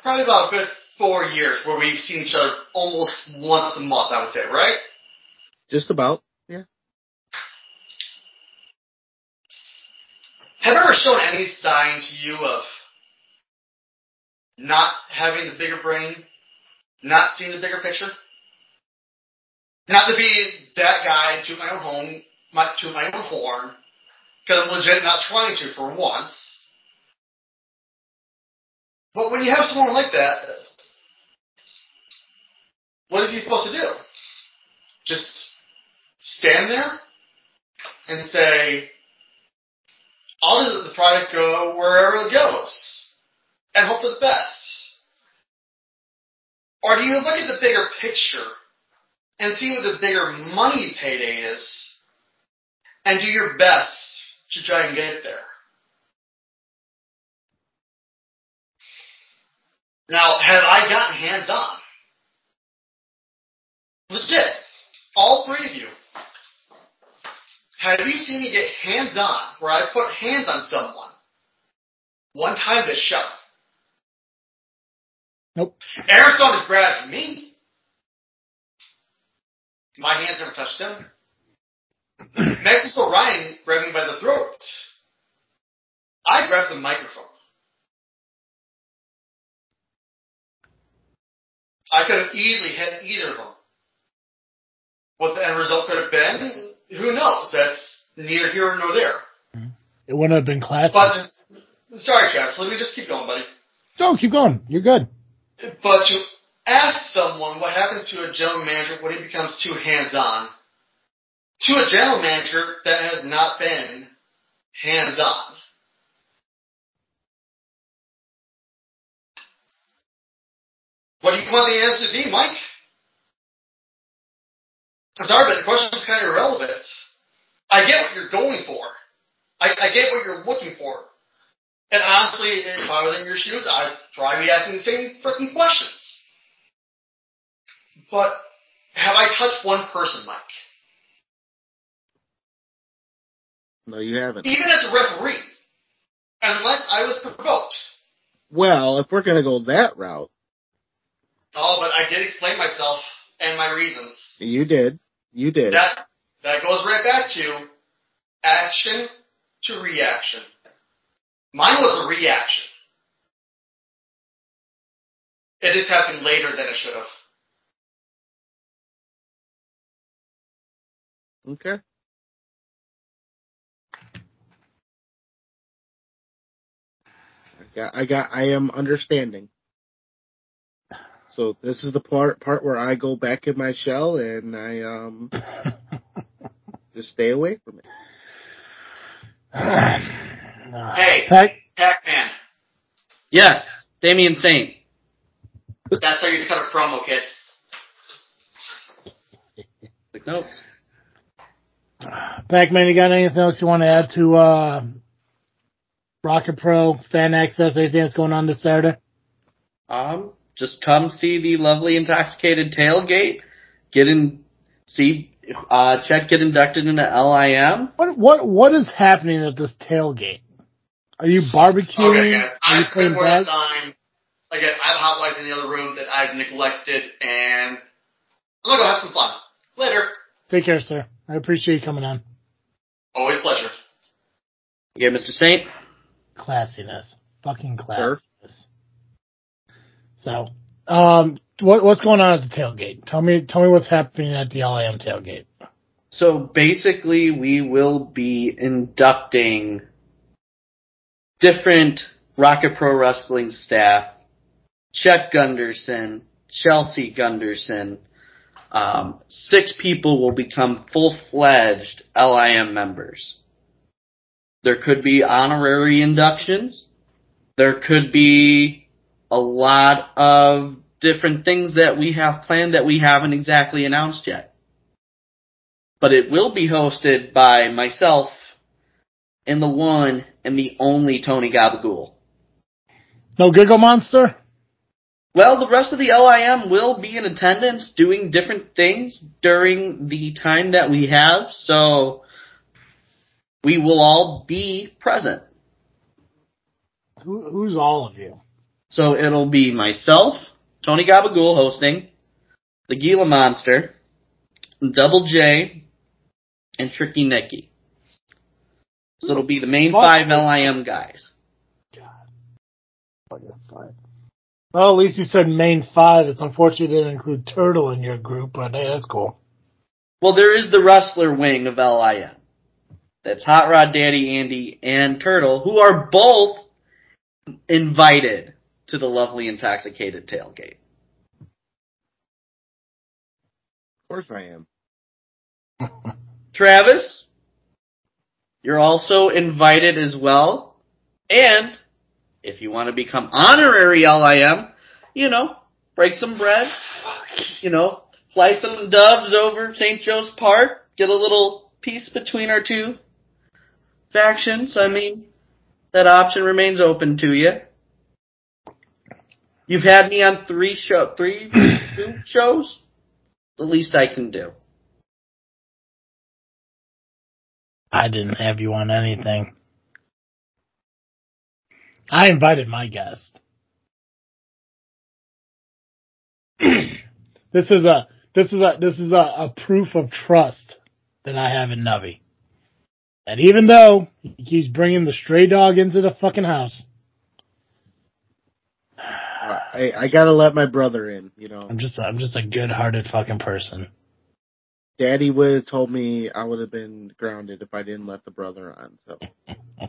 Probably about a good four years where we've seen each other almost once a month, I would say, right? Just about. Yeah. Have I ever shown any sign to you of not having the bigger brain, not seeing the bigger picture? Not to be that guy to my own home, my, toot my own horn, because I'm legit not trying to for once. But when you have someone like that, what is he supposed to do? Just stand there and say, I'll just let the product go wherever it goes and hope for the best? Or do you look at the bigger picture and see what the bigger money payday is and do your best to try and get there? Now, have I gotten hands on? Legit. All three of you. Have you seen me get hands on where I put hands on someone one time this show? Nope. Arizona has grabbed me. My hands never touched him. Maximus Orion grabbed me by the throat. I grabbed the microphone. I could have easily hit either of them. What the end result could have been, who knows? That's neither here nor there. It wouldn't have been classic. But just, sorry, Travis. Let me just keep going, buddy. No, keep going. You're good. But to ask someone what happens to a general manager when he becomes too hands-on, to a general manager that has not been hands-on. What do you want the answer to be, Mike? I'm sorry, but the question is kind of irrelevant. I get what you're going for. I, I get what you're looking for. And honestly, if I was in your shoes, I'd probably be asking the same freaking questions. But have I touched one person, Mike? No, you haven't. Even as a referee, unless I was provoked. Well, if we're gonna go that route, Oh, but I did explain myself and my reasons. you did. You did. That that goes right back to action to reaction. Mine was a reaction. It just happened later than it should have. Okay. I got, I got, I am understanding. So this is the part, part where I go back in my shell and I, um, just stay away from it. Hey. Pac, Pac-Man, Yes, Damien Saint. that's how you cut a promo, kid. Take notes. Pac-Man, you got anything else you want to add to uh, Rocket Pro Fan Axxess? Anything that's going on this Saturday? Um, just come see the lovely intoxicated tailgate. Get in, see, uh, check, get inducted into LIM. What what what is happening at this tailgate? Are you barbecuing? Okay, guys. Are I you spent playing more time. Again, I have a hot wife in the other room that I've neglected, and I'm gonna go have some fun. Later. Take care, sir. I appreciate you coming on. Always a pleasure. Okay, Mr. Saint. Classiness, fucking Sure. classiness. So, um, what what's going on at the tailgate? Tell me tell me what's happening at the LIM tailgate. So basically, we will be inducting different Rocket Pro Wrestling staff. Chet Gunderson, Chelsea Gunderson, um, six people will become full-fledged LIM members. There could be honorary inductions. There could be a lot of different things that we have planned that we haven't exactly announced yet. but it will be hosted by myself and the one and the only Tony Gabagool. No Giggle Monster? Well, the rest of the LIM will be in attendance doing different things during the time that we have, so we will all be present. Who, who's all of you? So it'll be myself, Tony Gabagool hosting, the Gila Monster, Double J, and Tricky Nicky. So it'll be the main Fuck. five LIM guys. God Well, at least you said main five. It's unfortunate you didn't include Turtle in your group, but hey, that's cool. Well, there is the wrestler wing of LIM. That's Hot Rod Daddy Andy and Turtle, who are both invited to the lovely intoxicated tailgate. Of course I am. Travis, you're also invited as well. And if you want to become honorary LIM, you know, break some bread, you know, fly some doves over St. Joe's Park, get a little peace between our two factions. I mean, that option remains open to you. You've had me on three show, three, two shows. The least I can do. I didn't have you on anything. I invited my guest. this is a this is a this is a, a proof of trust that I have in Nubby. That even though he keeps bringing the stray dog into the fucking house, I I gotta let my brother in. You know, I'm just I'm just a good-hearted fucking person. Daddy would have told me I would have been grounded if I didn't let the brother on. So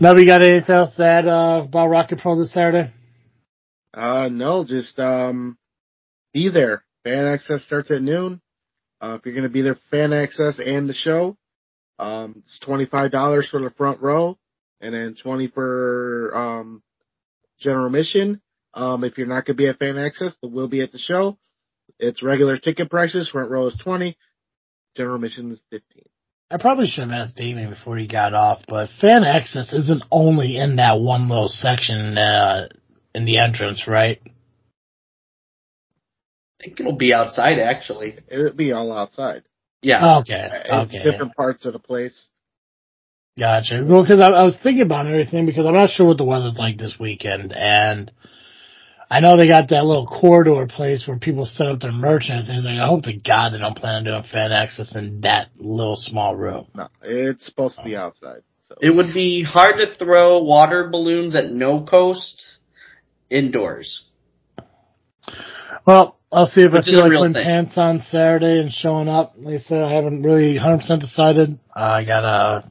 Nubby, got anything else to add uh, about Rocket Pro this Saturday? Uh, no, just um, be there. Fan Axxess starts at noon. Uh, if you're gonna be there, for Fan Axxess and the show. Um, it's twenty five dollars for the front row, and then twenty for um general admission. Um, if you're not gonna be at Fan Axxess, but will be at the show, it's regular ticket prices. Front row is twenty, general admission is fifteen. I probably should have asked Damien before he got off, but Fan Axxess isn't only in that one little section uh, in the entrance, right? I think it'll be outside actually. It'll be all outside. Yeah. Okay, Uh, okay, Different parts of the place. gotcha. Well, because I, I was thinking about everything because I'm not sure what the weather's like this weekend, and I know they got that little corridor place where people set up their merch and things. Like, I hope to God they don't plan on doing Fan Axxess in that little small room. No, it's supposed to be outside. So It would be hard to throw water balloons at no coast indoors. Well, I'll see if Which I feel like putting thing. pants on Saturday and showing up. Like I said, I haven't really 100% decided. Uh, I gotta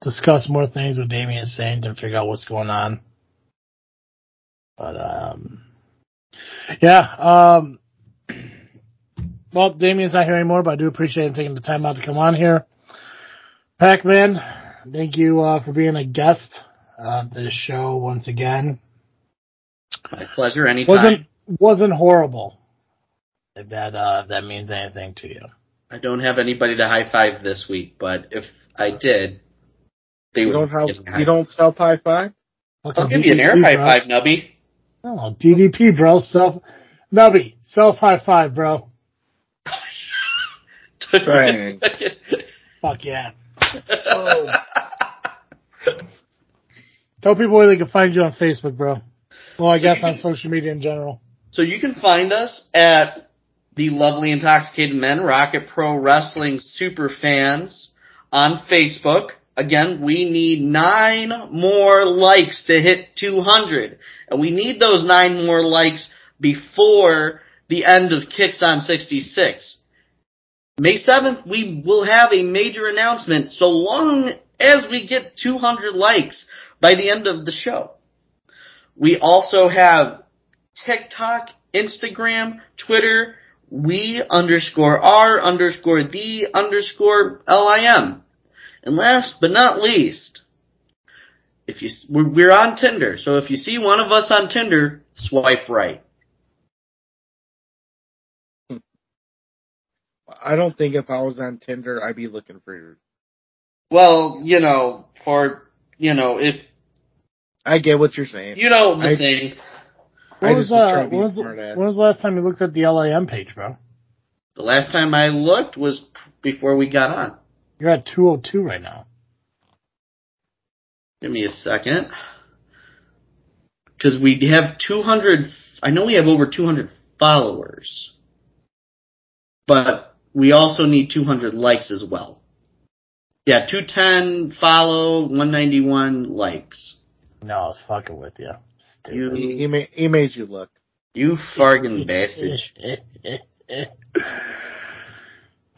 discuss more things with Damien Saint and figure out what's going on. But, um, yeah, um, well, Damien's not here anymore, but I do appreciate him taking the time out to come on here. Pac-Man, thank you, uh, for being a guest of this show once again My pleasure anytime. wasn't wasn't horrible. If that uh if that means anything to you. I don't have anybody to high five this week, but if I did, they you would don't have give me a high you don't self high five. I'll give you an air high five, Nubby. Oh, DDP, bro. Self, Nubby, self high five, bro. Bang. Fuck yeah. Tell people where they can find you on Facebook, bro. Well, I guess on social media in general. So you can find us at the lovely intoxicated men Rocket Pro Wrestling Super Fans on Facebook. Again, we need nine more likes to hit 200. And we need those nine more likes before the end of Kicks on 66. May 7th, we will have a major announcement so long as we get 200 likes by the end of the show. We also have TikTok, Instagram, Twitter, we underscore R underscore D underscore LIM. And last but not least, if you, we're on Tinder, so if you see one of us on Tinder, swipe right. I don't think if I was on Tinder, I'd be looking for. You. Well, you know, for you know, if I get what you're saying. you know the I- thing. When was, uh, trying to be when, was, when was the last time you looked at the LIM page, bro? The last time I looked was before we got on. You're at 202 right now. Give me a second. Because we have 200, I know we have over 200 followers. But we also need 200 likes as well. Yeah, 210 follow, 191 likes. No, I was fucking with you. Stupid. He, he, made, he made you look. You fargin' bastard.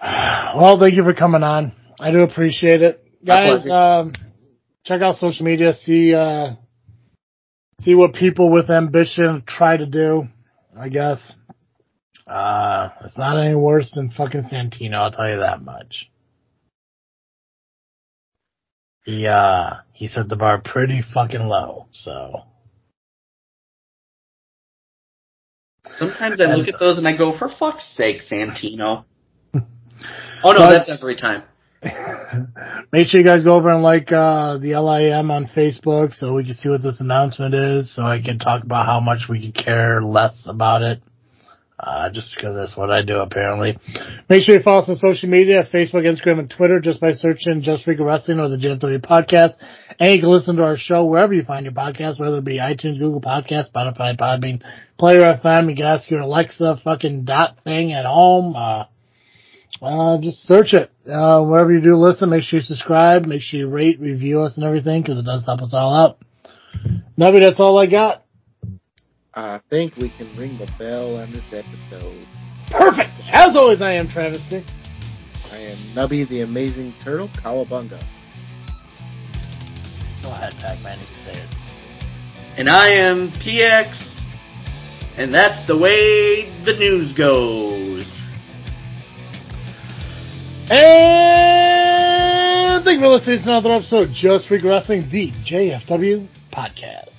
well, thank you for coming on. I do appreciate it. Guys, um, check out social media, see, uh, see what people with ambition try to do, I guess. Uh, it's not any worse than fucking Santino, I'll tell you that much. He, uh, he set the bar pretty fucking low, so. Sometimes I look at those and I go, for fuck's sake, Santino. Oh no, But- that's every time. Make sure you guys go over and like uh, the LIM on Facebook so we can see what this announcement is, so I can talk about how much we could care less about it. Uh, just because that's what I do apparently. Make sure you follow us on social media, Facebook, Instagram, and Twitter just by searching Just Freak Wrestling or the JFW podcast. And you can listen to our show wherever you find your podcast, whether it be iTunes, Google Podcasts, Spotify, Podbean, Player FM. You can ask your Alexa fucking dot thing at home. Uh, uh, just search it. Uh, wherever you do listen, make sure you subscribe, make sure you rate, review us and everything, cause it does help us all out. Nubby, that's all I got. I think we can ring the bell on this episode. Perfect! As always, I am Travis-T. I am Nubby the Amazing Turtle Cowabunga. Go ahead, Pac-Man, you can say it. And I am P-Ax, and that's the way the news goes. And thank you for listening to another episode of Just Regressing, the JFW podcast.